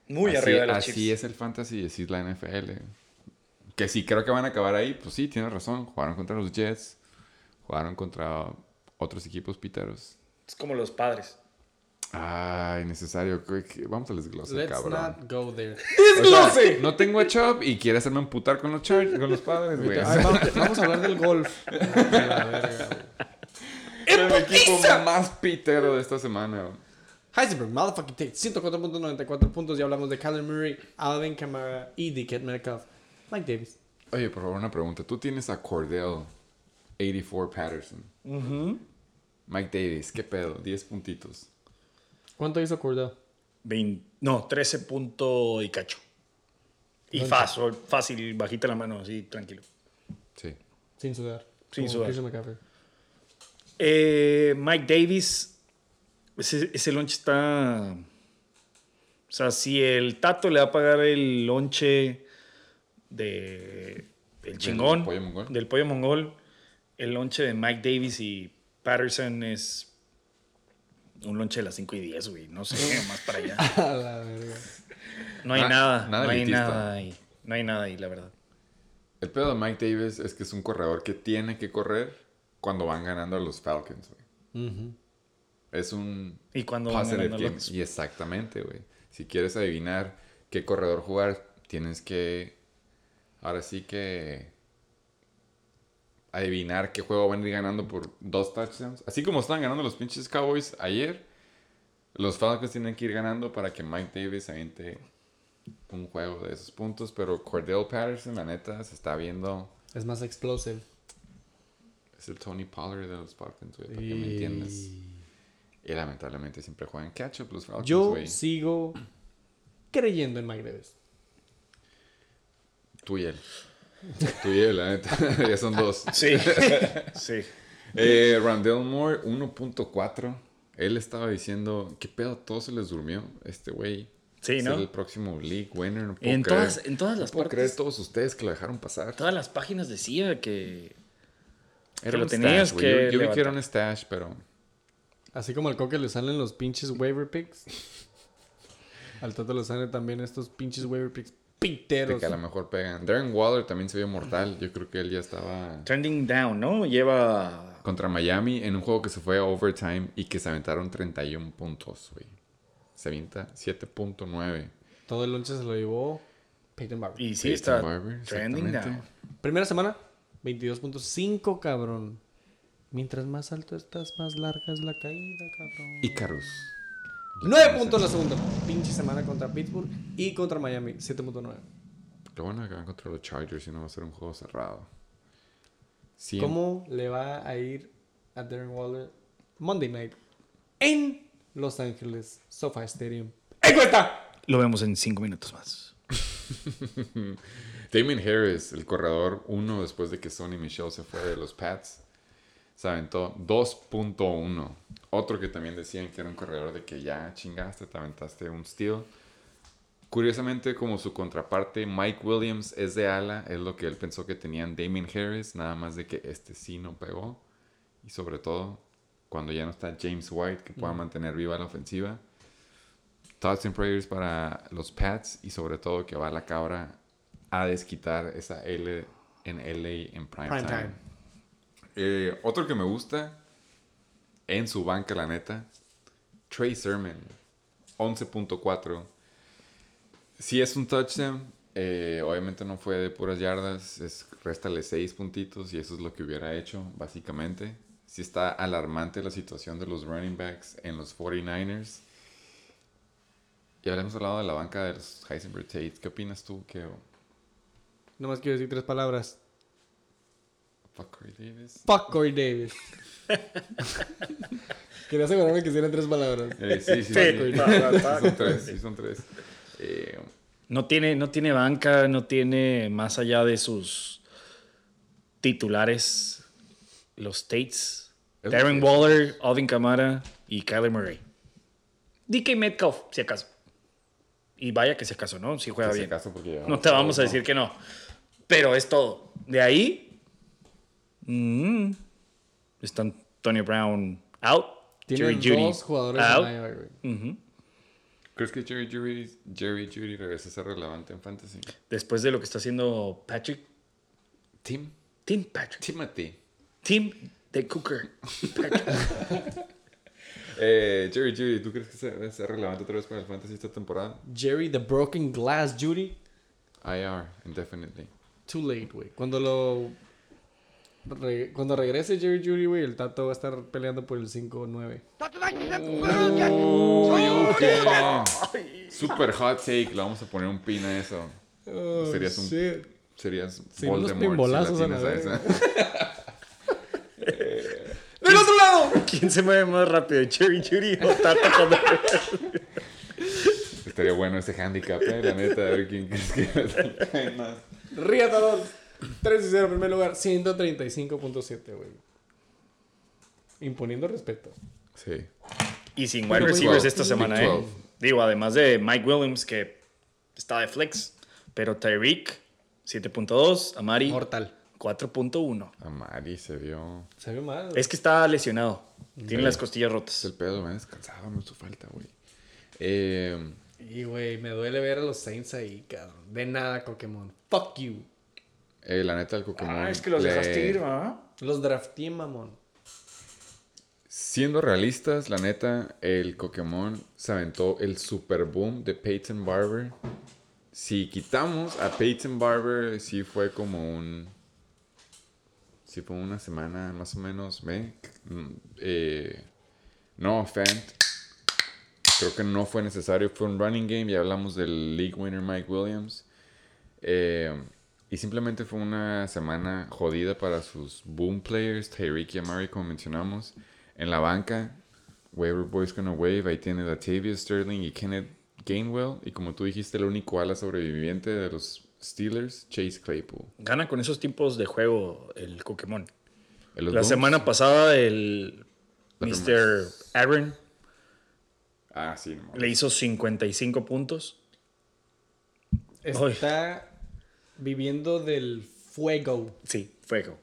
Muy así, arriba de los Así Chiefs. es el fantasy y así es la NFL. Que sí, creo que van a acabar ahí. Pues sí, tienes razón. Jugaron contra los Jets. Jugaron contra otros equipos piteros. Es como los padres. Ay, necesario. que- que- Vamos al desglose, Let's cabrón. not go there. O sea, no tengo a Chubb y quiere hacerme emputar con los Chargers, con los padres, güey. Ay, vamos, vamos a hablar del golf. El equipo más pitero de esta semana. Heisenberg, motherfucking Tate, 104.94 puntos. Ya hablamos de Kyler Murray, Alvin Kamara y DK Metcalf. Mike Davis. Oye, por favor, una pregunta. Tú tienes a Cordell 84 Patterson. Mike Davis, ¿qué pedo? 10 puntitos. ¿Cuánto hizo Cordell? Vein- no, 13 punto y cacho. Y fácil, fácil, bajita la mano, así, tranquilo. Sí. Sin sudar. Sin sudar. Eh, Mike Davis, ese, ese lunch está... O sea, si el Tato le va a pagar el lonche de el chingón pollo mongol. del pollo mongol, el lonche de Mike Davis y Patterson es un lonche de las 5 y 10, güey. No sé, más para allá. A la verga. No hay Na- nada, nada no hay elitista. nada ahí. No hay nada ahí, la verdad. El pedo de Mike Davis es que es un corredor que tiene que correr cuando van ganando a los Falcons, güey. Es un Y cuando van ganando game. los- Y exactamente, güey. Si quieres adivinar qué corredor jugar, tienes que. Ahora sí que. Adivinar qué juego van a ir ganando por dos touchdowns. Así como estaban ganando los pinches Cowboys ayer, los Falcons tienen que ir ganando para que Mike Davis aviente un juego de esos puntos. Pero Cordell Patterson, la neta, se está viendo. Es más explosive. Es el Tony Pollard de los Falcons, güey, para que me entiendas. Y lamentablemente siempre juegan catch-up los Falcons, Yo sigo creyendo en Mike Davis. Tú y él. Tú y él, la neta. ya son dos. Sí, sí. Eh, Randall Moore, 1.4. Él estaba diciendo, ¿qué pedo? Todo se les durmió. Este güey. Sí, es ¿no? el próximo league winner. No puedo En creer. todas, en todas No las puedo partes, creer todos ustedes que lo dejaron pasar. todas las páginas decía que Era que lo un tenías stash, güey. que Yo, yo vi que era un stash, pero... Así como al Coque le salen los pinches waiver picks. Al Toto le salen también estos pinches waiver picks piteros. que a lo mejor pegan. Darren Waller también se vio mortal. Yo creo que él ya estaba... trending down, ¿no? Lleva contra Miami en un juego que se fue a overtime y que se aventaron 31 puntos, güey. Se avienta 7.9. Todo el lonche se lo llevó Peyton Barber. y sí Peyton está Barber, trending down. Primera semana, 22.5, cabrón. Mientras más alto estás, más larga es la caída, cabrón. Icarus. 9 puntos la segunda. Pinche semana contra Pittsburgh y contra Miami, 7.9. Lo bueno es que van contra los Chargers y no va a ser un juego cerrado. Sí, ¿Cómo le va a ir a Darren Waller Monday Night en Los Ángeles SoFi Stadium? ¡Encuesta! Lo vemos en cinco minutos más. Damien Harris, el corredor, uno después de que Sonny Michel se fue de los Pats, se aventó 2.1. Otro que también decían que era un corredor de que ya chingaste, te aventaste un steal. Curiosamente, como su contraparte, Mike Williams es de ala, es lo que él pensó que tenían Damien Harris, nada más de que este sí no pegó. Y sobre todo, cuando ya no está James White, que pueda mantener viva la ofensiva. Thoughts and prayers para los Pats y sobre todo que va la cabra a desquitar esa L en LA en prime, Prime time. time. Eh, otro que me gusta en su banca, la neta, Trey Sermon, 11.4. Si es un touchdown, eh, obviamente no fue de puras yardas, es réstale 6 puntitos y eso es lo que hubiera hecho, básicamente. Si está alarmante la situación de los running backs en los 49ers. Y hablamos hablado de la banca de los Heisenberg Tate. ¿Qué opinas tú, Keo? Nomás quiero decir tres palabras. Fuck Corey Davis. Fuck Corey Davis. Quería asegurarme que hicieran tres palabras. Eh, sí, sí, Sí, son tres, sí son tres. Eh, No tiene, no tiene banca, no tiene más allá de sus titulares, los Tates, Es Darren Waller, Alvin Kamara y Kyler Murray. DK Metcalf, si acaso. Y vaya que si acaso, ¿no? Si juega que si bien. acaso, porque ya- No te vamos a decir que no. Pero es todo. De ahí. Mm, está Antonio Brown out. Jerry Jeudy dos jugadores out. en IR, güey. Ujú. ¿Crees que Jerry Judy, Jerry Judy regresa a ser relevante en fantasy? Después de lo que está haciendo Patrick. Tim. Tim Patrick. Timothy. Tim de Cooker. Eh, Jerry Judy, ¿tú crees que se- debe ser relevante otra vez para el fantasy esta temporada? Jerry the Broken Glass Judy. IR, indefinitely. Too late, güey. Cuando lo. Re- cuando regrese Jerry Judy, güey, el Tato va a estar peleando por el 5-9. Super hot take, le vamos a poner un pin a eso. Serías un- shit. Serías Sí, unos Voldemort si la a esa. ¡Del otro lado! ¿Quién se mueve más rápido? ¿Jerry Judy o Tata cuando Estaría bueno ese handicap, eh, la neta, a ver quién crees que más. Riatador. 3 y 0 en primer lugar. 135.7, güey. Imponiendo respeto. Sí. Y sin wide receivers esta semana, ¿eh? 12. Digo, además de Mike Williams, que está de flex. Pero Tyreek, 7.2. Amari, Mortal. 4.1. Amari se vio. Se ve mal. Es que está lesionado. Tiene Sí. las costillas Es rotas. el pedo, me ha descansado, me hizo falta, güey. Eh, Y, güey, me duele ver a los Saints ahí, cabrón. De nada, Pokémon. Fuck you. Eh, la neta, el Pokémon. Ah, es que los le- dejaste ir, ¿verdad? Los drafté, mamón. Siendo realistas, la neta, el Pokémon se aventó el super boom de Peyton Barber. Si quitamos a Peyton Barber, sí fue como un. Sí fue una semana más o menos, ¿ve? Mm, Eh, no, Fant. Creo que no fue necesario. Fue un running game. Ya hablamos del league winner Mike Williams. Eh, y simplemente fue una semana jodida para sus boom players, Tyreek y Amari, como mencionamos. En la banca, Waiver Boys gonna wave. Ahí tiene Latavius Sterling y Kenneth Gainwell. Y como tú dijiste, el único ala sobreviviente de los Steelers, Chase Claypool. Gana con esos tiempos de juego el Pokémon. La booms- semana pasada el Mr. Aaron Ah, sí, no le hizo 55 puntos. Está viviendo del fuego Sí, fuego.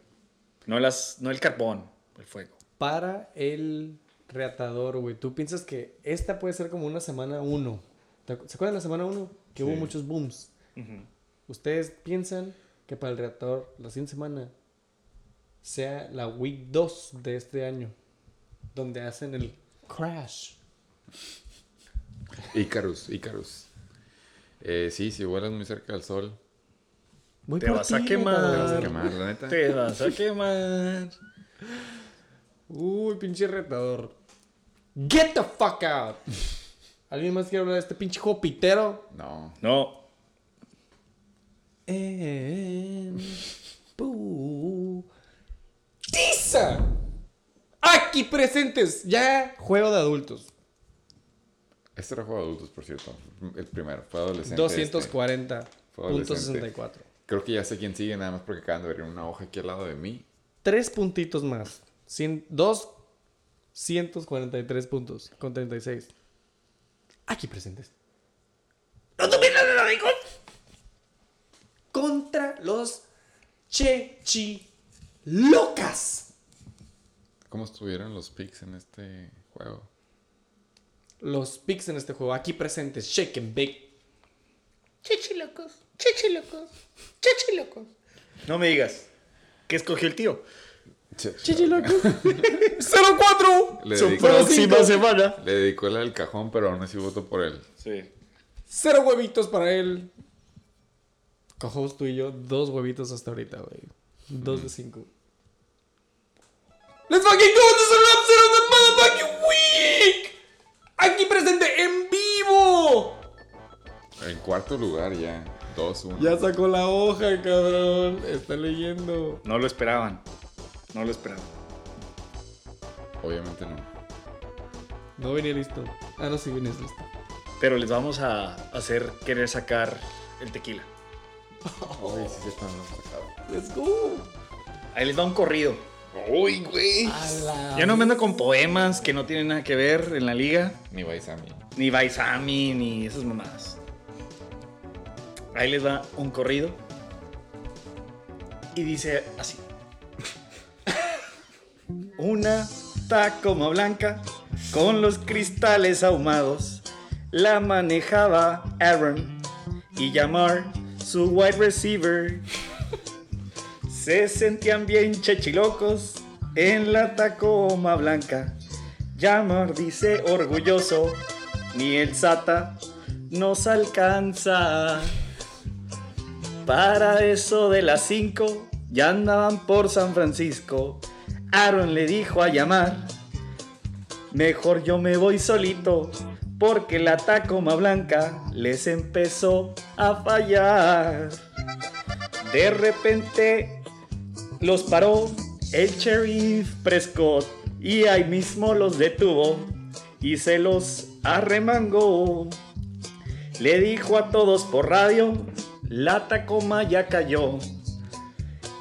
No, las, no el carbón, el fuego. para el reatador, güey. ¿Tú piensas que esta puede ser como una semana 1? ¿Se acuerdan de la semana 1? Que hubo muchos booms. ¿Ustedes piensan que para el reactor la siguiente semana sea la week 2 de este año? Donde hacen el crash. Icarus, Icarus. Eh, sí, si vuelas muy cerca del sol, Voy Te por vas a quemar. te vas a quemar, la neta. Te vas a quemar. Uy, pinche retador. Get the fuck out. ¿Alguien más quiere hablar de este pinche juego pitero? No. No, En Putiza. Aquí presentes. Ya juego de adultos. Este era juego de adultos, por cierto. El primero, fue adolescente. este. 240.64. Creo que ya sé quién sigue, nada más porque acaban de ver una hoja aquí al lado de mí. Tres puntitos más. Cien, 243 puntos con 36. Aquí presentes. Contra los Chechi Locas. ¿Cómo estuvieron los picks en este juego? los picks en este juego. Aquí presentes, Shake and Bake. Chichilocos, chichilocos, chichilocos. No me digas. ¿Qué escogió el tío? Chichilocos. 0-4. Le Su dedicó, próxima semana. le dedicó la del cajón, pero aún así voto por él. Sí. Cero huevitos para él. Cojos tú y yo, dos huevitos hasta ahorita, güey. Dos de cinco. Let's fucking go! This is upset of the motherfucking week! Aquí presente en. En cuarto lugar ya. 2-1. Ya sacó la hoja, cabrón. Está leyendo. No lo esperaban. No lo esperaban. Obviamente no. No venía listo. Ah, no, sí vienes listo. Pero les vamos a hacer querer sacar el tequila. Uy, sí se están. Let's go. Ahí les va un corrido. Uy, güey. Ya no me ando con poemas que no tienen nada que ver en la liga. Ni mí. Ni Baisami, ni esas mamadas. Ahí les va un corrido. Y dice así. Una Tacoma blanca con los cristales ahumados la manejaba Aaron y llamar su wide receiver. Se sentían bien chechilocos en la Tacoma blanca. Yamar dice orgulloso, ni el SATA nos alcanza. Para eso de las 5 ya andaban por San Francisco. Aaron le dijo a llamar, mejor yo me voy solito, porque la Tacoma Blanca les empezó a fallar. De repente los paró el sheriff Prescott y ahí mismo los detuvo y se los arremangó. Le dijo a todos por radio, la Tacoma ya cayó.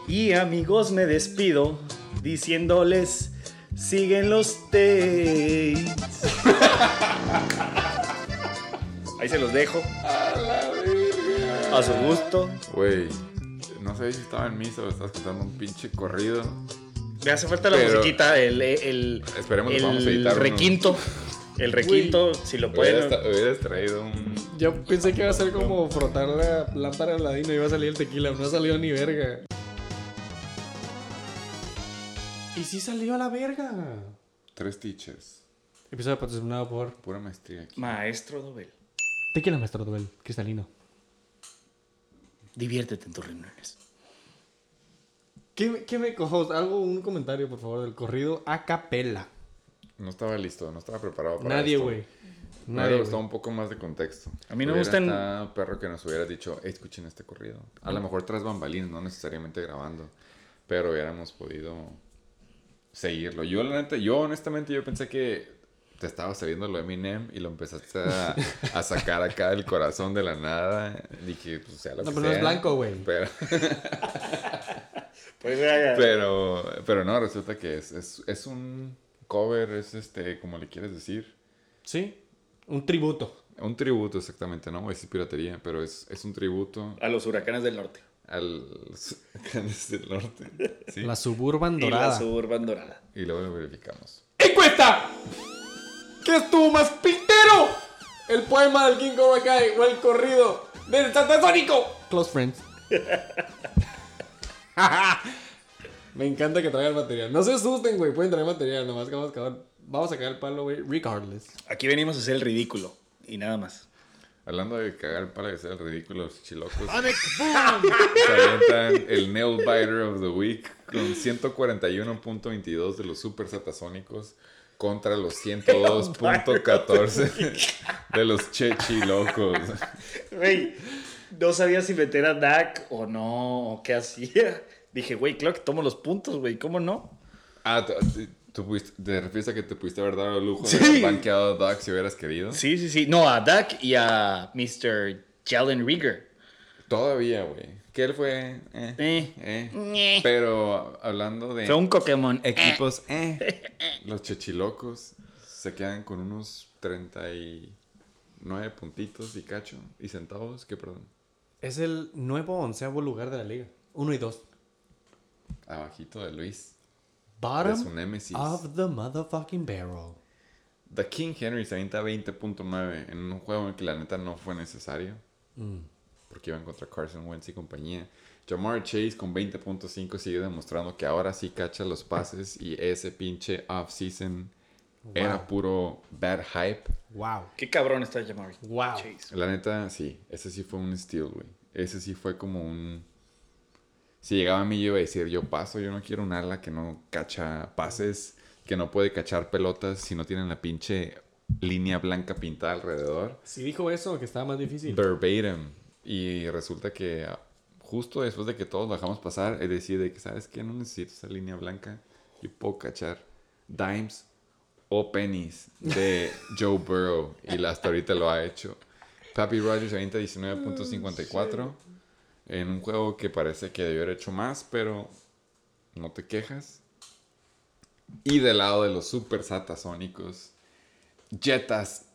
Y amigos me despido diciéndoles, siguen los Tates. Ahí se los dejo. A su gusto. Güey. No sé si estaba en misa o estás cantando un pinche corrido. Me hace falta la Pero- musiquita, el, el, Esperemos que el vamos a editar uno. El requinto, si lo pueden. hubieras traído un. Yo pensé que iba a ser como frotar la lámpara de ladino y iba a salir el tequila. No ha salido ni verga. Y sí salió a la verga. Tres teachers. Episodio patrocinado por Pura maestría aquí. Maestro Dobel. Tequila Maestro Duel, cristalino. Diviértete en tus reuniones. ¿Qué, qué me cojo? Algo, un comentario, por favor, del corrido a capela. No estaba listo, no estaba preparado para Nadie, güey. Nadie, güey. un poco más de contexto. A mí no me Hubiera gustan- estado perro que nos hubieras dicho, "Ey, escuchen este corrido. A lo mejor tras bambalinas, no necesariamente grabando. Pero hubiéramos podido seguirlo. Yo, la neta, yo honestamente, yo pensé que te estaba saliendo lo de Eminem y lo empezaste a, a sacar acá del corazón de la nada. Y que, pues, sea lo No, que pero no es sea. blanco, güey. Pero, Pues ya, pero, pero no, resulta que es, es, es un cover, es este, como le quieres decir. Sí, un tributo. Un tributo, exactamente, no voy a decir piratería, pero es, es un tributo A los huracanes del norte. al Huracanes del Norte. Sí. La suburban Y la dorada. suburban dorada. Y luego lo verificamos. ¡Encuesta! ¿Qué estuvo más pintero? ¿El poema del King Cobra Kai o el corrido del Satasónico? Close friends. Me encanta que traigan material. No se asusten, güey. Pueden traer material. Nomás que vamos a acabar. Vamos a caer el palo, güey. Regardless. Aquí venimos a hacer el ridículo. Y nada más. Hablando de cagar para que sea el ridículo, los chilocos. se el Nail Biter of the Week con 141.22 de los super satasónicos contra los 102.14 de los chechilocos. Güey, no sabía si meter a Dak o no, o qué hacía. Dije, güey, claro que tomo los puntos, güey, ¿cómo no? Ah, tú- tú pudiste- te refieres a que te pudiste haber dado el lujo de Sí. haber banqueado a Doug si hubieras querido. Sí, sí, sí. No, a Dak y a Mr. Jalen Rieger. Todavía, güey. Que él fue. Eh, Eh. eh. Ñe. Pero hablando de Fue un Pokémon. equipos, eh, los chechilocos se quedan con unos 39 puntitos y cacho y centavos. Que perdón. Es el nuevo onceavo lugar de la liga. Uno y dos. Abajito de Luis. De su Bottom némesis. of the motherfucking barrel. The King Henry se avienta 20.9 en un juego en el que la neta no fue necesario. Porque iban contra Carson Wentz y compañía. Jamar Chase con 20.5 sigue demostrando que ahora sí cacha los pases y ese pinche off-season era puro bad hype. Wow. Qué cabrón está Jamar. Wow. Chase. La neta, sí. Ese sí fue un steal, güey. Ese sí fue como un... Si llegaba a mí yo iba a decir, yo paso, yo no quiero un ala que no cacha pases, que no puede cachar pelotas si no tienen la pinche línea blanca pintada alrededor. Si dijo eso, que estaba más difícil. Verbatim. Y resulta que ah, justo después de que todos bajamos pasar, él decide que, ¿sabes qué? No necesito esa línea blanca. Yo puedo cachar dimes o pennies de Joe Burrow. Y hasta ahorita lo ha hecho. Papi Rogers avienta 19.54 en un juego que parece que debió haber hecho más, pero no te quejas. Y del lado de los super satasónicos, Jetas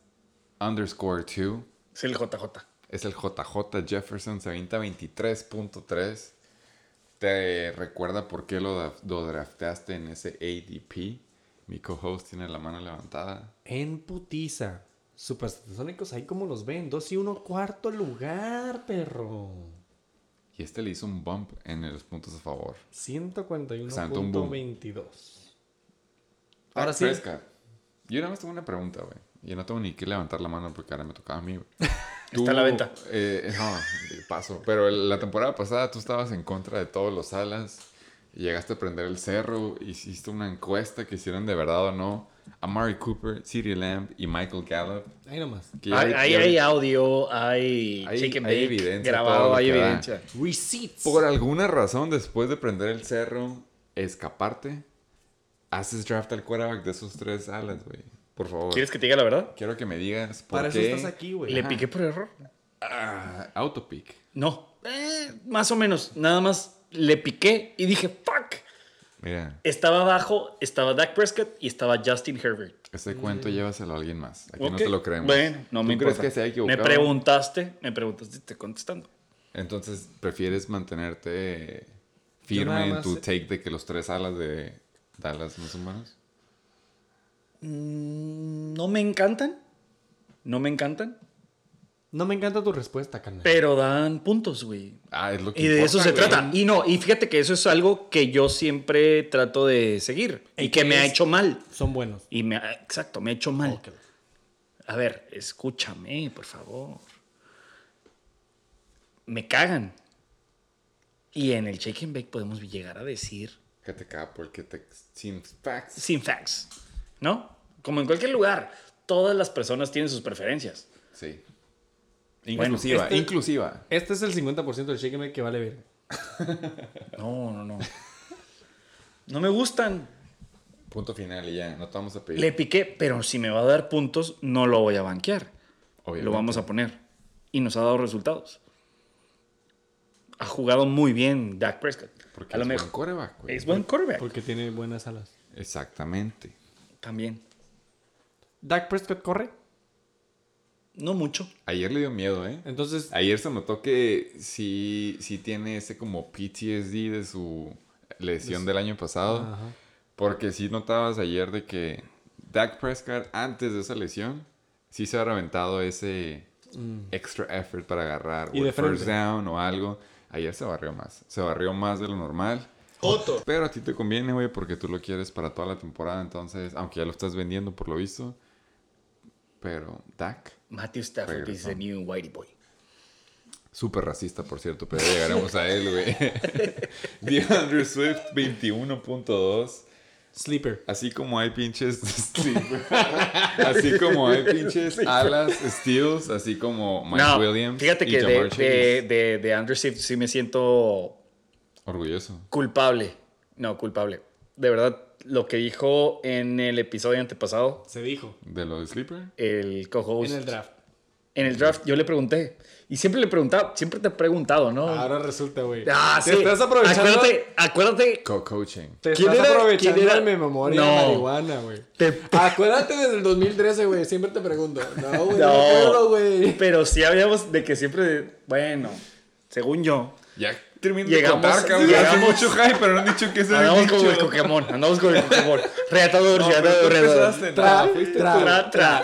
underscore 2 Es el JJ. es el JJ Jefferson, se avienta 23.3. ¿Te recuerda por qué lo, lo drafteaste en ese ADP? Mi co-host tiene la mano levantada. En putiza. Supersónicos, ahí como los ven. 2 y 1, cuarto lugar, perro. Y este le hizo un bump en los puntos a favor. Santo un 141.22. Ahora Dak sí. Prescott. Yo nada más tengo una pregunta, güey. Yo no tengo ni que levantar la mano porque ahora me tocaba a mí, güey. Está a la venta. eh, no, paso. Pero la temporada pasada tú estabas en contra de todos los alas. Llegaste a prender el cerro. Hiciste una encuesta que hicieron de verdad o no. Amari Cooper, CeeDee Lamb y Michael Gallup. Ahí nomás. Hay, hay, ya- hay audio, hay, Hay- hay bake evidencia, grabado, hay evidencia. Receipts. Por alguna razón, después de prender el cerro, escaparte, haces draft al quarterback de esos tres alas, güey. Por favor. ¿Quieres que te diga la verdad? Quiero que me digas por Para eso qué. estás aquí, güey. Le piqué por error. Ah, autopick. No, eh, más o menos. Nada más le piqué y dije, fuck. Mira, Estaba abajo, estaba Dak Prescott y estaba Justin Herbert. ese cuento llévaselo a alguien más. Aquí no te lo creemos. Bueno, no ¿Tú me crees importa. que se ha me equivocado? preguntaste, me preguntaste, estoy contestando. Entonces, ¿prefieres mantenerte firme en tu take de que los tres alas de Dallas no son buenos? Mm, No me encantan. No me encantan. No me encanta tu respuesta, carnal. Pero dan puntos, güey. Ah, es lo que Y de eso se güey. trata. Y no, y fíjate que eso es algo que yo siempre trato de seguir. Y ¿Y que me ha hecho mal. Son buenos. Y me ha- exacto, me ha hecho mal. Ok. A ver, escúchame, por favor. Me cagan. Y en el Shake and Bake podemos llegar a decir Que te caga porque te... Sin facts. sin facts, ¿no? Como en cualquier lugar, todas las personas tienen sus preferencias. Sí. Bueno, Inclusiva, este- inclusiva. Este es el 50% del shake que vale ver. No, no, no. No me gustan. Punto final y ya, no te vamos a pedir. Le piqué, pero si me va a dar puntos, no lo voy a banquear. Obviamente. Lo vamos a poner. Y nos ha dado resultados. Ha jugado muy bien Dak Prescott. Porque a lo es mejor buen quarterback, güey. es buen quarterback. Porque tiene buenas alas. Exactamente. También. Dak Prescott corre. No mucho. Ayer le dio miedo, ¿eh? Entonces, Ayer se notó que sí, sí tiene ese como PTSD de su lesión del año pasado. Ajá. Porque sí notabas ayer de que Dak Prescott, antes de esa lesión, sí se había aventado ese extra effort para agarrar Mm. Y o de el first down o algo. Ayer se barrió más. Se barrió más de lo normal. Pero a ti te conviene, güey, porque tú lo quieres para toda la temporada. Entonces, aunque ya lo estás vendiendo por lo visto. Pero Dak, Matthew Stafford is Regresó. the new whitey boy. súper racista, por cierto, pero ya llegaremos a él, güey. DeAndre Swift, 21.2. sleeper. Así como hay pinches sleeper. así como hay pinches alas, steals, así como Mike no, Williams. fíjate y que de, de, de, de Andrew Swift sí me siento Orgulloso. culpable. No, culpable. De verdad, lo que dijo en el episodio antepasado, Se dijo. ¿De lo de sleeper? el co-host. En el draft. En el draft, yo le pregunté. Y siempre le preguntaba, siempre te he preguntado, ¿no? Ahora resulta, güey. Ah, Te sí. estás aprovechando. Acuérdate, acuérdate. Co-coaching. Te ¿Quién estás era? aprovechando ¿Quién era? de mi memoria No. de marihuana, güey. Te- Acuérdate desde el 2013, güey. Siempre te pregunto. No, güey. No, No. me acuerdo, güey. Pero sí habíamos de que siempre, bueno, según yo, Ya de Llegamos- contar, cabrón. llegamos- mucho hype, pero no han dicho que es el Andamos como el. Pokémon, andamos como el Pokémon. Reatador, No, reatador. empezaste, Tra, tra. Tra, tra,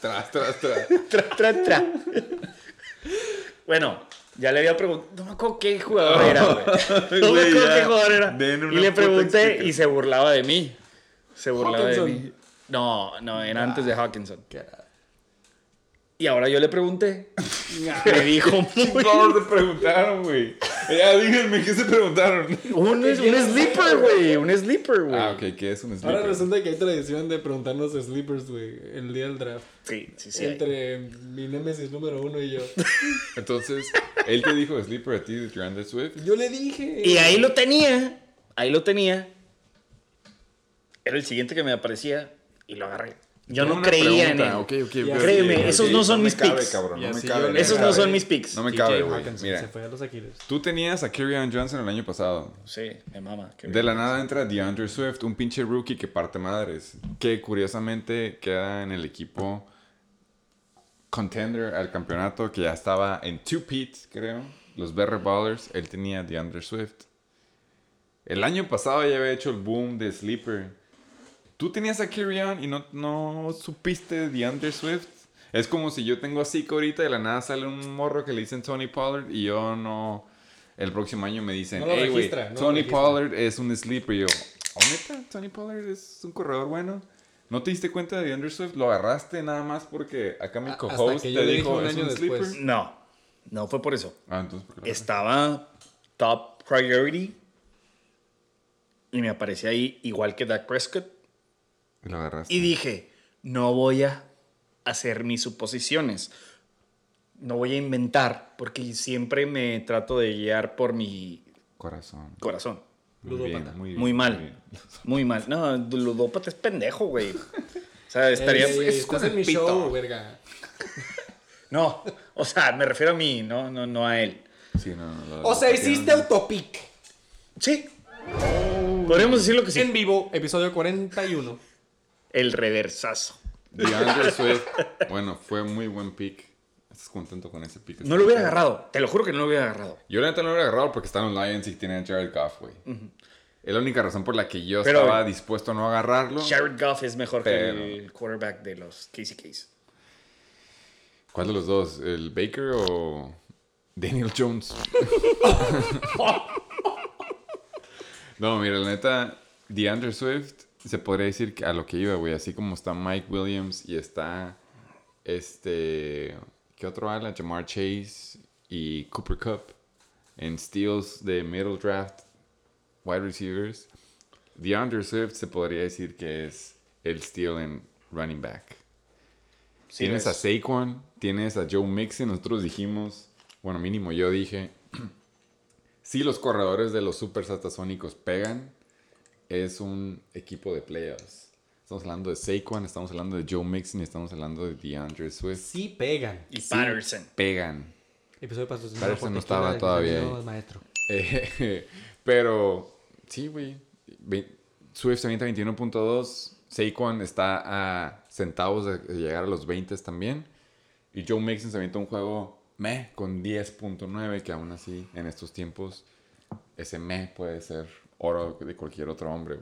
Tras, tras, tras. tra, tra, tra. Bueno, ya le había preguntado. No me acuerdo qué jugador era, güey. No me acuerdo qué jugador era. Y le pregunté explicación. y se burlaba de mí. Se burlaba de Hawkinson. mí. No, no, era antes de Hawkinson. ¿Qué? Y ahora yo le pregunté. Me dijo muy. Todos te preguntaron, güey. Ya díganme qué se preguntaron. Un, un sleeper, güey. Un sleeper, güey. Ah, ok, ¿qué es un Ahora sleeper? resulta que hay tradición de preguntarnos sleepers, güey, el día del draft. Sí, sí, sí. Entre mi némesis número uno y yo. Entonces, él te dijo sleeper a ti de DeAndre Swift. Yo le dije. Y ahí lo tenía. Ahí lo tenía. Era el siguiente que me aparecía y lo agarré. Yo no creía en él. Ok, ok, ok, ok, Créeme, esos no son mis cabe, picks. cabrón, no me así cabe. Esos no son mis picks. No me cabe, güey. Mira, Se fue a los Aquiles. tú tenías a Kerryon Johnson el año pasado. Sí, me mama. De la nada entra DeAndre Swift, un pinche rookie que parte madres. Que curiosamente queda en el equipo contender al campeonato que ya estaba en two pits, creo. Los Better Ballers. Él tenía DeAndre Swift. El año pasado ya había hecho el boom de Sleeper. Tú tenías a Kerryon y no, no supiste de DeAndre Swift. Es como si yo tengo a Zico ahorita y de la nada sale un morro que le dicen Tony Pollard y yo no. El próximo año me dicen, No lo hey, güey, registra, no lo Tony registra". Pollard es un sleeper. Y yo, ¿oh, neta? Tony Pollard es un corredor bueno. ¿No te diste cuenta de DeAndre Swift? ¿Lo agarraste nada más porque acá mi co-host que te yo le dije dijo un es año un después. sleeper? No, no fue por eso. Ah, entonces, ¿por qué lo Estaba top priority y me aparecía ahí igual que Dak Prescott. Lo agarraste. Y dije, no voy a hacer mis suposiciones. No voy a inventar porque siempre me trato de guiar por mi Corazón. corazón. Muy Ludópata. bien, muy bien. Muy mal. bien. Muy mal. No, Ludópata es pendejo, güey. O sea, estaría... Ey, ey, es estás con en mi pito. show, verga. No, o sea, me refiero a mí, no, no, no a él. Sí, no, no, lo- O sea, lo hiciste patearon. autopic. Sí. Podríamos decirlo que En sí. vivo, episodio 41. El reversazo. DeAndre Swift, bueno, fue muy buen pick. ¿Estás contento con ese pick? No lo hubiera agarrado. Te lo juro que no lo hubiera agarrado. Yo la neta no lo hubiera agarrado porque están los Lions y tienen a Jared Goff, güey. Es la única razón por la que yo Pero- estaba dispuesto a no agarrarlo. Jared Goff es mejor Pero- que el quarterback de los Casey Case. ¿Cuál de los dos? ¿El Baker o Daniel Jones? no, mira, la neta, DeAndre Swift se podría decir que a lo que iba, güey. Así como está Mike Williams y está este. ¿Qué otro ala? Jamar Chase y Cooper Cup en steals de middle draft wide receivers. DeAndre Swift se podría decir que es el steal en running back. Sí, tienes es. a Saquon, tienes a Joe Mixon. Nosotros dijimos, bueno, mínimo yo dije, si los corredores de los super satasónicos pegan, es un equipo de playoffs. Estamos hablando de Saquon, estamos hablando de Joe Mixon y estamos hablando de DeAndre Swift. Sí pegan. Y Patterson. Pegan. Episodio Patterson no estaba todavía Ingeniero ahí. Maestro. Eh, pero, sí, güey. Swift se avienta 21.2. Saquon está a centavos de de llegar a los 20 también. Y Joe Mixon se avienta un juego meh con 10.9, que aún así, en estos tiempos, ese meh puede ser oro de cualquier otro hombre.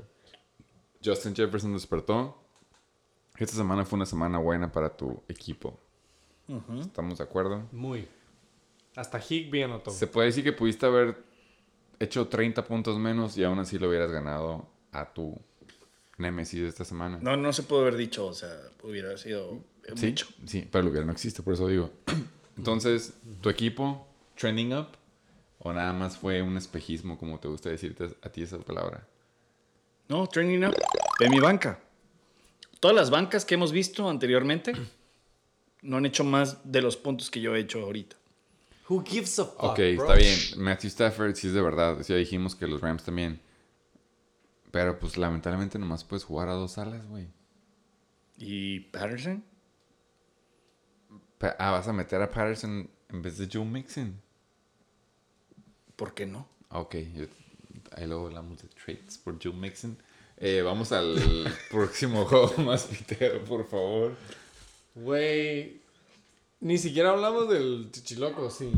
Justin Jefferson despertó. Esta semana fue una semana buena para tu equipo. ¿Estamos de acuerdo? Muy. Hasta Higby anotó. Se puede decir que pudiste haber hecho 30 puntos menos y aún así lo hubieras ganado a tu Nemesis de esta semana. No, no se puede haber dicho, o sea, hubiera sido sí, mucho. sí, pero el hubiera no existe, por eso digo. Entonces, ¿tu equipo trending up? ¿O nada más fue un espejismo, como te gusta decirte a ti esa palabra? No, training up. De mi banca. Todas las bancas que hemos visto anteriormente no han hecho más de los puntos que yo he hecho ahorita. Who gives a fuck, ok, bro? está bien. Matthew Stafford sí es de verdad. Ya dijimos que los Rams también. Pero pues lamentablemente nomás puedes jugar a dos alas, güey. ¿Y Patterson? Pa- Ah, vas a meter a Patterson en vez de Joe Mixon. ¿Por qué no? Ok, ahí luego hablamos de trades por Joe Mixon. Eh, vamos al próximo juego más pitero, por favor. Güey. Ni siquiera hablamos del chichiloco, sí.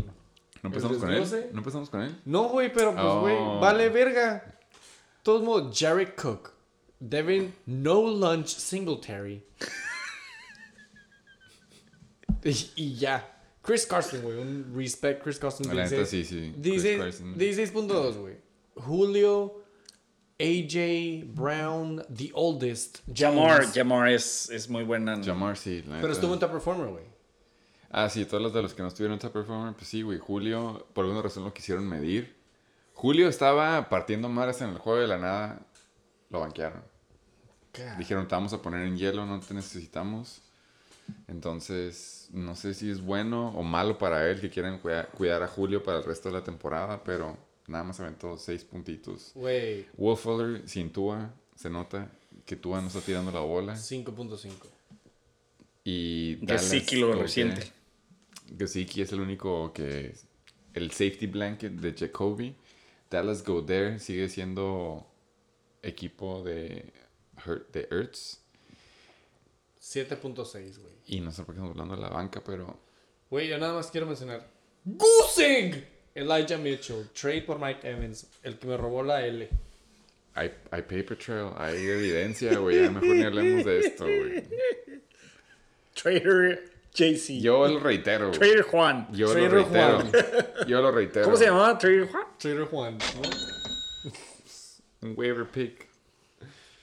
¿No empezamos ¿El con él? ¿No empezamos con él? No, güey, pero pues, güey, Oh. vale verga. De Todos modos, Jared Cook, Devin No Lunch Singletary. y, y ya. Chris Carson, güey, un respect Chris Carson. La neta, 16 sí, sí. Chris 16 Carson. 16.2, güey. Julio, AJ Brown, the oldest. Jamar, Jones. Jamar es, es muy buena. Jamar, sí. la Pero neta. estuvo en top performer, güey. Ah, sí, todos los de los que no estuvieron en top performer, pues sí, güey. Julio, por alguna razón lo quisieron medir. Julio estaba partiendo madres en el juego de la nada. Lo banquearon. Dijeron, te vamos a poner en hielo, no te necesitamos. Entonces, no sé si es bueno o malo para él que quieran cuida- cuidar a Julio para el resto de la temporada, pero nada más aventó seis puntitos. Güey, sin Tua, se nota que Tua no está tirando la bola. 5.5. Y Gesicki lo reciente. Gesicki es el único que... El safety blanket de Jacoby. Dallas Goddard sigue siendo equipo de, Hurt- de Ertz. 7.6, güey. Y no sé por qué estamos hablando de la banca, pero... Güey, yo nada más quiero mencionar. ¡Gusig! Elijah Mitchell. Trade por Mike Evans. El que me robó la L. Hay, hay paper trail, hay evidencia, güey. Ya mejor ni hablemos de esto, güey. Trader JC. Yo lo reitero, güey. Trader Juan. Yo Trader lo reitero. Juan. Yo lo reitero. ¿Cómo se llamaba? Trader Juan. Trader Juan. ¿no? Un waiver pick.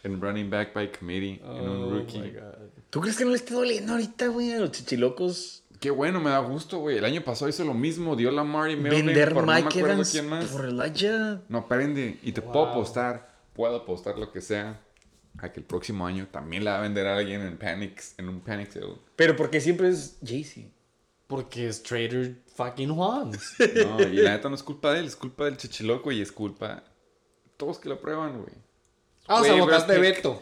En running back by committee. en un Oh rookie. my God. ¿Tú crees que no le esté doliendo ahorita, güey, a los chichilocos? Qué bueno, me da gusto, güey. El año pasado hizo lo mismo. Dio Lamar y Melvin Vender por no me Mike acuerdo Evans quién más. por Elijah. No, aprende. Y te puedo apostar. Puedo apostar lo que sea. A que el próximo año también la va a vender a alguien en Panics. En un Panic Sale. Pero porque siempre es JC. Porque es Trader fucking Juan. No, y la neta no es culpa de él. Es culpa del chichiloco y es culpa... Todos que lo prueban, güey. Ah, o sea, votaste pick. Beto.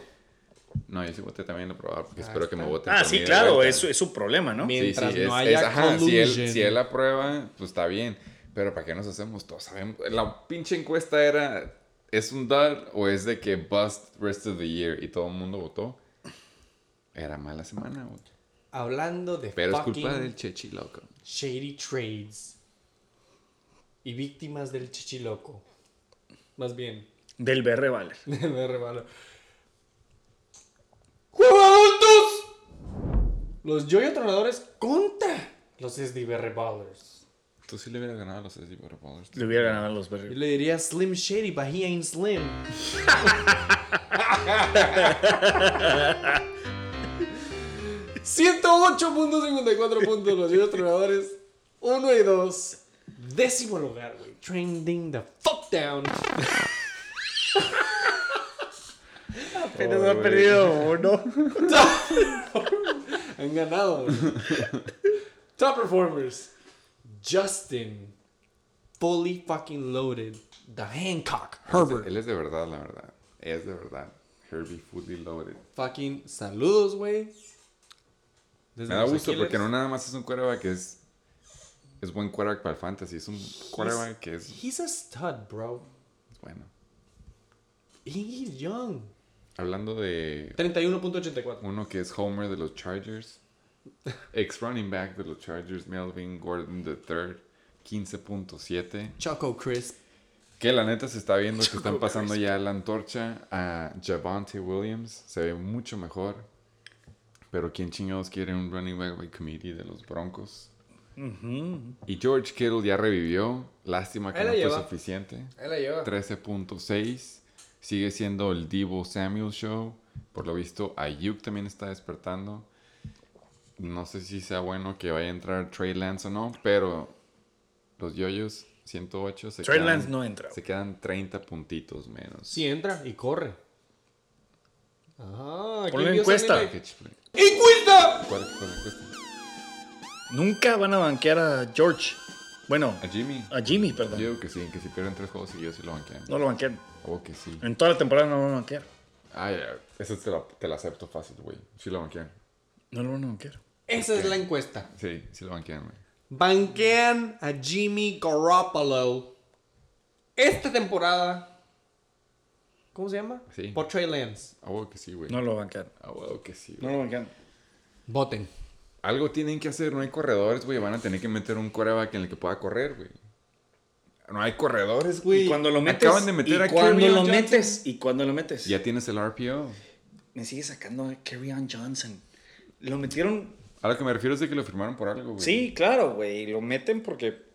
No, yo sí voté también a probar. Porque espero que me voten Ah, sí, de claro, es, es su problema, ¿no? Bien. Sí, Mientras sí, no es, haya es- ajá, si él, si él aprueba, pues está bien. Pero ¿para qué nos hacemos? Todos sabemos. La pinche encuesta era, ¿es un dud o es de que bust rest of the year? Y todo el mundo votó. Era mala semana, güey. Hablando de Pero es fucking culpa del chechi loco. shady trades. Y víctimas del chichiloco. Más bien. Del BR Valer. Me rebalo. ¡Juego de adultos! Los Yoyo Tronadores contra los SDB Ballers. Tú sí le hubieras ganado a los SC Ballers. Le hubiera ganado a los Yo BR. le diría Slim Shady, but he ain't slim. $108.54 puntos los Yoyo Tronadores. 1 y 2. Décimo lugar, güey. Trending the fuck down. Apenas ha perdido uno. Han ganado. Top performers. Justin. Fully fucking loaded. The Hancock. Herbert. Él es de verdad, la verdad. Es de verdad. Herbie fully loaded. Fucking saludos, güey. Desde Me da gusto Aquiles. porque no nada más es un quarterback que es... Es buen quarterback para el fantasy. Es un quarterback que es, He's a stud, bro. es bueno. He's young. Hablando de 31.84. Uno que es Homer de los Chargers. Ex running back de los Chargers, Melvin Gordon III, 15.7. Choco Crisp. Que la neta se está viendo que están pasando ya la antorcha a Javante Williams. Se ve mucho mejor. Pero ¿quién chingados quiere un running back by committee de los Broncos? Y George Kittle ya revivió. Lástima que no fue lleva. suficiente. Ahí la lleva. 13.6. Sigue siendo el Divo Samuel Show. Por lo visto, Ayuk también está despertando. No sé si sea bueno que vaya a entrar Trey Lance o no, pero los yoyos 108 se Trey quedan, Lance no entra. Se quedan 30 puntitos menos. Sí entra y corre. Ah, ¿quién vio encuesta. ¡Encuesta! ¿Cuál, cuál encuesta? Nunca van a banquear a George. Bueno, A Jimmy. a Jimmy, Yo perdón. digo que sí, que si pierden tres juegos seguidos sí lo banquean. No lo banquean. O que sí. En toda la temporada no lo van a banquear. Ah, ya. Eso te lo, te lo acepto fácil, güey. Sí lo banquean. No lo van a banquear. Esa es la encuesta. Sí, sí lo banquean, güey. Banquean a Jimmy Garoppolo esta temporada. ¿Cómo se llama? Sí. Por Trey Lance. A huevo que sí, güey. No lo banquean. A huevo que sí, No güey. lo banquean. Voten. Algo tienen que hacer, no hay corredores, güey. Van a tener que meter un coreback en el que pueda correr, güey. No hay corredores, güey. Y cuando lo metes. Acaban de meter y a cuando lo Johnson. metes. Y cuando lo metes. Ya tienes el RPO. Me sigue sacando a Kerryon Johnson. Lo metieron. A lo que me refiero es de que lo firmaron por algo, güey. Sí, claro, güey. Lo meten porque.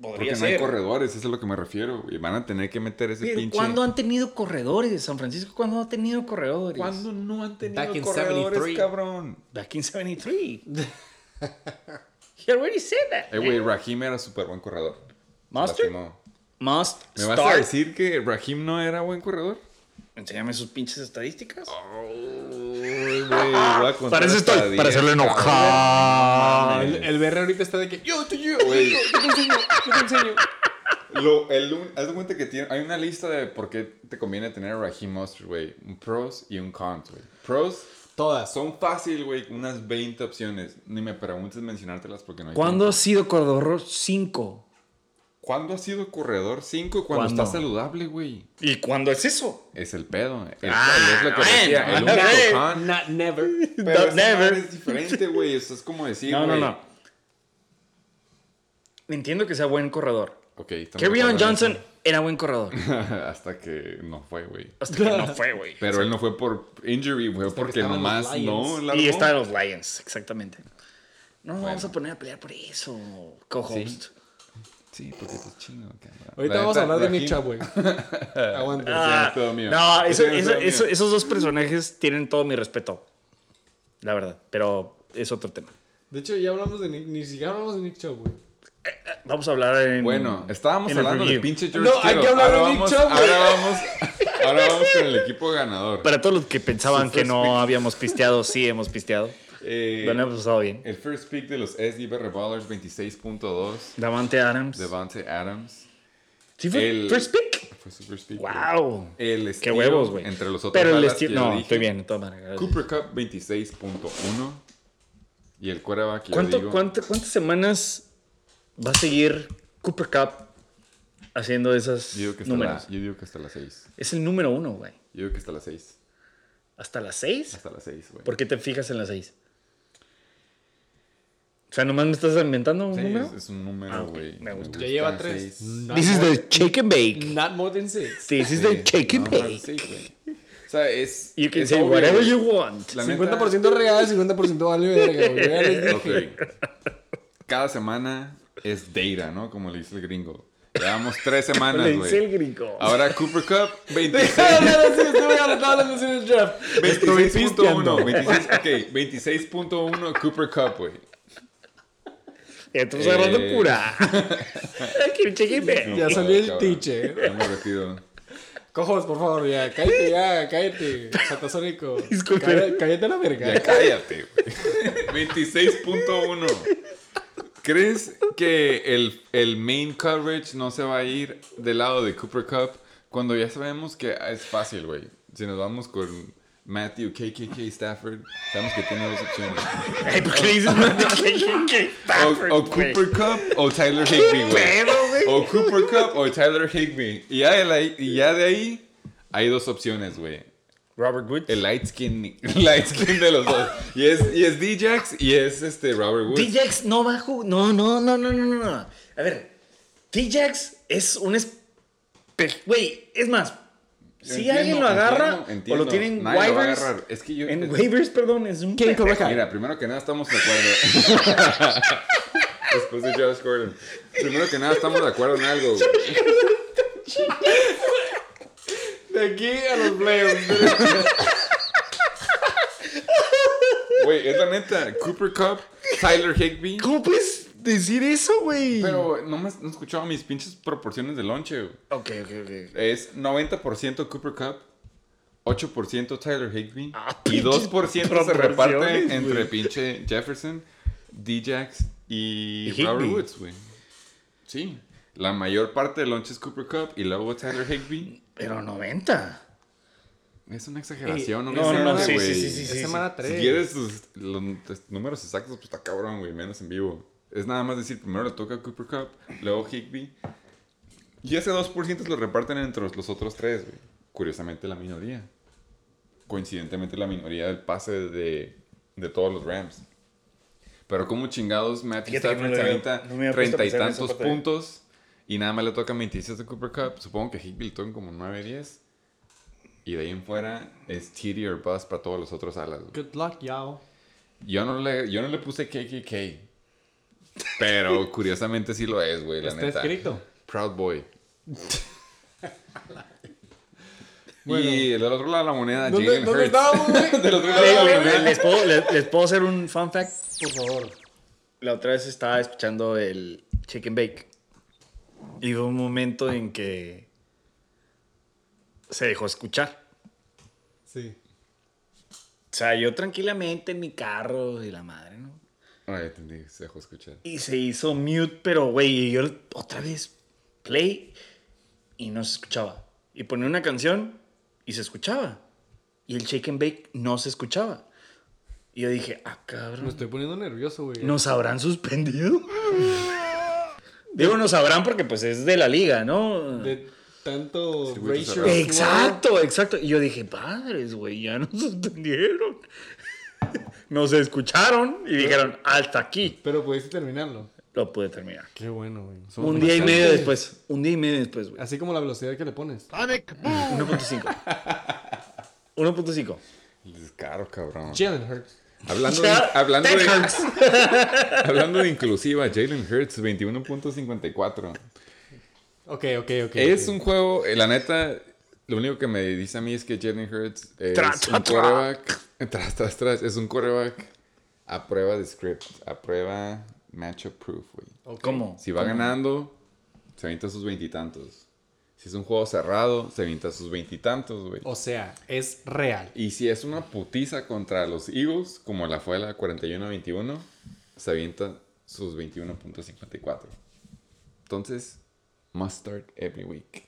Podría Porque no hay corredores, eso es a lo que me refiero, güey. Van a tener que meter ese Pero pinche. ¿cuándo han tenido corredores? San Francisco, ¿cuándo ha tenido corredores? ¿Cuándo no han tenido Back in corredores, 73. cabrón? Back in 73. He already said that. Eh, güey, Raheem era súper buen corredor. Mustard? lastimó. Must ¿Me vas a decir que Raheem no era buen corredor? Enséñame sus pinches estadísticas. Uy, güey, voy a contar Para eso hasta estoy, para 10, hacerlo. Ah, el, el BR ahorita está de que yo te yo, Güey. yo te enseño, yo te enseño. Lo, el, haz de cuenta que tiene, hay una lista de por qué te conviene tener a Raheem Mostert, güey. Un pros y un cons, güey. Pros Todas. son fácil, güey. Unas 20 opciones. Ni me preguntes mencionártelas porque no hay ¿Cuándo tiempo. has sido corredor 5? ¿Cuándo ha sido corredor 5? Cuando ¿Cuándo? está saludable, güey. ¿Y cuándo es eso? Es el pedo. El, Ah, es lo que decía. El bueno. único con. Not never. Pero No, esa never. es diferente, güey. Eso es como decir, no, no, no. Entiendo que sea buen corredor. Ok, Kerryon Johnson eso. era buen corredor. Hasta que no fue, güey. Hasta que no fue, güey. Pero él no fue por injury, fue porque nomás Lions. no la Y está en los Lions, exactamente. No nos Bueno. vamos a poner a pelear por eso, co-host. Sí, porque es chino, cabrón. Ahorita La vamos a hablar de Chubb, güey. Aguanta. Ah, es todo mío. no, eso- mío. esos dos personajes tienen todo mi respeto. La verdad. Pero es otro tema. De hecho, ya hablamos de Nick, ni siquiera hablamos de Nick Chubb, güey. Vamos a hablar en. Bueno, estábamos en hablando de pinche George No, hay que hablar ahora de Nick Chubb, güey. ahora vamos, ahora vamos con el equipo ganador. Para todos los que pensaban que no habíamos pisteado, sí hemos pisteado. Eh, Lo hemos pasado bien. el first pick de los SDB Ballers 26.2, Davante Adams. Devante Adams. ¿Sí fue el- first pick? Fue su first pick. ¡Wow! El ¡Qué estilo huevos, güey! Entre los otros Pero el estilo. que yo No, dije, estoy bien, maneras. Cooper Cup 26.1. Y el quarterback, yo ¿Cuánto, digo, cuánto- ¿Cuántas semanas va a seguir Cooper Cup haciendo esas yo digo que hasta números? la, yo digo que hasta las 6. Es el número uno, güey. Yo digo que hasta las 6. ¿Hasta las seis? Hasta las 6, güey. ¿Por qué te fijas en las seis? O sea, nomás me estás inventando un Sí, número. es, es un número, Ah, güey. me gusta. Ya lleva tres. This is the shake and bake. Not more than six. This is Sí, the shake and bake. sí, güey. O sea, es. You can es say obvio, whatever güey. you want. La neta, 50% real, 50% vale verga, güey. Ya les dije. Ok. Cada semana es data, ¿no? Como le dice el gringo. Llevamos tres semanas, Le dice el güey. gringo. Ahora Cooper Cup, 26. Deja de hablar así, estoy hablando hablando así en el draft. Estoy 26.1. pisteando. 26, ok, 26.1 Cooper Cup, güey. Ya estamos agarrando Eh. and bake. Ya salió el retiro. Cojos, por favor, ya. Cállate, ya, cállate. Satasónico. Disculpe. Cállate, cállate a la verga. Ya cállate, güey. 26.1. ¿Crees que el, el main coverage no se va a ir del lado de Cooper Cup cuando ya sabemos que es fácil, güey? Si nos vamos con Matthew KKK Stafford, sabemos que tiene dos opciones. Ay, ¿por qué le dices que O, o Cooper Cup o Tyler Higby, güey. O Cooper Cup o Tyler Higby. Y ya, de ahí- y ya de ahí hay dos opciones, güey. Robert Woods. El light skin, light skin de los dos. Y es, y es D-Jax y es este Robert Woods. D-Jax no va a jugar. No, no, no, no, no, no, no. A ver, D-Jax es un. Güey, es más. Si Entiendo, alguien lo agarra entiendo, entiendo. o lo tiene en Nadie waivers. Es que yo. En es- waivers, perdón, es un. ¿Quién? Mira, primero que nada estamos de acuerdo. Después de Josh Gordon. Primero que nada estamos de acuerdo en algo. güey. De aquí a los playoffs. Güey, es la neta. Cooper Cup, Tyler Higby. ¿Cómo puedes decir eso, güey? Pero no me no he escuchado mis pinches proporciones de lonche. güey. Ok, ok, ok. Es 90% Cooper Cup, 8% Tyler Higby Ah, y 2% se reparte entre pinche Jefferson, D-Jax y, Y. Robert Woods, güey. Sí. La mayor parte del lunch es Cooper Cup y luego Tyler Higby. Pero 90. Es una exageración, no, no, no, no, sé, sí, sí, sí, sí. Es semana Si 3. quieres sus- los números exactos, pues está cabrón, güey, menos en vivo. Es nada más decir, primero le toca a Cooper Cup, luego Higby. Y ese 2% lo reparten entre los otros tres, güey. Curiosamente la minoría. Coincidentemente la minoría del pase de, de todos los Rams. Pero como chingados Matthew Stafford se lo había- avienta no y tantos puntos Y nada más le tocan 26 de Cooper Cup. Supongo que Higby tocan como 9, 10. Y de ahí en fuera es TD or Bust para todos los otros alas. güey. Good luck, y'all. Yo no le, yo no le puse KKK. Pero curiosamente sí lo es, güey, la Está neta. escrito. Proud Boy. Bueno. y del otro lado de la moneda, ¿Dónde, Jalen ¿dónde Hurts. estábamos, güey? Del otro lado de Le- la le- moneda. les, puedo, les- les puedo hacer un fun fact. Por favor. La otra vez estaba escuchando el Chicken Bake. Y hubo un momento en que se dejó escuchar. Sí. O sea, yo tranquilamente en mi carro y la madre, ¿no? Ay, entendí, se dejó escuchar. Y se hizo mute, pero güey, y yo otra vez play y no se escuchaba. Y ponía una canción y se escuchaba. Y el Shake and Bake no se escuchaba. Y yo dije, ah, Me cabrón. estoy poniendo nervioso, güey. ¿Nos habrán suspendido? Digo, nos sabrán porque pues es de la liga, ¿no? De tanto cerrado. Exacto, exacto. Y yo dije, padres, güey, ya nos suspendieron. Nos escucharon y dijeron, hasta aquí. Pero pudiste terminarlo. Lo pude terminar. Qué bueno, güey. Somos Un día y medio después. Un día y medio después, güey. Así como la velocidad que le pones. 1.5. 1.5. El descaro, cabrón. Jalen Hurts. Hablando de, Ya, hablando, de, Hurts. hablando de inclusiva, Jalen Hurts, 21.54. Ok, ok, ok. Es ok. un juego, eh, la neta, lo único que me dice a mí es que Jalen Hurts es Tra, tra, un quarterback, tras, tras, tras, es un quarterback a prueba de script, a prueba matchup proof, güey. ¿Cómo? Si va ¿Cómo? ganando, se avienta sus veintitantos. Si es un juego cerrado, se avienta sus veintitantos, güey. O sea, es real. Y si es una putiza contra los Eagles, como la fue la 41-21, se avienta sus 21.54. Entonces, must start every week.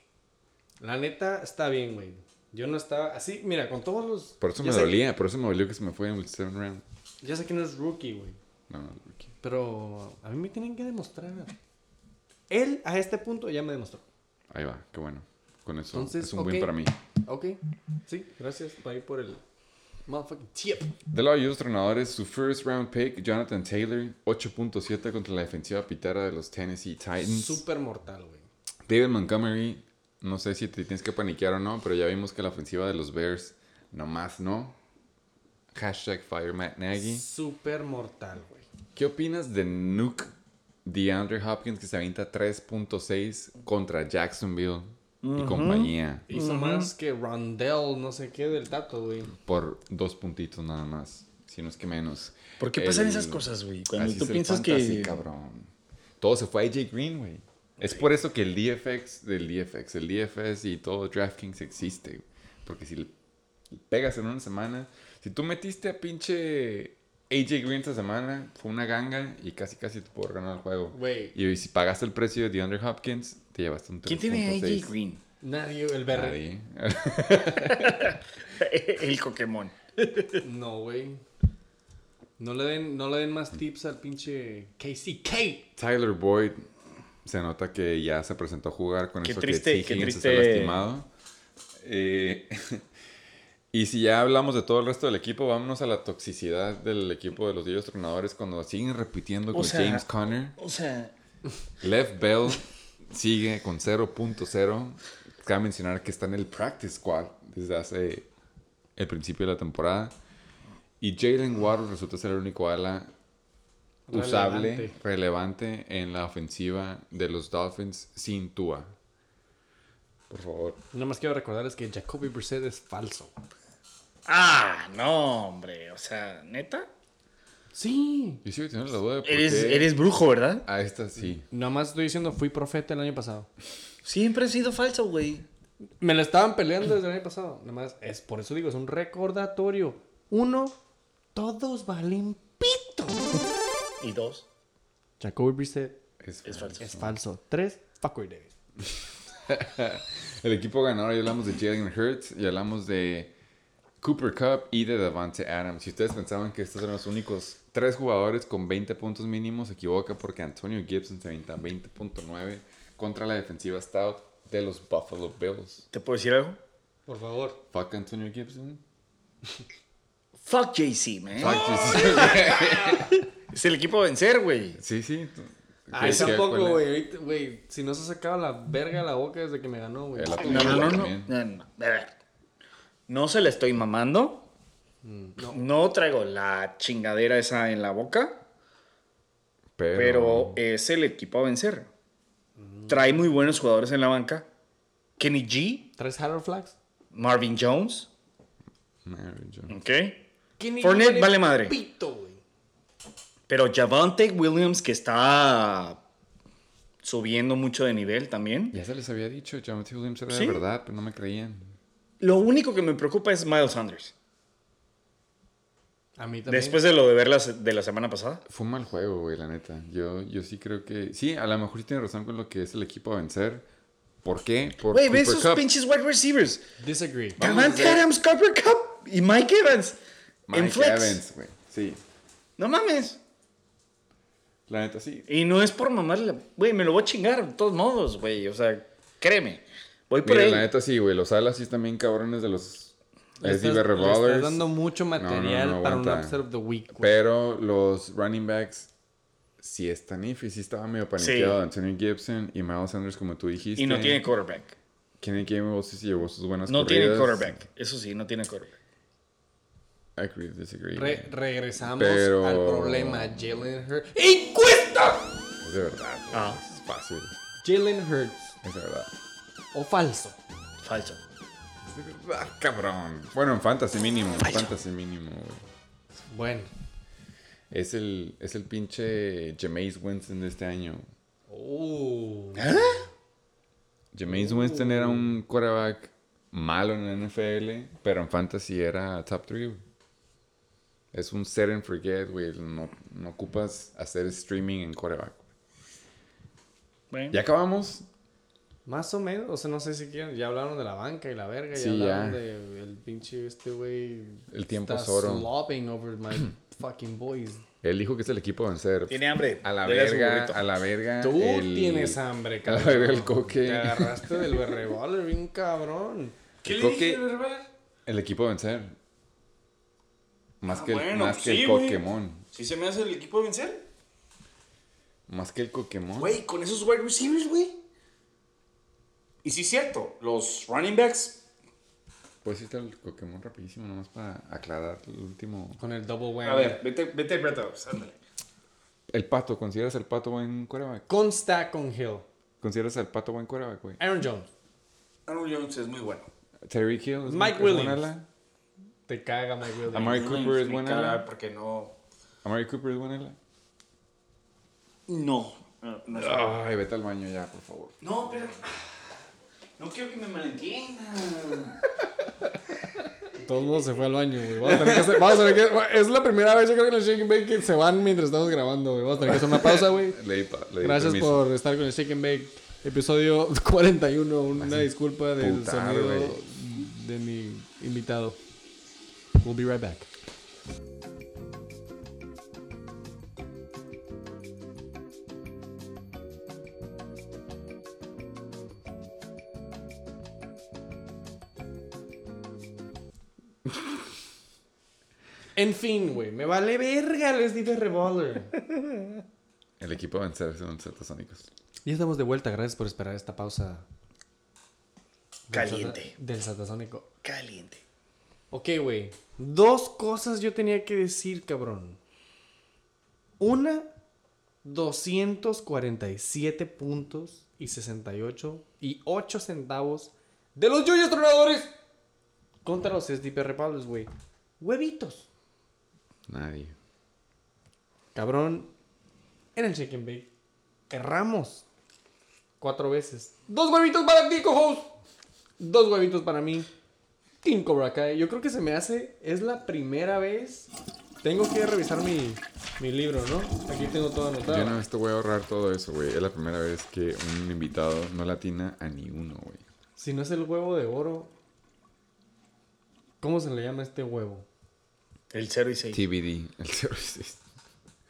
La neta está bien, güey. Yo no estaba así, mira, con todos los. Por eso me dolía, por eso me dolió que se me fue en el 7 round. Ya sé que no es rookie, güey. No, no, rookie. Pero a mí me tienen que demostrar. Él a este punto ya me demostró. Ahí va, qué bueno. Con eso Entonces, es un win para mí. Ok. Sí, gracias por ahí por el motherfucking tip. De lado de los entrenadores, su first round pick, Jonathan Taylor, 8.7 contra la defensiva pitera de los Tennessee Titans. Súper mortal, güey. David Montgomery, no sé si te tienes que paniquear o no, pero ya vimos que la ofensiva de los Bears nomás no. Hashtag Fire Matt Nagy. Súper mortal, güey. ¿Qué opinas de Nuke DeAndre Hopkins que se avienta 3.6 contra Jacksonville y compañía Hizo más que Rondell, no sé qué, del tato, güey. por dos puntitos nada más, si no es que menos? ¿Por qué pasan El- esas cosas, güey? Cuando Así tú es el piensas fantasy, que. cabrón. Todo se fue a AJ Green, güey. Es por eso que el DFX del DFX, el DFS y todo DraftKings existe. Porque si le pegas en una semana, si tú metiste a pinche AJ Green esta semana, fue una ganga y casi casi te puedo ganar el juego. Y si pagaste el precio de DeAndre Hopkins, te llevaste un ¿Quién tiene 3.6. AJ Green? Nadie, el verde. Nadie. El Pokémon. No, güey. No le den, no le den más tips al pinche KCK. Tyler Boyd se nota que ya se presentó a jugar con Qué eso triste- que qué Higgins triste- está lastimado. Eh, y si ya hablamos de todo el resto del equipo, vámonos a la toxicidad del equipo de los Dios Tronadores cuando siguen repitiendo O con sea- James Conner. O sea, Lev Bell sigue con 0.0. Cabe mencionar que está en el practice squad desde hace el principio de la temporada. Y Jalen Waddle resulta ser el único ala usable, Relevante. relevante en la ofensiva de los Dolphins sin Tua. Por favor. Nada más quiero recordarles que Jacoby Brissett es falso. ah, no, hombre. O sea, neta. Sí. Yo sigo teniendo la duda de por Eres, qué eres brujo, ¿verdad? a esta sí. Nada más estoy diciendo, fui profeta el año pasado. Siempre has sido falso, güey. Me la estaban peleando desde el año pasado. Nada más, es por eso digo, es un recordatorio. Uno, todos valen. Y dos. Jacoby Brissett Es, Es falso. es falso. Tres, fucker David. El equipo ganador, ya hablamos de Jalen Hurts y hablamos de Cooper Cup y de Davante Adams. Si ustedes pensaban que estos eran los únicos tres jugadores con 20 puntos mínimos, se equivoca porque Antonio Gibson se avienta 20.9 contra la defensiva stout de los Buffalo Bills. ¿Te puedo decir algo? Por favor. Fuck Antonio Gibson. Fuck JC, man. Fuck Jesus. Es el equipo a vencer, güey. sí, sí. Ay, ¿Qué- qué- tampoco, güey. ahorita, Güey, si no se ha sacado la verga de la boca desde que me ganó, güey. No, no, no, no. No, no. A ver. No se la estoy mamando. No. traigo la chingadera esa en la boca, Pero, pero es el equipo a vencer. Trae muy buenos jugadores en la banca. Kenny G, ¿Tres Harold Flags? Marvin Jones, Mary Jo. ¿ok? ¿Quién Fournette vale madre. Pito, güey. Pero Javante Williams, que está subiendo mucho de nivel también. Ya se les había dicho, Jonathan Williams era Sí. de verdad, pero no me creían. Lo único que me preocupa es Miles Sanders. A mí también. Después de lo de ver la, se- de la semana pasada. Fue un mal juego, güey, la neta. Yo, yo sí creo que... Sí, a lo mejor sí tiene razón con lo que es el equipo a vencer. ¿Por qué? Por Güey, ve esos pinches wide receivers. Disagree. Davante Adams, Cooper Cup y Mike Evans. en Mike flex. Evans, güey. Sí, No mames. La neta sí. Y no es por mamarle. Güey, me lo voy a chingar de todos modos, güey. O sea, créeme. Voy por Mira, él. la neta sí, güey. Los alas sí están bien cabrones de los... SD estás, le estás Revolvers. dando mucho material no, para un of the week, güey. Pero los running backs sí están if y sí estaba medio paniqueado. Sí. Anthony Gibson y Miles Sanders, como tú dijiste. y no tiene quarterback. Kenny Gainwell sí se llevó sus buenas No tiene quarterback. Eso sí, no tiene quarterback. Agree, disagree. Re- regresamos Pero- al problema. Jalen Hurts. ¡Encuesta! Es de verdad. Ah. Es fácil. Jalen Hurts. Es de verdad. ¿O falso? Falso. Es de verdad, cabrón. Bueno, en fantasy mínimo. Fantasy mínimo, güey. Bueno. Es el, es el pinche Jameis Winston de este año. Oh. Jameis Winston era un quarterback malo en la NFL, pero en fantasy era top 3. Es un set and forget, güey. No, no ocupas hacer streaming en quarterback. Bueno. ¿Ya acabamos? Más o menos. O sea, no sé si quieren. Ya hablaron de la banca y la verga. Sí, ya hablaron ya. del pinche este güey. El tiempo está es oro. slobbing over my fucking boys. Él dijo que es el equipo a vencer. Tiene hambre. A la Dele verga, a la verga. Tú el- tienes hambre, a la cabrón. verga el coque. Te agarraste del berreballer bien cabrón. ¿Qué el le dije, coque- verdad? El equipo a vencer. Más Ah, que el, bueno, más pues que sí, el. Pokémon. ¿Sí se me hace el equipo de vencer? Más que el Pokémon. Güey, con esos wide receivers, güey. Y sí es cierto, los running backs Puedes irte al Pokémon rapidísimo, nomás para aclarar el último. Con el double whammy. A ver, vete, vete, Brett Evans, ándale. El pato, ¿consideras el pato buen quarterback? Con Stack con Hill. ¿Consideras al pato buen quarterback, güey? Aaron Jones. Aaron Jones es muy bueno. Terry Hill es Mike Williams. Te caga Mike Williams. Amari Cooper es buena ala? Porque no... Amari Cooper es buena ala? No. No, no, es- Ay, vete al baño ya, por favor. no, pero... No quiero que me malentiendan. Todo el mundo se fue al baño, güey. Vamos a tener que hacer. Vamos a tener que. Es la primera vez, yo creo que en el Shake and Bake que se van mientras estamos grabando, güey. Vamos a tener que hacer una pausa, güey. Le le Gracias permiso. por estar con el Shake and Bake. Episodio 41. Una disculpa del putar, sonido güey. de mi invitado. We'll be right back. En fin, güey. Me vale verga les dije Revolver. El equipo a vencer son Satasónicos. Ya estamos de vuelta. Gracias por esperar esta pausa. Caliente. Del satasónico. Caliente. Ok, güey. Dos cosas yo tenía que decir, cabrón. Una, 247 puntos y 68 y 8 centavos de los Yoyos Tronadores contra los SDP Republics, güey. Huevitos. Nadie. Cabrón, en el Shake and Bake erramos cuatro veces. Dos huevitos para ti, cojos. Dos huevitos para mí. Team Cobra Kai. Yo creo que se me hace. Es la primera vez. Tengo que revisar mi, mi libro, ¿no? Aquí tengo todo anotado. Yo no esto voy a ahorrar todo eso, güey. Es la primera vez que un invitado no latina a ni uno, güey. Si no es el huevo de oro. ¿Cómo se le llama este huevo? El 0 y 6. TBD, el 06.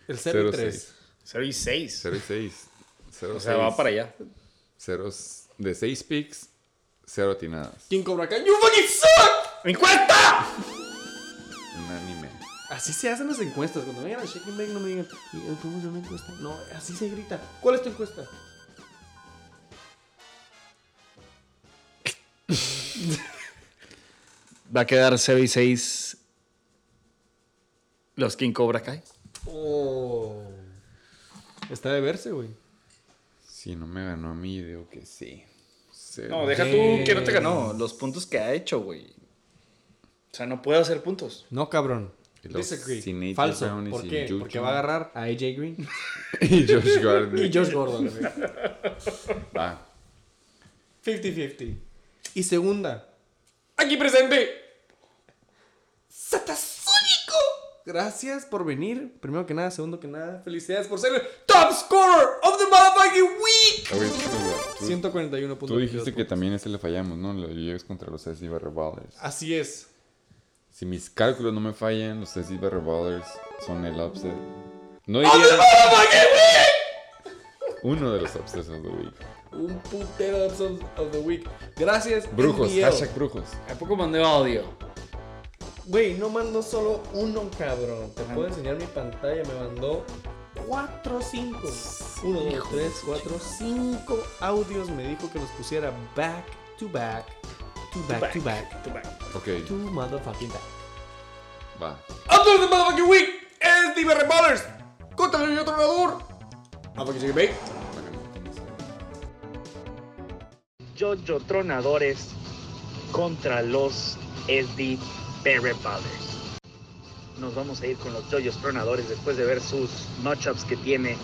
El 0 y 06. 3. 0 y 6. 06. O sea, va para allá. Ceros de 6 picks, 0 atinadas. Team Cobra Kai. ¡You fucking suck! ¡Mi cuenta! Un anime. Así se hacen las encuestas. Cuando vayan a Shake and Bake no me digan, "Oigan, ¿podemos hacer una encuesta? No, así se grita. ¿Cuál es tu encuesta? Va a quedar 0 y 6 los King Cobra Kai. Oh. Está de verse, güey. Si no me ganó a mí, digo que sí. Cero. No, deja tú que no te ganó. Los puntos que ha hecho, güey. O sea, no puede hacer puntos. No, cabrón. Disagree. Falso. Brown y ¿Por qué? Juju. Porque va a agarrar a AJ Green y Josh Gardner. y Josh Gordon. güey. Va. 50-50. Y segunda. Aquí presente. Satasónico. Gracias por venir. Primero que nada, segundo que nada. Felicidades por ser el top scorer of the motherfucking week. Ver, tú- tú- 141 puntos. Tú dijiste que también ese le fallamos, ¿no? Los Jaguars contra los Barra Ballers. Así es. Si mis cálculos no me fallan, los Barra Ballers son el upset. No ¡Of the motherfucking week! uno de los upsets of the week. Un putero de episodes of the week. Gracias. Brujos, hashtag brujos. ¿A poco mandé audio? Güey, no mandó solo uno, cabrón. Te puedo enseñar mi pantalla. Me mandó 4 o 5. 1, 2, 3, 4, 5 audios. Me dijo que los pusiera back to back. To back, to back. To back. Ok, To motherfucking back. va. After the motherfucking week es Diver Ballers contra el otro ganador. Motherfucking Chicken Bake. Jojo Tronadores contra los SD Barrett Brothers. Nos vamos a ir con los Jojos Tronadores después de ver sus matchups que tiene.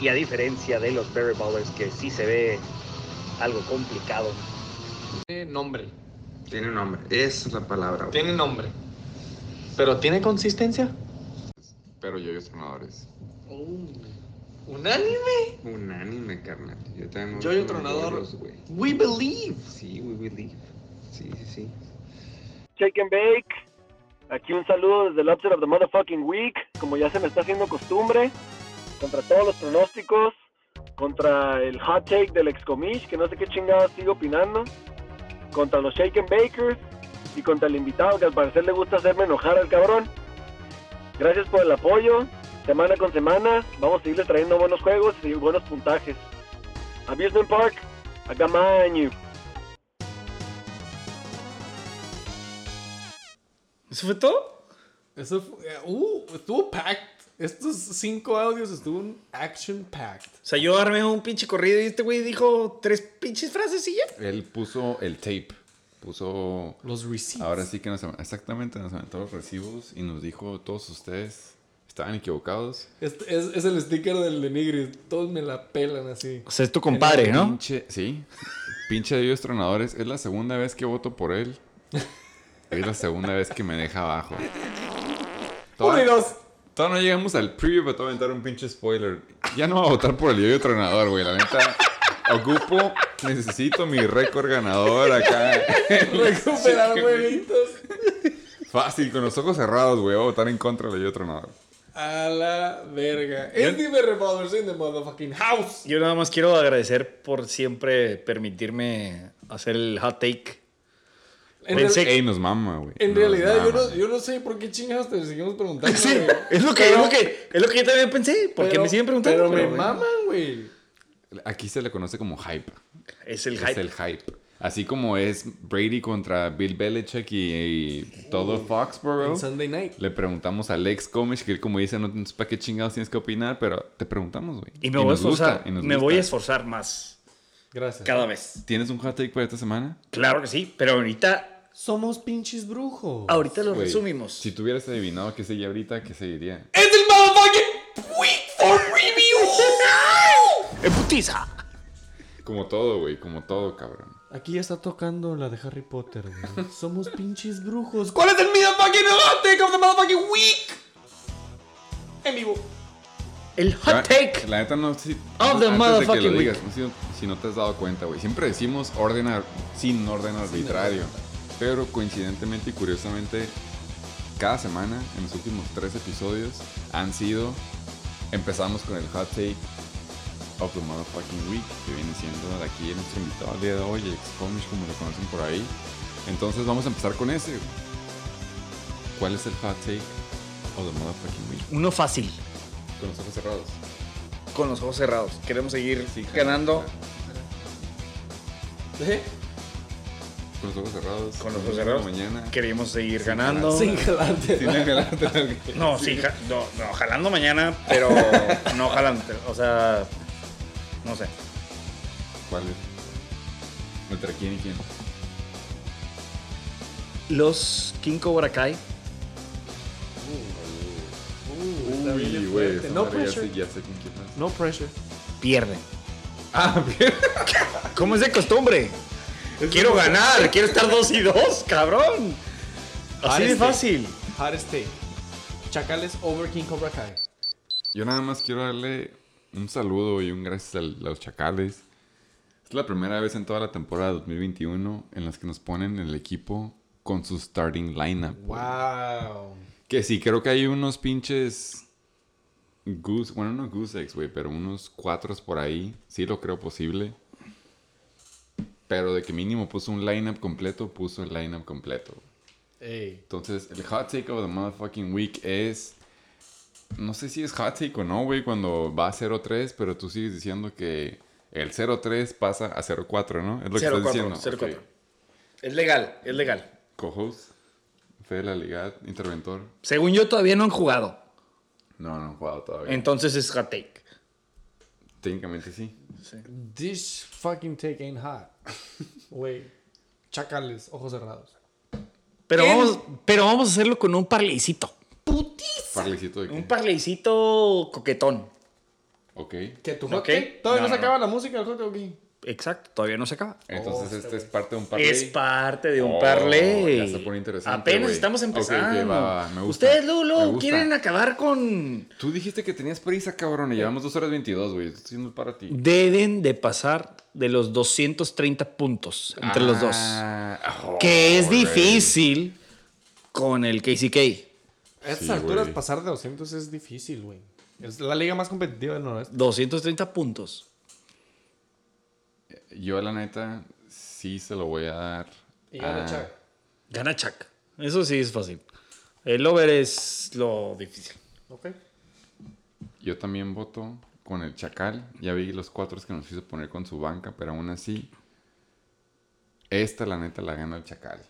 Y a diferencia de los Barrett Ballers, que sí se ve algo complicado. Tiene nombre. Tiene nombre. Esa es la palabra. güey. Tiene nombre. Pero tiene consistencia. Pero yo y los tronadores. Unánime. Unánime, carnal. Yo también me Yo y voy el con los tronador. We believe. Sí, we believe. Sí, sí, sí. Shake and Bake. Aquí un saludo desde el Upset of the Motherfucking Week. Como ya se me está haciendo costumbre. Contra todos los pronósticos. Contra el hot take del excomish, que no sé qué chingados sigo opinando. Contra los Shake and Bakers. Y contra el invitado, que al parecer le gusta hacerme enojar al cabrón. Gracias por el apoyo. Semana con semana. Vamos a seguirles trayendo buenos juegos y buenos puntajes. Amusement Park. Mine you. ¿Eso fue todo? Eso fue, uh, estuvo packed. Estos cinco audios estuvo un action packed. O sea, yo armé un pinche corrido y este güey dijo tres pinches frases y ya. Él puso el tape. Puso. Los receipts. Ahora sí que nos exactamente nos aventó los recibos y nos dijo todos ustedes estaban equivocados. Este es, es el sticker del de Nigris. Todos me la pelan así. O sea, es tu compadre, ¿no? Pinche, sí. Pinche de ellos tronadores. Es la segunda vez que voto por él. Es la segunda vez que me deja abajo. Uno y dos. Todavía no llegamos al preview, pero te voy a aventar un pinche spoiler. Ya no voy a votar por el yo tronador, güey. La neta, ocupo, necesito mi récord ganador acá. Recuperar huevitos. Fácil, con los ojos cerrados, güey. Voy a votar en contra del yo tronador. A la verga. Es Diver Revolvers in the motherfucking house. Yo nada más quiero agradecer por siempre permitirme hacer el hot take. En, Pensé Ey, nos mama, güey. en realidad, yo no, yo no sé por qué chingados te seguimos preguntando. Sí, es lo que, Pero- es lo que, es lo que yo también pensé. Porque pero- me siguen preguntando. Pero me maman, güey. Aquí se le conoce como hype. Es el Es hype. el hype. Así como es Brady contra Bill Belichick y, y todo Foxborough. En Sunday night. Le preguntamos a Alex Comish, que él como dice, no sé para qué chingados tienes que opinar, pero te preguntamos, güey. Y me voy a gusta, esforzar. y nos me gusta. voy a esforzar más. Gracias. Cada vez. ¿Tienes un hot take para esta semana? Claro que sí. Pero ahorita, Somos pinches brujos. ahorita lo resumimos. Si tú hubieras adivinado qué seguía ahorita, ¿qué seguiría? ¡Es el motherfucking week for review! ¡En putiza! Como todo, güey, como todo, cabrón. Aquí ya está tocando la de Harry Potter, güey. Somos pinches brujos. ¿Cuál es el motherfucking hot take of the motherfucking week? En vivo. El La- hot take. La neta no, si, Of the motherfucking week. digas, no si, si no te has dado cuenta, güey. Siempre decimos orden ar- sin orden arbitrario. Pero coincidentemente y curiosamente, cada semana, en los últimos tres episodios, han sido. Empezamos con el hot take of the motherfucking week, que viene siendo de aquí nuestro invitado al día de hoy, ex Comish, como lo conocen por ahí. Entonces vamos a empezar con ese. ¿Cuál es el hot take of the motherfucking week. Uno fácil, Con los ojos cerrados. con los ojos cerrados. Queremos seguir Sí, ganando ¿Eh? Con los ojos cerrados. con los ojos cerrados. Mañana. Queremos seguir ganando. Sin jalante. Sin adelante. No, sí, ja- no, no, jalando mañana, pero no jalando. O sea, no sé. ¿Cuál es? ¿Contra quién y quién? Los King Cobra Kai güey. esa No madre ya pressure. sé- Ya sé con quién más. No pressure. pierden. Ah, bien. ¿Cómo es de costumbre? Quiero ganar, quiero estar 2 y 2, cabrón. Así de Este. fácil. Hottest take. Chacales over King Cobra Kai. Yo nada más quiero darle un saludo y un gracias a los chacales. Es la primera vez en toda la temporada 2021 en las que nos ponen el equipo con su starting lineup. Wow. Que sí, creo que hay unos pinches. Goose, bueno, no goose eggs, güey, pero unos cuatros por ahí. Sí lo creo posible. Pero de que mínimo puso un lineup completo, puso el lineup completo. Ey. Entonces, el hot take of the motherfucking week es. No sé si es hot take o no, güey, cuando va a 0-3, pero tú sigues diciendo que el 0-3 pasa a 0-4, ¿no? Es lo que estás 0-4, diciendo. 0-4. Ok. Es legal, es legal. Co-host, Fede la Liga, interventor. Según yo, todavía no han jugado. No, no han jugado todavía. Entonces es hot take. Técnicamente sí. This fucking take ain't hot. Wey. Chacales, ojos cerrados. Pero vamos, pero vamos a hacerlo con un parleycito. Parlecito de Un qué. parleycito coquetón. Ok. ¿Que tu hot Ok. ¿Todavía no, No, se no, acaba la música del hot aquí? Exacto, todavía no se acaba. Entonces, este es parte de un parlay. Es parte de un Oh, parlay. ya se pone interesante, Apenas estamos Ok, ok, empezando. va, va, me gusta. Ustedes, gusta. quieren acabar con. Tú dijiste que tenías prisa, cabrón, y llevamos 2 horas 22, güey. Estoy haciendo para ti. Deben de pasar de los 230 puntos entre los dos. Ah, oh, Que es güey. difícil con el KCK. A estas Sí, alturas pasar de 200 es difícil, güey. Es la liga más competitiva del noroeste. 230 puntos. Yo, la neta, sí se lo voy a dar. Y gana a- Chuck. Gana Chuck. Eso sí es fácil. El over es lo difícil. Ok. Yo también voto con el Chacal. Ya vi los cuatro que nos quiso poner con su banca, pero aún así, esta la neta la gana el Chacal.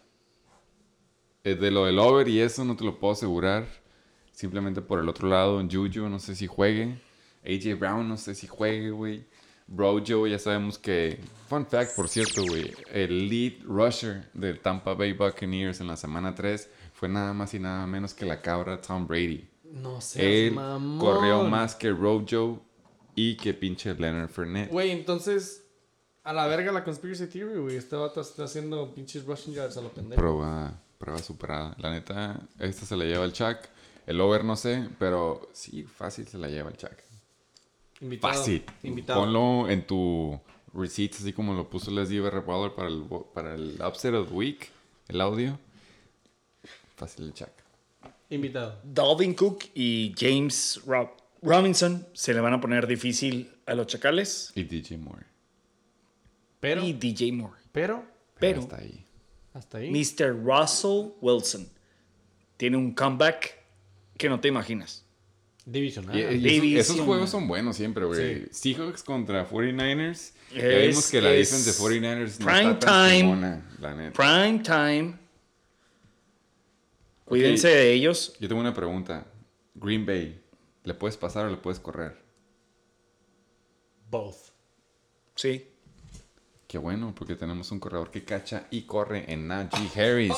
Eh, De lo del over y eso no te lo puedo asegurar. Simplemente por el otro lado, Juju no sé si juegue. AJ Brown no sé si juegue, güey. Brojo ya sabemos que... Fun fact, por cierto, güey. El lead rusher del Tampa Bay Buccaneers en la semana 3 fue nada más y nada menos que la cabra Tom Brady. No Él mamón. corrió más que Rojo y que pinche Leonard Fournette. Güey, entonces, a la verga la conspiracy theory, güey. Este vato está haciendo pinches rushing yards a lo pendejo. Prueba, prueba superada. La neta, esta se la lleva el Chuck. El over no sé, pero sí, fácil se la lleva el Chuck. Invitado. Fácil. Invitado. Ponlo en tu receipts, así como lo puso Leslie Barry Waller para el, para el Upset of the Week, el audio. Fácil el Chuck. Invitado. Dalvin Cook y James Rob- Robinson se le van a poner difícil a los chacales. Y DJ Moore. Pero, Y DJ Moore. pero, Pero Hasta ahí. hasta ahí. Mr. Russell Wilson tiene un comeback que no te imaginas. Divisional. Y- y esos- División. esos, juegos son buenos siempre, güey. Sí. Seahawks contra 49ers. Ya Es- vimos que la es defensa de 49ers no prime está tan time. chingona, la neta. Prime time. Cuídense de ellos. Yo tengo una pregunta. Green Bay, ¿le puedes pasar o le puedes correr? Both. Sí. Qué bueno, porque tenemos un corredor que cacha y corre en Najee Harris.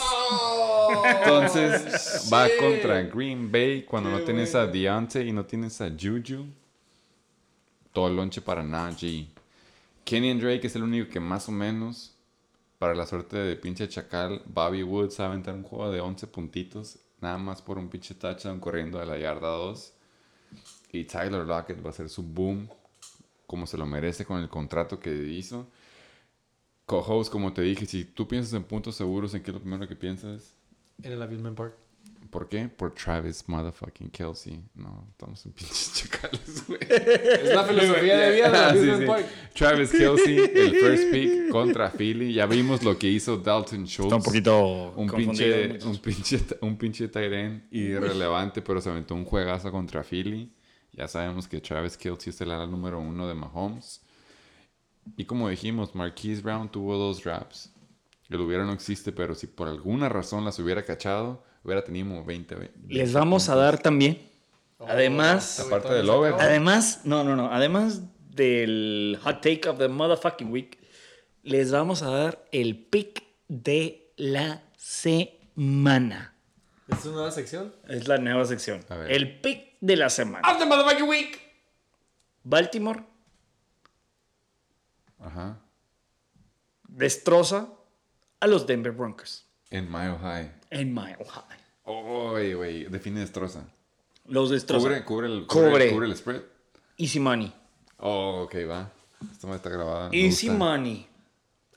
Entonces va contra Green Bay cuando no tienes a Deontay y no tienes a Juju. Todo el lonche para Najee. Kenny Drake es el único que más o menos, para la suerte de pinche chacal, Bobby Woods va a aventar un juego de 11 puntitos, nada más por un pinche touchdown corriendo a la yarda 2. Y Tyler Lockett va a hacer su boom, como se lo merece con el contrato que hizo. Co-host, como te dije, si tú piensas en puntos seguros, ¿en qué es lo primero que piensas? En el Amusement Park. ¿Por qué? Por Travis motherfucking Kelsey. No, estamos en pinches chacales, güey. Es la filosofía de vida de Ah, la sí. Park. Travis Kelsey, el first pick contra Philly. Ya vimos lo que hizo Dalton Schultz. Está un poquito un pinche, un pinche, un pinche irrelevante, pero se aventó un juegazo contra Philly. Ya sabemos que Travis Kelsey es el ala número uno de Mahomes. Y como dijimos, Marquise Brown tuvo dos drops. El hubiera no existe, pero si por alguna razón las hubiera cachado, hubiera tenido como 20. ve- Les vamos a dar también. Además, Aparte del over. además, no, no, no. Además del hot take of the motherfucking week, les vamos a dar el pick de la semana. ¿Es una nueva sección? Es la nueva sección. A ver. El pick de la semana. ¡After Motherfucking Week! Baltimore Ajá. destroza a los Denver Broncos En Mile High. en Mile High. Oye, güey, define destroza. Los destroza. Cubre, cubre, el, Cubre. cubre, cubre el spread. Easy money. Oh, ok, va. Madre está grabada. Easy gusta. money.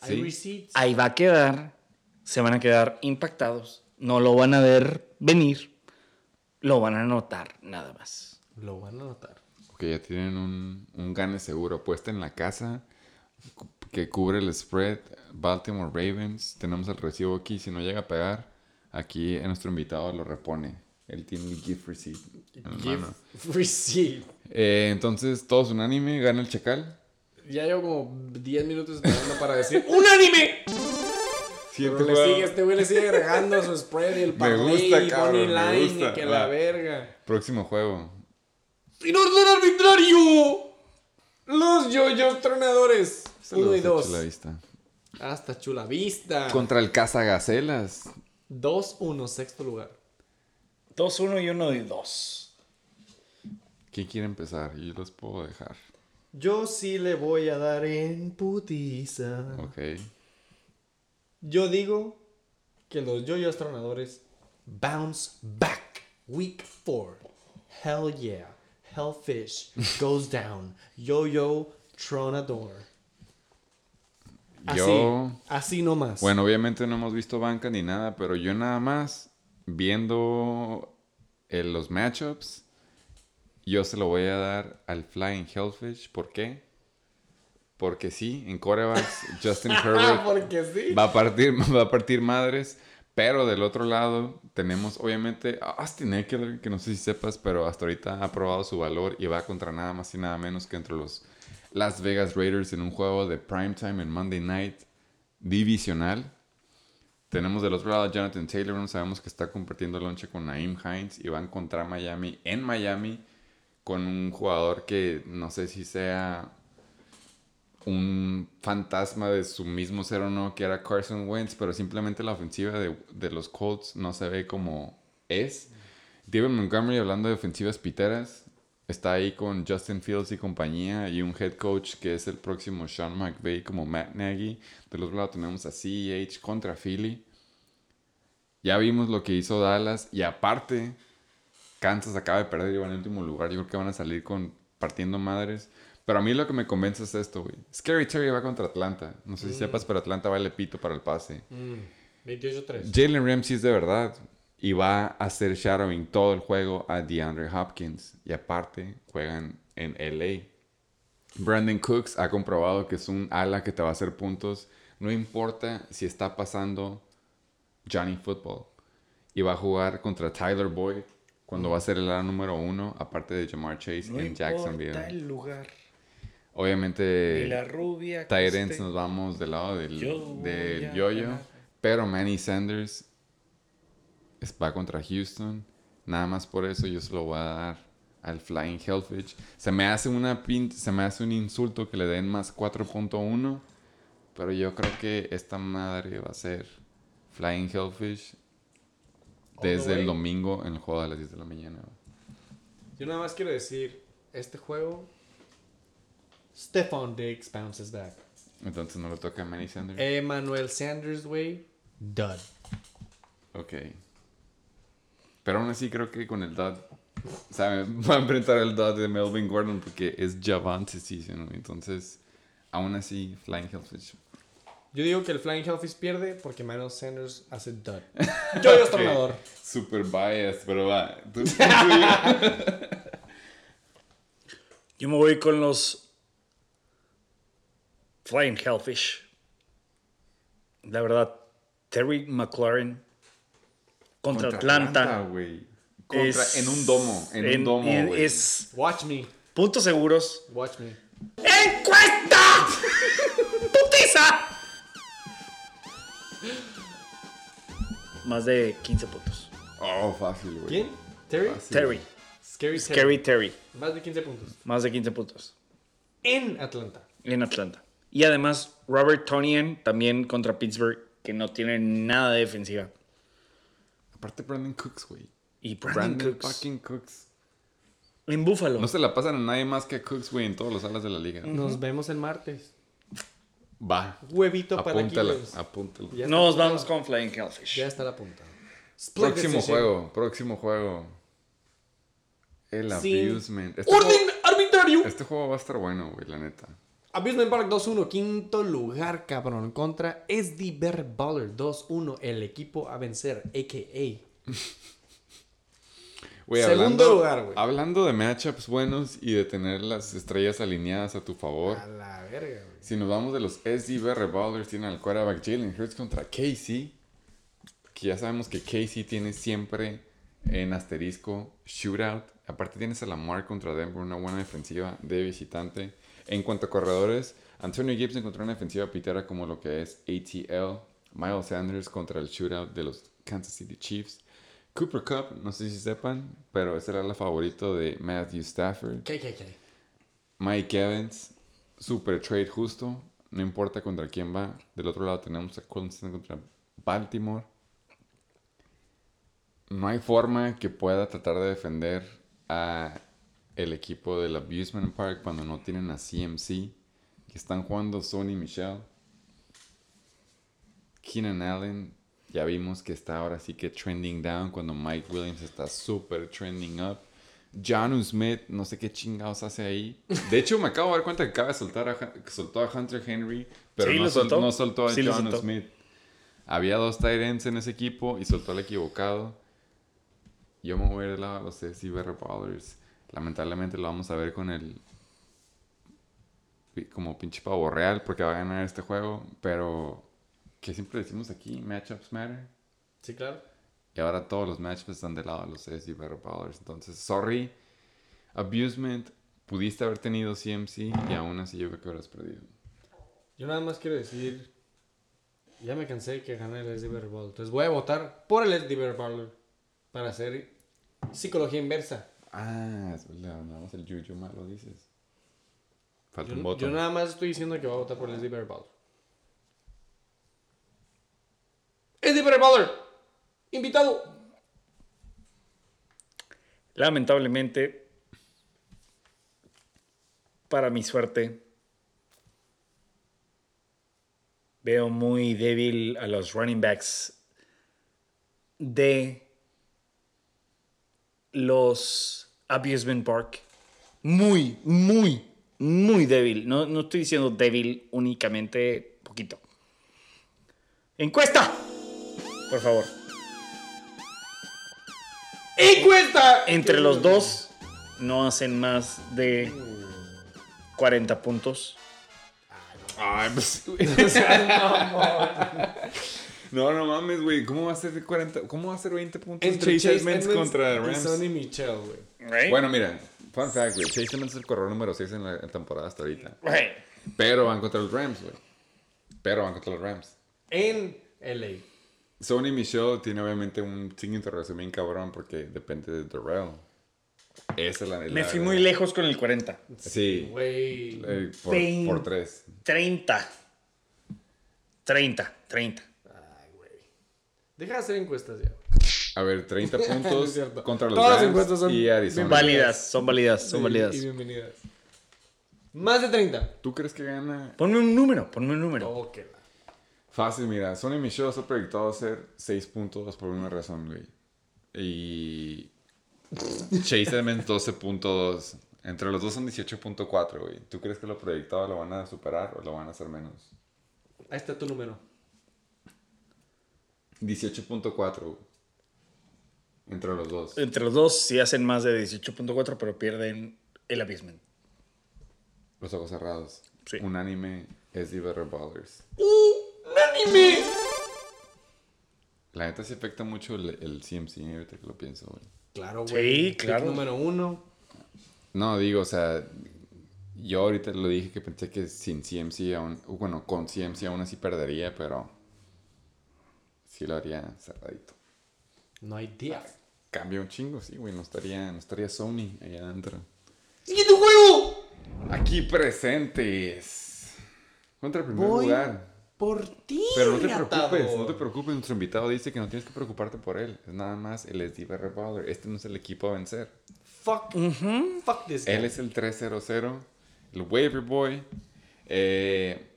Sí. Hay receipts. Ahí va a quedar. Se van a quedar impactados. No lo van a ver venir. Lo van a notar nada más. Lo van a notar. Ok, ya tienen un, un gane seguro. Puesta en la casa que cubre el spread. Baltimore Ravens. Tenemos el recibo aquí. Si no llega a pegar, aquí nuestro invitado lo repone. Él tiene el gift receipt. en mano. receipt. Eh, entonces, todos unánime. Gana el chacal. Ya llevo como 10 minutos esperando para decir ¡Un anime! Pero le sigue, este güey le sigue agregando su spread y el parlay y money me line gusta. y que Va. la verga. Próximo juego. ¡Sin orden arbitrario! Los yoyos tronadores. Uno y dos. Chula Vista. Hasta Chula Vista. Contra el Cazagacelas. 2-1, sexto lugar. 2-1 y 1 de 2. ¿Quién quiere empezar? Yo los puedo dejar. Yo sí le voy a dar en putiza. Ok. Yo digo que los yoyos tronadores bounce back. Week 4. Hell yeah. Hellfish goes down. Yo-yo tronador. Así, Yo. así nomás. Bueno, obviamente no hemos visto banca ni nada, pero yo nada más viendo eh, los matchups, yo se lo voy a dar al Flying Hellfish. ¿Por qué? Porque sí, en corebacks Justin Herbert sí. va a partir, va a partir madres. Pero del otro lado tenemos obviamente a Austin Eckler, que no sé si sepas, pero hasta ahorita ha probado su valor y va contra nada más y nada menos que entre los Las Vegas Raiders en un juego de primetime en Monday Night divisional. Tenemos del otro lado a Jonathan Taylor, no sabemos que está compartiendo lonche con Naeem Hines y van contra Miami en Miami con un jugador que no sé si sea un fantasma de su mismo ser o no, que era Carson Wentz, pero simplemente la ofensiva de, de los Colts no se ve como es. David Montgomery, hablando de ofensivas piteras, está ahí con Justin Fields y compañía y un head coach que es el próximo Sean McVay como Matt Nagy. Del otro lado tenemos a CEH contra Philly. Ya vimos lo que hizo Dallas y aparte Kansas acaba de perder y va en el último lugar. Yo creo que van a salir con partiendo madres. Pero a mí lo que me convence es esto, güey. Scary Terry va contra Atlanta. No sé si sepas, pero Atlanta vale pito para el pase. 28-3. Jalen Ramsey es de verdad. Y va a hacer shadowing todo el juego a DeAndre Hopkins. Y aparte, juegan en LA. Brandon Cooks ha comprobado que es un ala que te va a hacer puntos. No importa si está pasando Johnny Football. Y va a jugar contra Tyler Boyd cuando va a ser el ala número uno, aparte de Jamar Chase No en Jacksonville. el lugar. Obviamente, Y la rubia. que Tyrants esté. nos vamos del lado del, Yo del yo-yo. Pero Manny Sanders va contra Houston. Nada más por eso yo se lo voy a dar al Flying Hellfish. Se me hace una pin- se me hace un insulto que le den más 4.1. Pero yo creo que esta madre va a ser Flying Hellfish desde el domingo en el juego de las 10 de la mañana. Yo nada más quiero decir, este juego, Stephon Diggs bounces back. Entonces no le toca a Manny Sanders. Emmanuel Sanders, güey, dud. Ok. Pero aún así creo que con el dot. O sea, va a enfrentar el dot de Melvin Gordon porque es Javante Season. ¿no? Entonces, aún así, Flying Hellfish. Yo digo que el Flying Hellfish pierde porque Manuel Sanders hace dud. Yo hasta ganador. Super biased, pero va. Tú- tú- tú- Yo me voy con los Flying Hellfish. La verdad, Terry McLaurin contra, Atlanta. güey. Contra- es- en un domo. En, en- un domo, en- güey. Es Watch me. puntos seguros. Watch me. ¡Encuesta! ¡Putiza! Más de 15 puntos. Oh, fácil, güey. ¿Quién? ¿Terry? Fácil. Terry. Scary Terry. Scary Terry. Más de 15 puntos. Más de 15 puntos. En Atlanta. En Atlanta. Y además, Robert Tonian también contra Pittsburgh, que no tiene nada de defensiva. Aparte, Brandon Cooks, güey. Y Brandon, Brandon Cooks. fucking Cooks. En Buffalo. No se la pasan a nadie más que a Cooks, güey, en todas las salas de la liga. Nos vemos el martes. Va. Huevito para Apúntala, Killers. apúntala. Ya está Nos apuntado. vamos con Flying Hellfish. Ya está la punta. Próximo juego, próximo juego. El abusement. Este ¡Orden juego, arbitrario! este juego va a estar bueno, güey, la neta. Abusement Park 2-1, quinto lugar, cabrón. Contra SD Bear Baller 2-1, el equipo a vencer, a.k.a. Güey, Segundo hablando, lugar, güey. Hablando de matchups buenos y de tener las estrellas alineadas a tu favor. A la verga, güey. Si nos vamos de los SDB Ballers, tienen al quarterback Jalen Hurts contra Casey. Que ya sabemos que Casey tiene siempre en asterisco shootout. Aparte tienes a Lamar contra Denver, una buena defensiva de visitante. En cuanto a corredores, Antonio Gibson contra una defensiva pitera como lo que es ATL. Miles Sanders contra el shootout de los Kansas City Chiefs. Cooper Cup, no sé si sepan, pero ese era el favorito de Matthew Stafford. KKK. Mike Evans, super trade justo. No importa contra quién va. Del otro lado tenemos a Clemson contra Baltimore. No hay forma que pueda tratar de defender a el equipo del Abusement Park cuando no tienen a CMC. Que están jugando Sony Michelle. Keenan Allen. Ya vimos que está ahora sí que trending down cuando Mike Williams está super trending up. Janu Smith, no sé qué chingados hace ahí. De hecho, me acabo de dar cuenta que acaba de soltar a, soltó a Hunter Henry, pero Sí, no, sol- soltó. no soltó a Sí, soltó. Smith. Había dos ends en ese equipo y soltó al equivocado. Yo me voy a ir del lado de los Ballers. Lamentablemente lo vamos a ver con el. como pinche pavo real porque va a ganar este juego, pero. que siempre decimos aquí? Matchups matter. Sí, claro. Y ahora todos los matchups están del lado de los SCBR Ballers. Entonces, sorry. Abusement. Pudiste haber tenido CMC y aún así yo creo que habrás perdido. Yo nada más quiero decir. Ya me cansé de que gane el SD Baller. Entonces voy a votar por el SD Baller. Para hacer psicología inversa. Ah, nada más el Juju malo dices. Falta Yo, un voto. yo nada más estoy diciendo que voy a votar por el SD Bear Baller. SD Bear Baller. Invitado. Lamentablemente, para mi suerte, veo muy débil a los running backs de los Abusement Park. Muy, muy, muy débil. No, no estoy diciendo débil únicamente poquito. Encuesta, por favor. ¡Encuesta! Entre los dos no hacen más de 40 puntos. Ay, pues. no, no mames, güey. ¿Cómo va a ser de 40? ¿Cómo va a ser 20 puntos entre, Chase Edmonds contra Rams? Sonny Michel, güey. Right? Bueno, mira, fun fact, güey. Chase Edmonds es el corredor número 6 en la temporada hasta ahorita. Right. Pero van contra los Rams, güey. Pero van contra los Rams. En LA. Sony Michelle tiene obviamente un signo de interrogación bien cabrón porque depende de Darrell. Esa es la Me la- fui muy lejos con el 40. Sí, Güey. eh, por, Vein- por tres. 30. 30, 30. Deja de hacer encuestas ya. A ver, 30 puntos cierto. contra los Todas las Rams encuestas son y Arizona. Válidas, son válidas, son válidas. Y bienvenidas. Más de 30. ¿Tú crees que gana? Ponme un número, ponme un número. Ok. Fácil, mira. Sonny Michelle está proyectado a hacer 6 puntos por una razón, güey. Y. Chase Edmonds 12.2. Entre los dos son 18.4, güey. ¿Tú crees que lo proyectado lo van a superar o lo van a hacer menos? Ahí está tu número. 18.4, güey. Entre los dos. Entre los dos sí hacen más de 18.4, pero pierden el abisment. Los ojos cerrados. Sí. Un anime es Diver Ballers. ¡Anime! La neta sí afecta mucho el, el CMC, ahorita que lo pienso, güey. Claro, Sí, güey. Pick claro. número uno. No, digo, o sea, yo ahorita lo dije que pensé que sin CMC aún, bueno, con CMC aún así perdería, pero sí lo haría cerradito. No hay día. Cambia un chingo, sí, güey, no estaría, no estaría Sony allá adentro. ¡Siguiente juego! Aquí presentes. Contra el primer Voy lugar. por ti, Pero no te preocupes, no te preocupes, nuestro invitado dice que no tienes que preocuparte por él. Es nada más el SD Baller. Este no es el equipo a vencer. Fuck. Fuck this guy. Él es el 300, el waiver boy. Eh,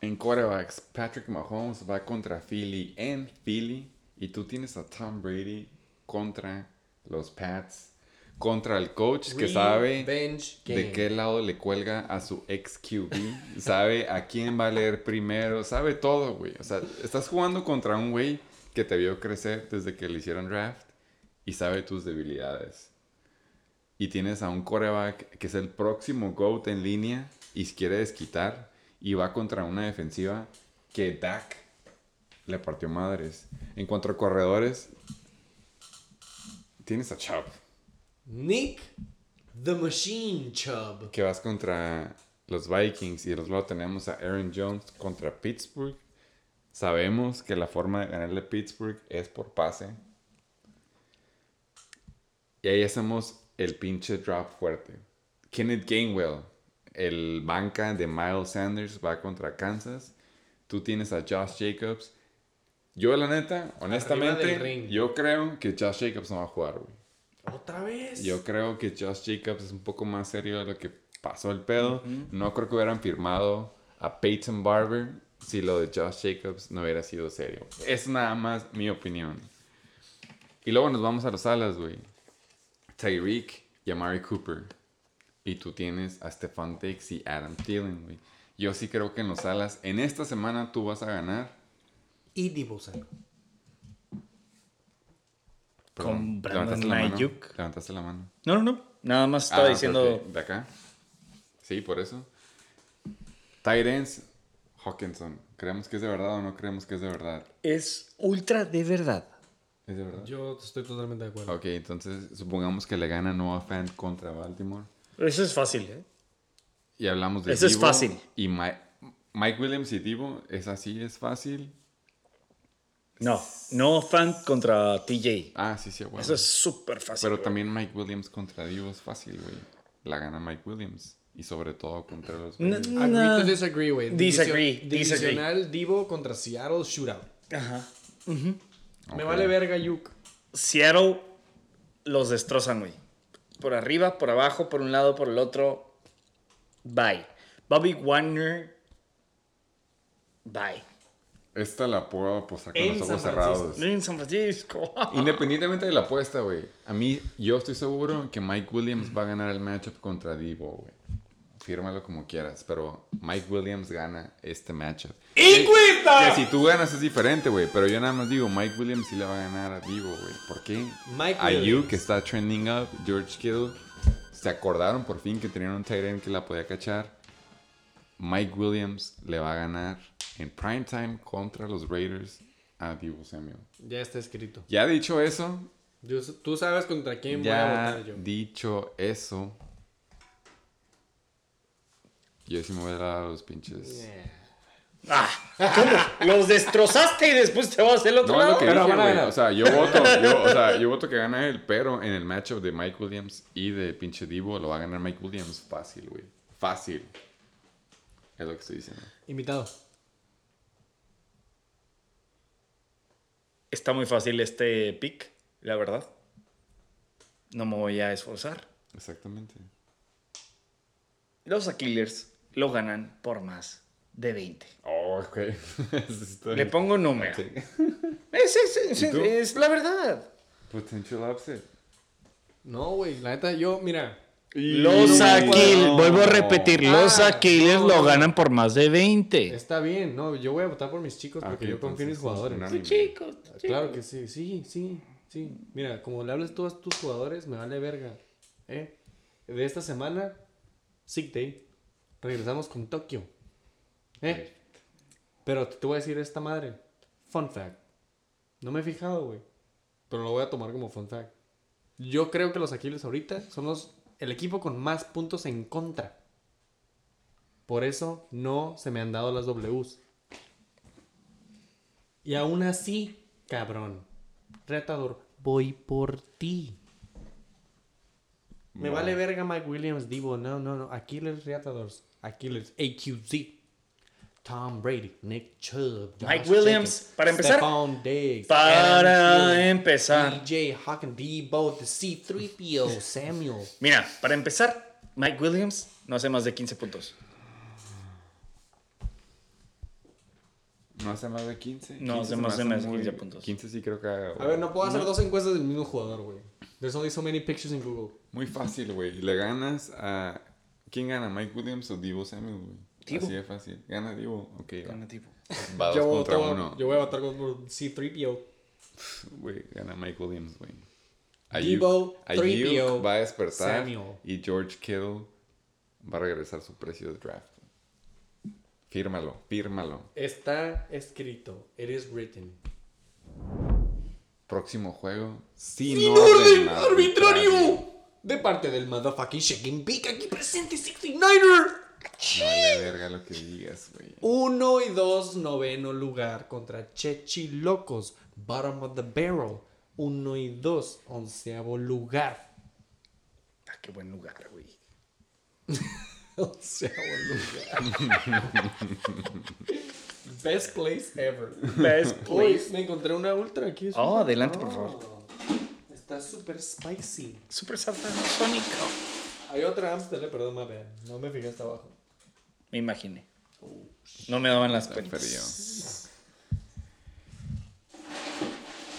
en quarterbacks, Patrick Mahomes va contra Philly en Philly. Y tú tienes a Tom Brady contra los Pats. Contra el coach que sabe de qué lado le cuelga a su ex QB. sabe a quién va a leer primero. Sabe todo, güey. O sea, estás jugando contra un güey que te vio crecer desde que le hicieron draft. Y sabe tus debilidades y tienes a un coreback que es el próximo GOAT en línea y quiere desquitar y va contra una defensiva que Dak le partió madres. En cuanto a corredores, tienes a Chubb, Nick the Machine Chubb. que vas contra los Vikings y luego tenemos a Aaron Jones contra Pittsburgh. Sabemos que la forma de ganarle a Pittsburgh es por pase. Y ahí hacemos el pinche drop fuerte. Kenneth Gainwell, el banca de Miles Sanders, va contra Kansas. Tú tienes a Josh Jacobs. Yo, la neta, honestamente, yo creo que Josh Jacobs no va a jugar, güey. ¿Otra vez? Yo creo que Josh Jacobs es un poco más serio de lo que pasó el pedo. No creo que hubieran firmado a Peyton Barber si lo de Josh Jacobs no hubiera sido serio. Es nada más mi opinión. Y luego nos vamos a las alas, güey. Tyreek y Amari Cooper. Y tú tienes a Stefan Diggs y Adam Thielen, güey. Yo sí creo que en los alas, en esta semana tú vas a ganar. Y Samuel. Con Brandon levantaste la mano. Ayuk. Levantaste la mano. No, no, no. Nada más estaba Ah, diciendo. De acá. Sí, por eso. Tyrants, Hawkinson. ¿Creemos que es de verdad o no creemos que es de verdad? Es ultra de verdad. ¿Es de verdad? Yo estoy totalmente de acuerdo. Ok, entonces supongamos que le gana Noah Fant contra Baltimore. Eso es fácil, ¿eh? Y hablamos de Eso es fácil. Y Mi- Mike Williams y Divo, ¿es así? ¿Es fácil? No, no fan contra TJ. Ah, sí, sí, bueno. Eso es súper fácil. Pero güey. también Mike Williams contra Divo es fácil, güey. La gana Mike Williams. Y sobre todo contra los... No, Raiders. Agree no. to disagree, güey. Disagree, Division- disagree. Divisional Divo contra Seattle Shootout. Ajá. Me vale verga, Yuk. Seattle los destrozan, güey. Por arriba, por abajo, por un lado, por el otro. Bye. Bobby Wagner. Bye. Esta la puedo apostar con En los ojos cerrados. En San Francisco. Independientemente de la apuesta, güey. A mí, yo estoy seguro que Mike Williams va a ganar el matchup contra Divo, güey. Fírmalo como quieras, pero Mike Williams gana este matchup. Que, que si tú ganas es diferente, güey. Pero yo nada más digo, Mike Williams sí le va a ganar a Divo, güey. ¿Por qué? Mike Ayuk, que está trending up, George Kittle. Se acordaron por fin que tenían un tight end que la podía cachar. Mike Williams le va a ganar en prime time contra los Raiders a Divo Samuel. Ya está escrito. Ya dicho eso, Yo- Tú sabes contra quién voy a ya votar yo. dicho eso, yo sí me voy a dar a los pinches. Ah, ¿Cómo? Los destrozaste y después te vas al otro No, es lado. lo que Pero dije, van a güey. ganar. O sea, yo voto, yo, o sea, yo voto que gana él, pero en el matchup de Mike Williams y de pinche Divo lo va a ganar Mike Williams fácil, güey. Fácil. Es lo que estoy diciendo. Invitado. Está muy fácil este pick, la verdad. No me voy a esforzar. Exactamente. Los Killers lo ganan por más de 20. Oh, ok. Eso está Le pongo un número. Sí. Es, es- es- ¿Y tú? es la verdad. Potential upset. No, güey. La neta, yo, mira. Los no, Aquiles, no. vuelvo a repetir, los Ah, Aquiles no. lo ganan por más de 20. Está bien, no, yo voy a votar por mis chicos porque Ah, yo ok, confío en mis jugadores. unánime. Chicos, Claro que sí, sí, sí, sí. Mira, como le hables tú a tus jugadores, me vale verga. ¿eh? De esta semana, Sick Day, regresamos con Tokio. ¿eh? Pero te voy a decir esta madre. Fun fact. No me he fijado, güey. Pero lo voy a tomar como fun fact. Yo creo que los Aquiles ahorita son los, el equipo con más puntos en contra. Por eso no se me han dado las Ws. Y aún así, cabrón. Retador, voy por ti. Me vale verga Mike Williams, Divo. No, no, no. Aquiles Retadors. Aquiles AQZ. Tom Brady, Nick Chubb, Josh Mike Williams, para empezar. Stephon Diggs, Para empezar. DJ Hawkins, Debo, the C3PO, Samuel. Mira, para empezar, Mike Williams no hace más de 15 puntos. ¿No hace más de 15? No, 15 hace más de más de muy- 15 puntos. 15 sí creo que haga, A ver, no puedo hacer No. dos encuestas del mismo jugador, güey. There's only so many pictures in Google. Muy fácil, güey. Le ganas a... ¿Quién gana? ¿Mike Williams o Divo Samuel, güey? Divo. Así de fácil. Gana Divo. Ok, va. Gana tipo. Va dos Yo, contra voy a- uno. yo voy a votar con C3PO. Güey, gana Mike Williams, güey. Debo, Ayuk 3PO, va a despertar Samuel. y George Kittle va a regresar su precio de draft. Fírmalo, fírmalo. Está escrito. It is written. Próximo juego. Sin, ¡Sin orden orden arbitrario! De parte del motherfucking Shaking Big aquí presente 69er. Vale verga lo que digas, güey. 1 y 2 noveno lugar contra Chechi Locos. Bottom of the barrel. 1 y 2 onceavo lugar. Ah, qué buen lugar, güey. Onceavo lugar. Best place ever. Best Uy, place. me encontré una ultra aquí. Oh, adelante, por favor. Está súper spicy. Super Sónico. Hay otra Amstel, eh, perdón, vean. No me fijé hasta abajo. Me imaginé. No me daban las cuentas.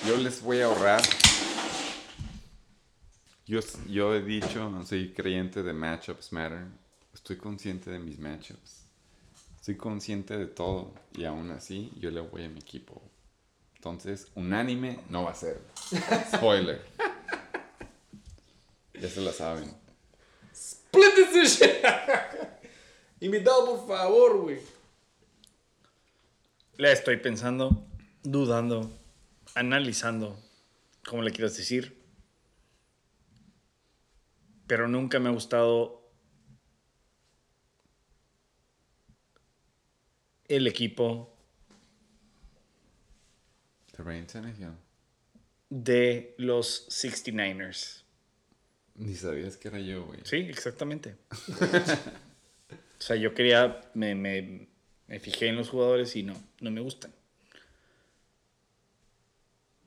Yo les voy a ahorrar. Yo, yo he dicho, soy creyente de matchups matter. Estoy consciente de mis matchups. Estoy consciente de todo. Y aún así, yo le voy a mi equipo. Entonces, unánime no va a ser. Spoiler. Ya se la saben. Split decision. Invitado, por favor, güey. La estoy pensando, dudando, analizando, como le quieras decir. Pero nunca me ha gustado el equipo De los 69ers. Ni sabías que era yo, güey. Sí, exactamente. o sea, yo quería, me, me, me fijé en los jugadores y no, no me gustan.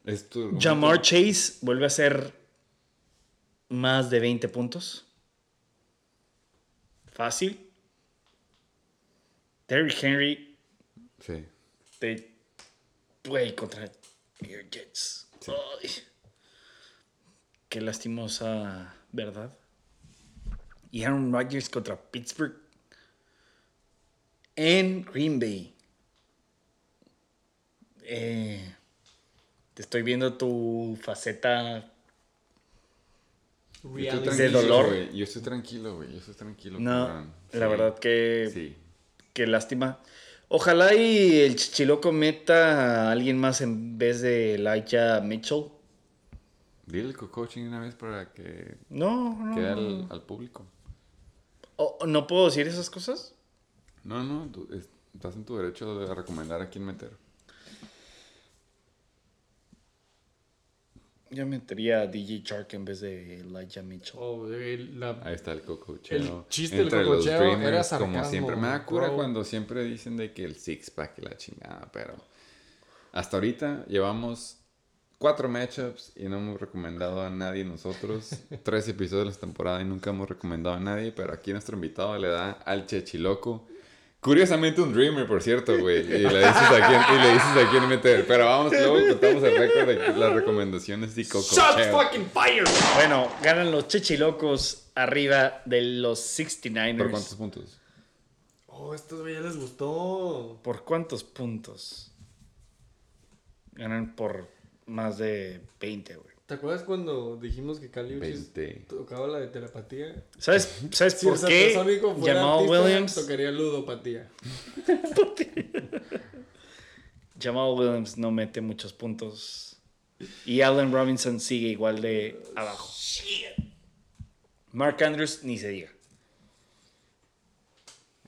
Es tu Jamar Chase vuelve a ser más de 20 puntos. Fácil. Derrick Henry Sí. de güey contra Jets. Ay. Qué lastimosa verdad. Y Aaron Rodgers contra Pittsburgh en Green Bay. Eh, te estoy viendo tu faceta. Yo Reality. estoy De tranquilo, dolor. Yo estoy tranquilo, güey. Yo estoy tranquilo. No, la Sí. verdad que Sí. Qué lástima. Ojalá y el Chichiloco meta a alguien más en vez de Elijah Mitchell. Dile el coaching una vez para que No, no. quede al, al público. O- o ¿No puedo decir esas cosas? No, no, tú es- estás en tu derecho de recomendar a quién meter. Yo metería a DJ Shark en vez de Elijah Mitchell. Oh, el- la- Ahí está el cococheo. El chiste del Entre los dreamers, era Como sarcasmo, siempre. Me da cura bro. cuando siempre dicen de que el six pack y la chingada, pero hasta ahorita llevamos cuatro matchups y no hemos recomendado a nadie nosotros. Tres episodios de la temporada y nunca hemos recomendado a nadie, pero aquí nuestro invitado le da al chechiloco Curiosamente un Dreamer, por cierto, güey. Y le dices a quién, y le dices a quién meter. Pero vamos, luego contamos el récord de las recomendaciones y coco. Shots fucking fire. Bueno, ganan los chichilocos arriba de los 69ers. ¿Por cuántos puntos? Oh, estos güey ya les gustó. ¿Por cuántos puntos? Ganan por más de 20, güey. ¿Te acuerdas cuando dijimos que Cali Uchis 20. tocaba la de telepatía? ¿Sabes, ¿sabes Si por el qué Satasónico fuera Jamal artista, Williams, tocaría ludopatía. Jamal Williams no mete muchos puntos y Allen Robinson sigue igual de abajo? Mark Andrews ni se diga.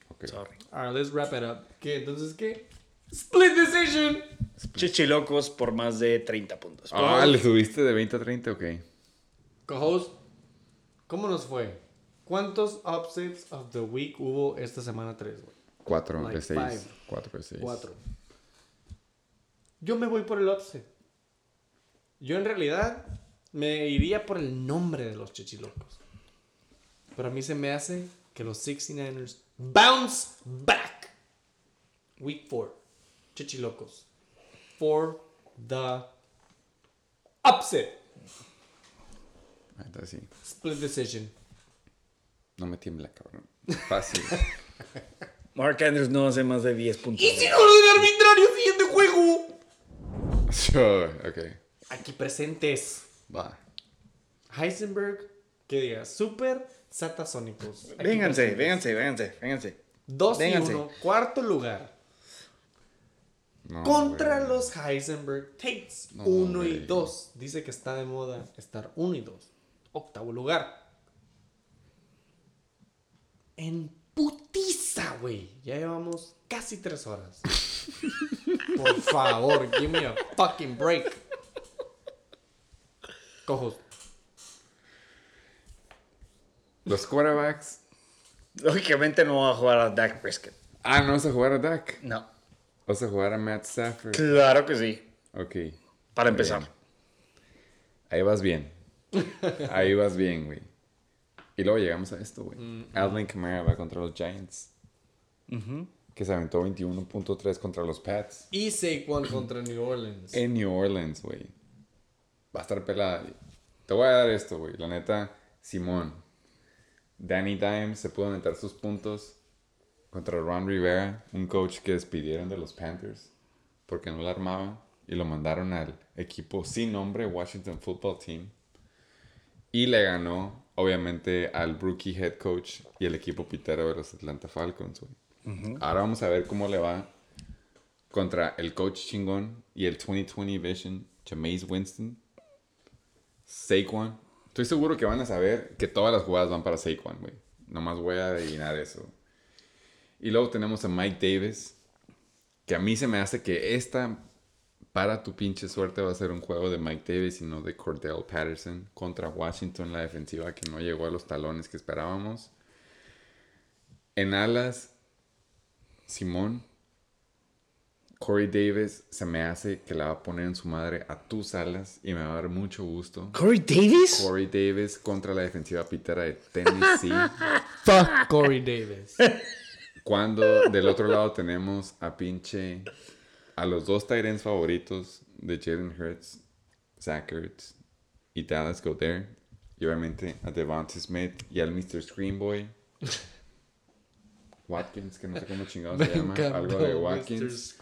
Ok. Sorry. Alright, let's wrap it up. ¿Qué? Entonces, ¿qué? Split decision. Chichilocos por más de 30 puntos. Ah, ¿le subiste de 20 a 30? Ok. Co-host, ¿cómo nos fue? ¿Cuántos upsets of the week hubo esta semana 3, güey? 4 Like de 6. five. 4 de 6. Cuatro. Yo me voy por el upset. Yo en realidad me iría por el nombre de los chichilocos. Pero a mí se me hace que los 69ers bounce back. Week 4. Chichilocos. For the upset. Entonces sí. Split decision. No me tiembla, cabrón. Fácil. Mark Andrews no hace más de 10 puntos. ¡Y si no lo del arbitrario siguiente juego! sure. Ok. Aquí presentes. Va. Heisenberg, que diga, super satasónicos. Aquí Vénganse, presentes. vénganse, vénganse, vénganse. 2 y Vénganse. 1, cuarto lugar. No, contra güey. los Heisenberg Tates. No, 1 y güey. 2. Dice que está de moda estar 1 y 2. Octavo lugar. En putiza, güey. Ya llevamos casi 3 horas. Por favor, give me a fucking break. Cojos. Los quarterbacks. Lógicamente no va a jugar a Dak Prescott. Ah, no vas a jugar a Dak. No. Vas a jugar a Matt Stafford. Claro que sí. Ok. Para empezar. bien. Ahí vas bien. Ahí vas bien, güey. Y luego llegamos a esto, güey. Alvin Kamara va contra los Giants. Que se aventó 21.3 contra los Pats. Y Saquon contra New Orleans. En New Orleans, güey. Va a estar pelada. Te voy a dar esto, güey. La neta, Simón. Danny Dimes se pudo meter sus puntos contra Ron Rivera, un coach que despidieron de los Panthers porque no la armaba y lo mandaron al equipo sin nombre, Washington Football Team. Y le ganó, obviamente, al rookie head coach y el equipo pitero de los Atlanta Falcons. Ahora vamos a ver cómo le va contra el coach chingón y el 2020 Vision, Jameis Winston, Saquon. Estoy seguro que van a saber que todas las jugadas van para Saquon, güey. Nomás voy a adivinar eso. Y luego tenemos a Mike Davis, que a mí se me hace que esta, para tu pinche suerte, va a ser un juego de Mike Davis y no de Cordell Patterson contra Washington, la defensiva que no llegó a los talones que esperábamos. En alas, Simón, Corey Davis se me hace que la va a poner en su madre a tus alas y me va a dar mucho gusto. ¿Corey Davis? Corey Davis contra la defensiva pitera de Tennessee. Fuck Corey Davis. Cuando del otro lado tenemos a pinche a los dos Tyrants favoritos de Jalen Hurts, Zach Ertz y Dallas Goddard. Y obviamente a Devontae Smith y al Mr. Screenboy. Watkins, que no sé cómo chingado se llama. Algo de Watkins.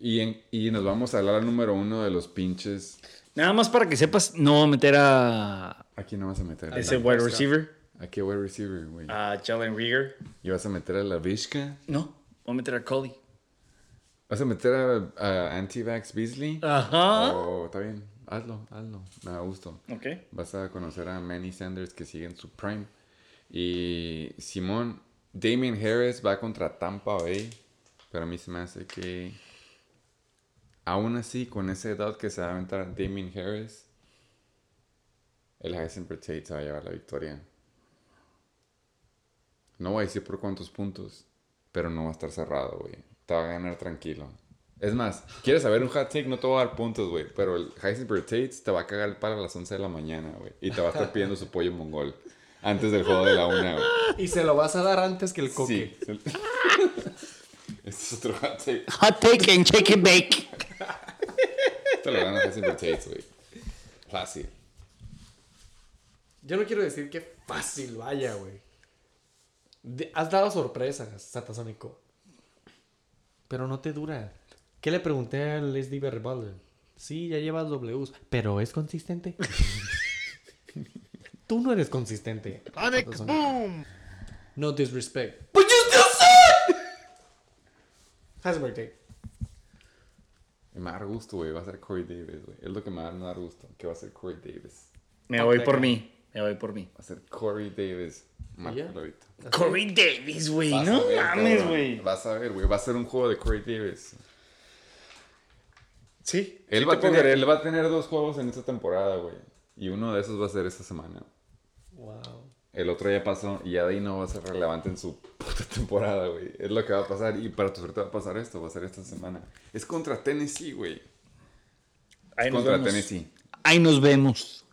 Y, en- y nos vamos a hablar al número uno de los pinches. Nada más para que sepas, no va a meter a Aquí no vas a meter. a ese wide Prescott. Receiver, Aquí wide receiver, güey. a Jalen Rieger. Y vas a meter a la Vishka. No, voy a meter a Coley. ¿Vas a meter a, a Antivax Beasley? Ajá. Oh, está bien. Hazlo, hazlo. Me da gusto. Ok. Vas a conocer a Manny Sanders que sigue en su prime. Y Simón, Damien Harris va contra Tampa Bay. Pero a mí se me hace que. Aún así, con esa edad que se va a aventar Damien Harris, el Heisenberg Tate se va a llevar la victoria. No voy a decir por cuántos puntos, pero no va a estar cerrado, güey. Te va a ganar tranquilo. Es más, ¿quieres saber un hot take? No te voy a dar puntos, güey. Pero el Heisenberg Tates te va a cagar el palo a las 11 de la mañana, güey. Y te va a estar pidiendo su pollo mongol antes del juego de la una, güey. Y se lo vas a dar antes que el coque. Sí. Es otro hot take. Hot take and and bake. Te lo ganas Heisenberg Tates, güey. Fácil. Yo no quiero decir que fácil vaya, güey. De- Has dado sorpresas, Satasónico. Pero no te dura. ¿Qué le pregunté a Leslie Verbal? Sí, ya llevas Ws. Pero es consistente. Tú no eres consistente. Satasónico. No disrespect. But you still suck! Heisenberg Tate. Y me va a dar gusto, güey. Va a ser Corey Davis, güey. Es lo que me va a dar gusto. Que va a ser Corey Davis. Me voy por mí. Me voy por mí. Va a ser Corey Davis. Márcalo ahorita. Corey Davis, güey. No ver, mames, güey. Vas a ver, güey. Va a ser un juego de Corey Davis. Sí. Él, sí va a tener, él va a tener dos juegos en esta temporada, güey. Y uno de esos va a ser esta semana. Wow. El otro ya pasó y ya de ahí no va a ser relevante en su puta temporada, güey. Es lo que va a pasar. Y para tu suerte va a pasar esto. Va a ser esta semana. Es contra Tennessee, güey. Ahí nos Contra vemos. Tennessee. Ahí nos vemos.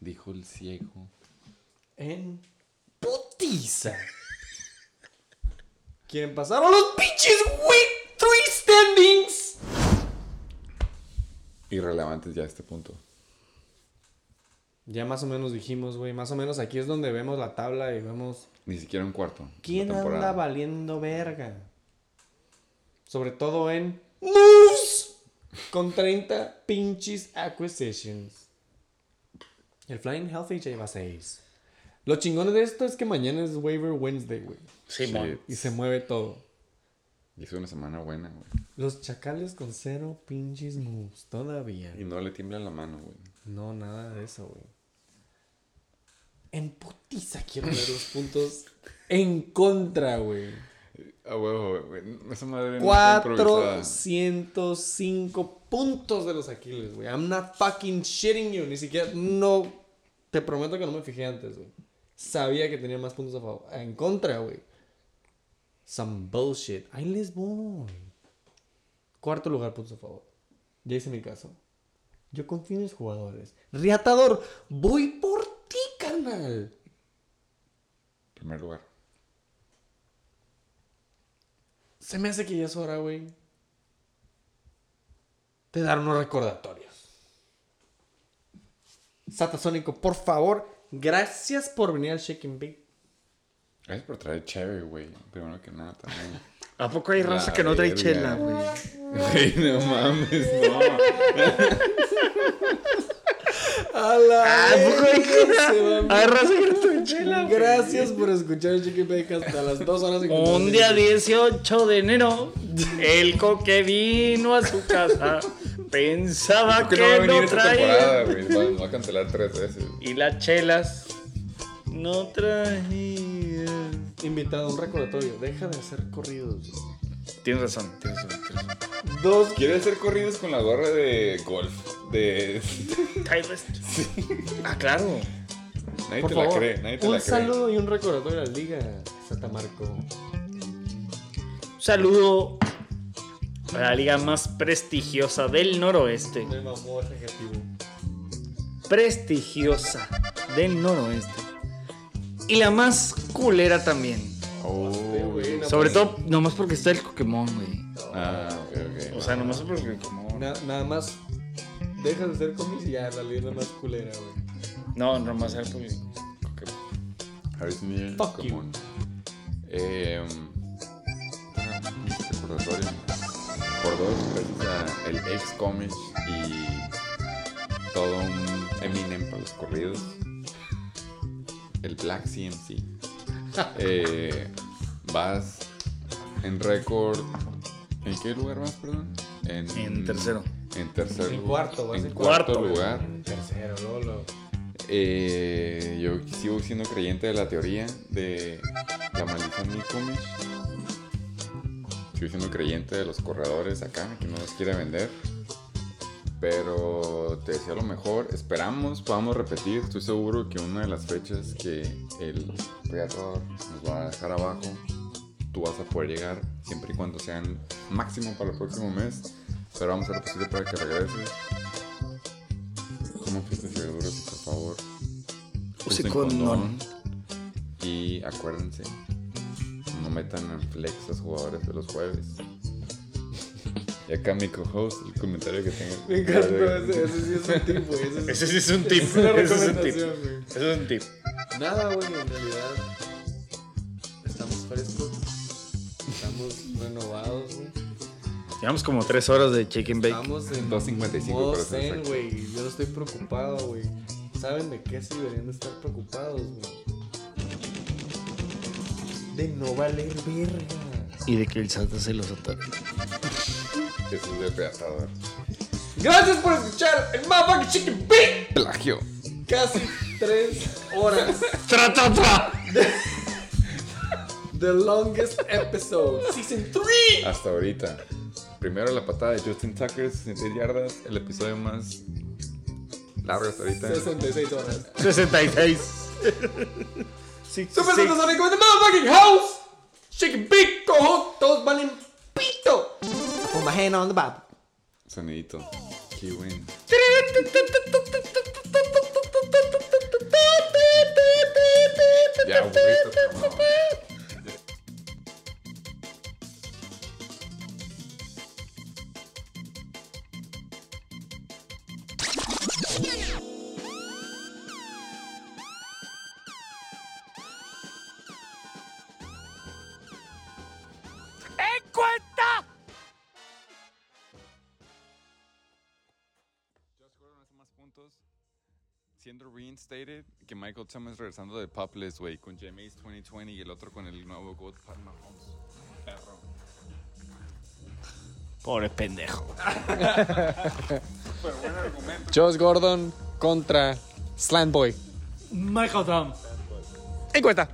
Dijo el ciego. En putiza. ¿Quieren pasar a los pinches week 3 standings? Irrelevantes ya a este punto. Ya más o menos dijimos, güey. Más o menos aquí es donde vemos la tabla y vemos Ni siquiera un cuarto. quién anda valiendo verga. Sobre todo en moves con 30 pinches acquisitions. El Flying Healthy lleva 6. Lo chingón de esto es que mañana es Waiver Wednesday, güey. Shit. Y se mueve todo. Hizo una semana buena, güey. Los chacales con cero pinches moves todavía. Y no le tiembla la mano, güey. No, nada de eso, güey. En putiza quiero ver los puntos en contra, güey. Ah, huevo, güey. Esa madre no está improvisada. 405 puntos de los Aquiles, güey. I'm not fucking shitting you. Ni siquiera, no. Te prometo que no me fijé antes, güey. Sabía que tenía más puntos a favor. En contra, güey. Some bullshit. Ahí les voy. Cuarto lugar, puntos a favor. Ya hice mi caso. Yo confío en los jugadores. Riatador, voy por ti, carnal. Primer lugar. Se me hace que ya es hora, güey. De dar unos recordatorios. Satasónico, por favor, gracias por venir al Shake and Bake. Gracias por traer Cherry, güey. Primero que nada también. ¿A poco hay raza que no trae verga. chela, güey? Güey, no mames, no. A la ¿A poco hay se va- Hay raza que no trae chela, güey. Gracias por escuchar el and Bake hasta las 2 horas y Un día 18 de enero, el coque vino a su casa. Pensaba Creo que no va a que venir no esta temporada, traía. güey. Va, va a cancelar tres veces. Y las chelas no traía. Invitado, un recordatorio. Deja de hacer corridos. Tienes razón, tienes razón, tienes razón. Dos. ¿Quieres hacer corridos con la gorra de golf? De. Kyle West. Ah, claro. Nadie Por te favor, la cree, nadie te un la cree. saludo y un recordatorio a la liga, Satamarco. Un saludo a la liga más prestigiosa del noroeste. Me mamó ese adjetivo. Prestigiosa del noroeste. Y la más culera también. Oh, Sobre pues- todo, nomás porque está el Pokémon, güey. Ah, ok, ok. O sea, nomás porque el Pokémon. Na- nada más dejas de ser cómics y ya la liga más culera, güey. No, nomás el Pokémon. Harrison Neal, Fuck come you. on. Eh, recordatorio. Por dos, gracias a el ex comics y todo un Eminem para los corridos. El Black CMC. Eh, vas en récord. ¿En qué lugar vas, perdón? En, En tercero. En tercer En lugar. cuarto, vas en en cuarto, cuarto. lugar. Tercero, Lolo. Eh, yo sigo siendo creyente de la teoría de la maldición Mikomish. Sigo siendo creyente de los corredores acá, que no los quiere vender. Pero te decía lo mejor, esperamos, podamos repetir. Estoy seguro que una de las fechas que el Predator nos va a dejar abajo, tú vas a poder llegar siempre y cuando sean máximo para el próximo mes. Pero vamos a hacer lo posible para que regreses. Y verduras y por favor. Use usen condón. Y acuérdense, no metan en flex a los jugadores de los jueves. Y acá mi co-host, el comentario que tenga. Me encanta, ese, ese sí es un tip, güey. Ese, Ese sí es un tip. Ese es un tip. Ese es un tip. Nada, güey, en realidad. Estamos frescos. Estamos renovados, güey. Llevamos como tres horas de chicken bake. Estamos en 2.55 modo para ser zen, exacto. güey. Yo no estoy preocupado, güey. ¿Saben de qué sí deberían de estar preocupados, güey? De no valer verga. Y de que el Santa se los atore. Eso es de peatador. Gracias por escuchar el Motherfucking Chicken Bake. Plagio. Casi tres horas. ¡Tra, tra, tra! The longest episode. Season 3. Hasta ahorita. Primero la patada de Justin Tucker, 66 yardas. El episodio más largo hasta ahorita. 66 horas. 66. Sí, Super sí. Supersónico in the motherfucking house. Chicken Bake, cojo. Todos valen pito. Put my hand on the Bible. Sonidito. Key win. Ya, aburrito, siendo reinstated que Michael Thomas regresando de Popless, güey, con Jameis 2020 y el otro con el nuevo GOAT Pat Mahomes. Perro. Pobre pendejo. Pero buen argumento. Josh Gordon contra Slant Boy. Michael Tom. En cuenta.